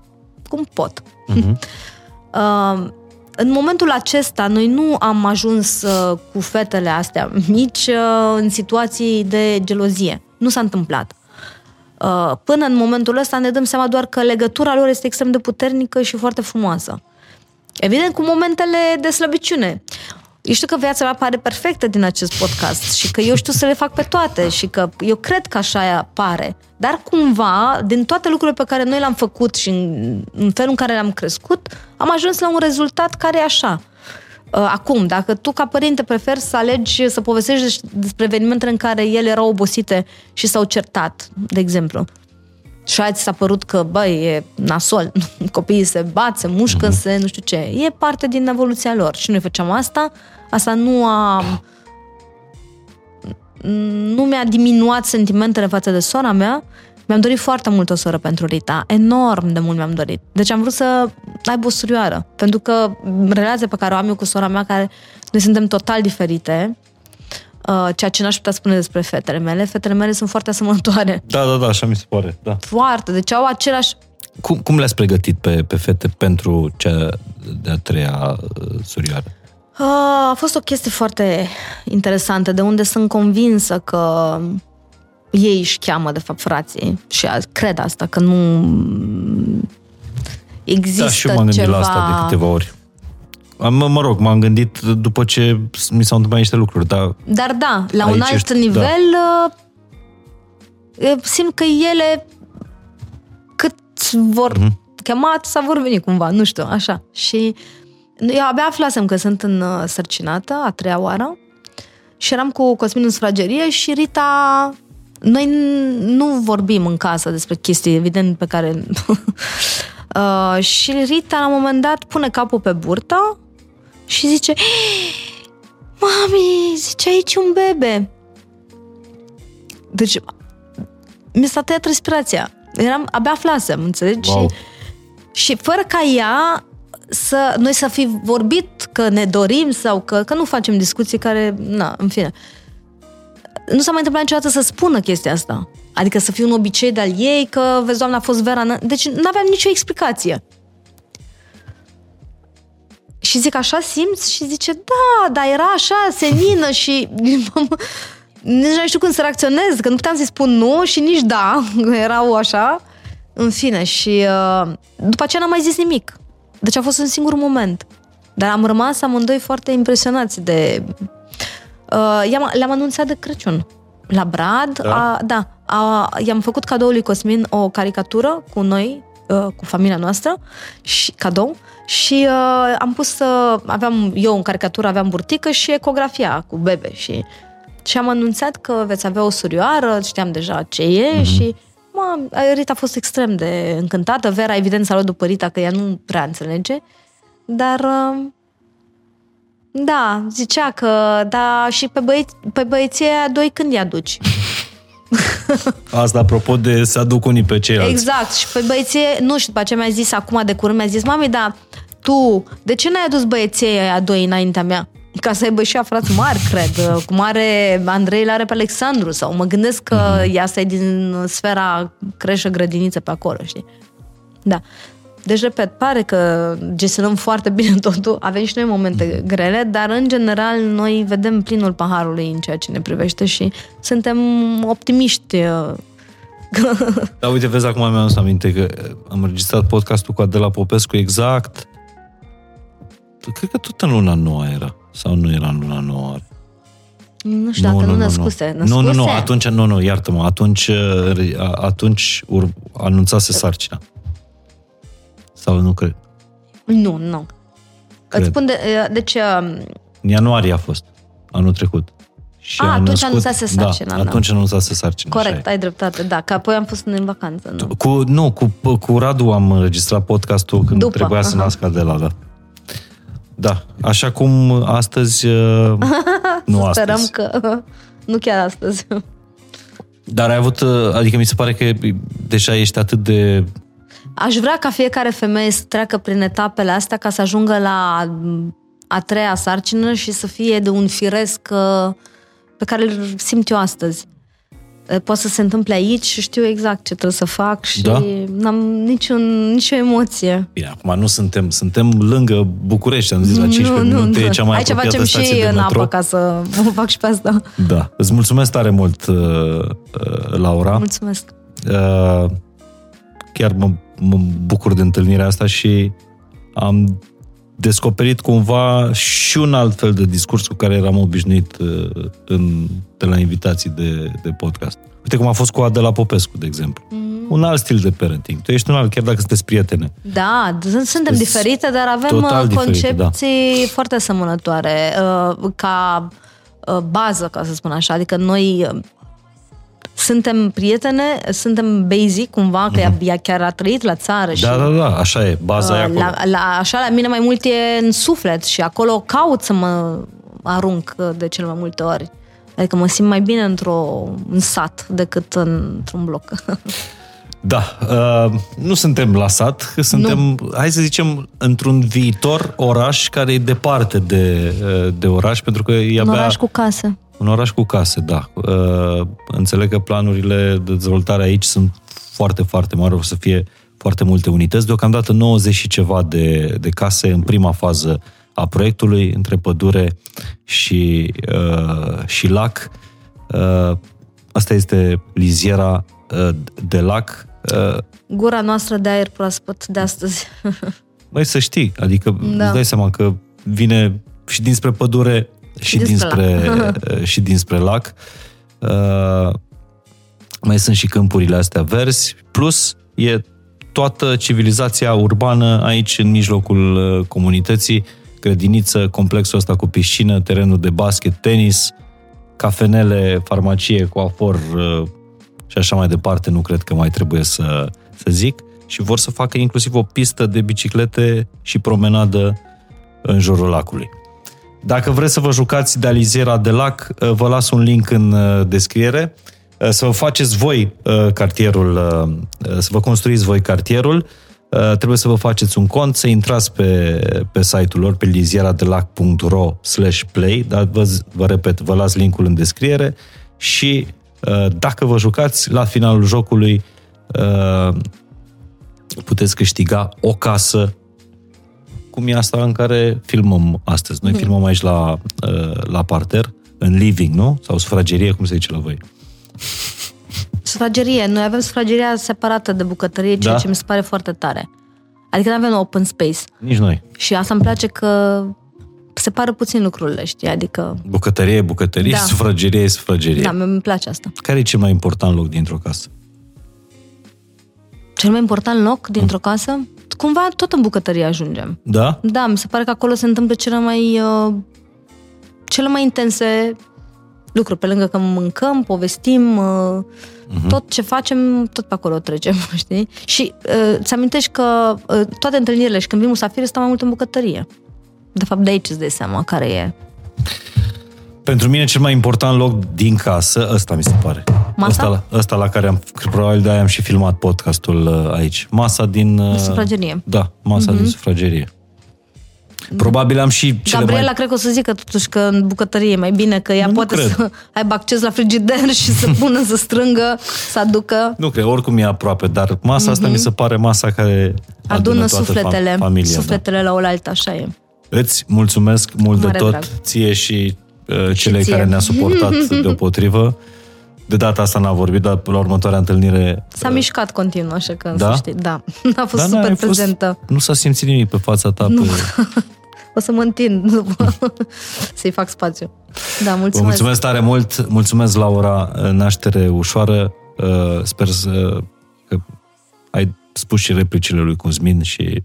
cum pot. Uh-huh. Uh, în momentul acesta, noi nu am ajuns uh, cu fetele astea mici uh, în situații de gelozie. Nu s-a întâmplat. Uh, până în momentul ăsta ne dăm seama doar că legătura lor este extrem de puternică și foarte frumoasă. Evident, cu momentele de slăbiciune. Eu știu că viața mea pare perfectă din acest podcast și că eu știu să le fac pe toate și că eu cred că așa pare. Dar cumva, din toate lucrurile pe care noi le-am făcut și în, în felul în care le-am crescut, am ajuns la un rezultat care e așa. Uh, Acum, dacă tu ca părinte preferi să alegi să povestești despre evenimentele în care ele erau obosite și s-au certat, de exemplu, și azi s-a părut că, băi, e nasol, copiii se bat, se mușcă, mm-hmm. se nu știu ce. E parte din evoluția lor. Și noi făceam asta. Asta nu a... Nu mi-a diminuat sentimentele față de sora mea. Mi-am dorit foarte mult o soră pentru Rita. Enorm de mult mi-am dorit. Deci am vrut să aibă o surioară. Pentru că relația pe care o am eu cu sora mea, care noi suntem total diferite, uh, ceea ce n-aș putea spune despre fetele mele. Fetele mele sunt foarte asemănătoare. Da, da, da, așa mi se pare. Da. Foarte. Deci au același... Cum, cum le-ați pregătit pe, pe fete pentru cea de-a treia uh, surioară? Uh, A fost o chestie foarte interesantă, de unde sunt convinsă că ei își cheamă, de fapt, frații. Și a- cred asta, că nu există Da, și eu m-am gândit ceva... la asta de câteva ori. Am, mă rog, m-am gândit după ce mi s-au întâmplat niște lucruri, dar Dar da, la Aici un alt ești- nivel da. simt că ele cât vor Mhm. mm-hmm. chemat sau vor veni cumva, nu știu, așa. Și eu abia aflasem că sunt în uh, sărcinată, a treia oară, și eram cu Cosmin în sufragerie și Rita... Noi n- nu vorbim în casă despre chestii, evident, pe care... uh, și Rita, la un moment dat, pune capul pe burtă și zice Mami, zice aici un bebe. Deci, mi s-a tăiat respirația. Eram, abia aflasem, înțelegi? Wow. Și, și fără ca ea să, noi să fi vorbit că ne dorim sau că, că nu facem discuții care, na, în fine. Nu s-a mai întâmplat niciodată să spună chestia asta. Adică să fie un obicei de-al ei, că, vezi, doamna, a fost Vera... n- Deci nu aveam nicio explicație. Și zic, așa simți? Și zice, da, dar era așa, senină și... nici nu știu cum să reacționez, că nu puteam să-i spun nu și nici da, că erau așa. În fine, și uh, după aceea n-am mai zis nimic. Deci a fost un singur moment. Dar am rămas amândoi foarte impresionați de... Uh, i-am, le-am anunțat de Crăciun. La Brad, Da? A, da a, i-am făcut cadou lui Cosmin o caricatură cu noi, uh, cu familia noastră, și cadou, și uh, am pus să... Aveam, eu în caricatură aveam burtică și ecografia cu bebe și... Și am anunțat că veți avea o surioară, știam deja ce e Mhm. mm-hmm. și mă, Rita a fost extrem de încântată. Vera, evident, s-a luat după Rita, că ea nu prea înțelege. Dar, uh, da, zicea că, da, și pe, băieți, pe băieții aia doi când îi aduci? Asta apropo de să aduc unii pe ceilalți. Exact, și pe băieții, nu știu, după aceea mi-a zis acum de curând, mi-a zis, mami, da, tu, de ce n-ai adus băieții aia doi înaintea mea? Ca să aibă și ea frați mari, cred. Cum are Andrei, are pe Alexandru. Sau mă gândesc că mm-hmm. asta e din sfera creșă grădiniță pe acolo, știi? Da. Deci, repet, pare că gestionăm foarte bine totul, avem și noi momente grele, dar, în general, noi vedem plinul paharului în ceea ce ne privește și suntem optimiști. Da, uite, vezi, acum mi-am adus aminte că am înregistrat podcastul cu Adela Popescu exact cred că tot în luna nouă era. Sau nu era în luna nouă? Nu știu dacă nu, nu născuse. Nu, nu, nu, atunci, nu, nu, iartă-mă, atunci, atunci ur, anunțase sarcina. Sau nu cred? Nu, nu. Cred. Îți spun de, deci... În ianuarie a fost, anul trecut. Și a, atunci născut, anunțase sarcina. Da, atunci anunțase sarcina. Corect, ai dreptate, da, că apoi am fost în vacanță. Nu, cu, nu cu, cu Radu am înregistrat podcastul când După, trebuia aha. să nască de la, da. Da, așa cum astăzi, nu astăzi. Sperăm că nu chiar astăzi. Dar ai avut, adică mi se pare că deja ești atât de... Aș vrea ca fiecare femeie să treacă prin etapele astea ca să ajungă la a treia sarcină și să fie de un firesc pe care îl simt eu astăzi. Poate să se întâmple aici și știu exact ce trebuie să fac și da? n-am niciun, nicio emoție. Bine, acum nu suntem, suntem lângă București, am zis la 15 nu, minute, nu. e cea mai Aici apropiată facem stație și de în metro. apă ca să fac și pe asta. Da, îți mulțumesc tare mult, Laura. Mulțumesc. Chiar mă, mă bucur de întâlnirea asta și am descoperit cumva și un alt fel de discurs cu care eram obișnuit în, de la invitații de, de podcast. Uite cum a fost cu Adela Popescu, de exemplu. Mm-hmm. Un alt stil de parenting. Tu ești un alt, chiar dacă sunteți prietene. Da, suntem diferite, dar avem concepții diferite, da. foarte asemănătoare ca bază, ca să spun așa. Adică noi suntem prietene, suntem basic cumva, că mm-hmm. ea chiar a trăit la țară. Da, și, da, da, așa e, baza uh, e acolo. La, la, așa, la mine mai mult e în suflet și acolo caut să mă arunc de cel mai multe ori. Adică mă simt mai bine într-un sat decât într-un bloc. Da, uh, nu suntem la sat, suntem, nu. hai să zicem, într-un viitor oraș care e departe de, de oraș, pentru că e Un abia... oraș cu case. Un oraș cu case, da. Uh, înțeleg că planurile de dezvoltare aici sunt foarte, foarte mari, o să fie foarte multe unități. Deocamdată 90 și ceva de, de case în prima fază a proiectului, între pădure și, uh, și lac. Uh, asta este liziera uh, de lac. Uh, Gura noastră de aer proaspăt de astăzi. Băi, să știi, adică da. îți dai seama că vine și dinspre pădure și dinspre, dinspre și dinspre lac. Uh, mai sunt și câmpurile astea verzi, plus e toată civilizația urbană aici în mijlocul uh, comunității, grădiniță, complexul ăsta cu piscină, terenul de basket, tenis, cafenele, farmacie, coafor uh, și așa mai departe, nu cred că mai trebuie să, să zic. Și vor să facă inclusiv o pistă de biciclete și promenadă în jurul lacului. Dacă vreți să vă jucați de aliziera de lac, vă las un link în descriere. Să vă faceți voi cartierul, să vă construiți voi cartierul, trebuie să vă faceți un cont, să intrați pe, pe site-ul lor, pe lizieradelac.ro slash play, dar vă, vă repet, vă las linkul în descriere și dacă vă jucați, la finalul jocului puteți câștiga o casă cum e asta în care filmăm astăzi. Noi mm-hmm. filmăm aici la, la parter, în living, nu? Sau sufragerie, cum se zice la voi? Sufragerie. Noi avem sufrageria separată de bucătărie, ceea Da? ce mi se pare foarte tare. Adică nu avem open space. Nici noi. Și asta îmi place că separă puțin lucrurile, știi? Adică, Bucătărie e bucătărie, Da. da. sufragerie e sufragerie. da, mi place asta. Care e cel mai important loc dintr-o casă? Cel mai important loc dintr-o casă? Cumva tot în bucătărie ajungem. Da? Da, mi se pare că acolo se întâmplă cele mai, uh, cele mai intense lucruri. Pe lângă că mâncăm, povestim, uh, uh-huh. tot ce facem, tot pe acolo trecem, știi? Și uh, ți amintești că uh, toate întâlnirile și când vin musafiri stau mai mult în bucătărie. De fapt, de aici îți dai seama care e. Pentru mine cel mai important loc din casă, ăsta mi se pare. Masa? Ăsta, la- ăsta la care am, probabil de-aia am și filmat podcastul uh, aici. Masa din... uh, sufragerie. Da, masa uh-huh. din sufragerie. Probabil am și cele Gabriela mai... cred că o să zică totuși că în bucătărie e mai bine, că ea Nu, nu poate cred. să aibă acces la frigider și să pună, să strângă, să aducă. Nu cred, oricum e aproape, dar masa asta mi se pare masa care Mhm. Adună toată sufletele, fam- familia. sufletele la oaltă, așa e. Da. Îți mulțumesc mult Mare de tot, drag. ție și uh, celei ție. care ne-a suportat deopotrivă. De data asta n-a vorbit, dar la următoarea întâlnire... S-a mișcat continuu, așa că Da? să știi. Da, a fost Da, super n-ai prezentă. nu s-a simțit nimic pe fața ta. Pe... O să mă întind după să-i fac spațiu. Da, mulțumesc. Vă mulțumesc tare mult, mulțumesc Laura, naștere ușoară, Uh, sper să, că ai spus și replicile lui Cuzmin și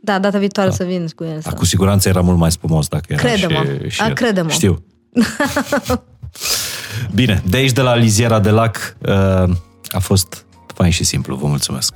Da, data viitoare da. să vin cu el. da, Să... cu siguranță era mult mai spumos dacă era Crede-mă. și, și A, el. crede-mă. Știu. Bine, de aici de la Liziera de Lac uh, a fost fain și simplu, vă mulțumesc.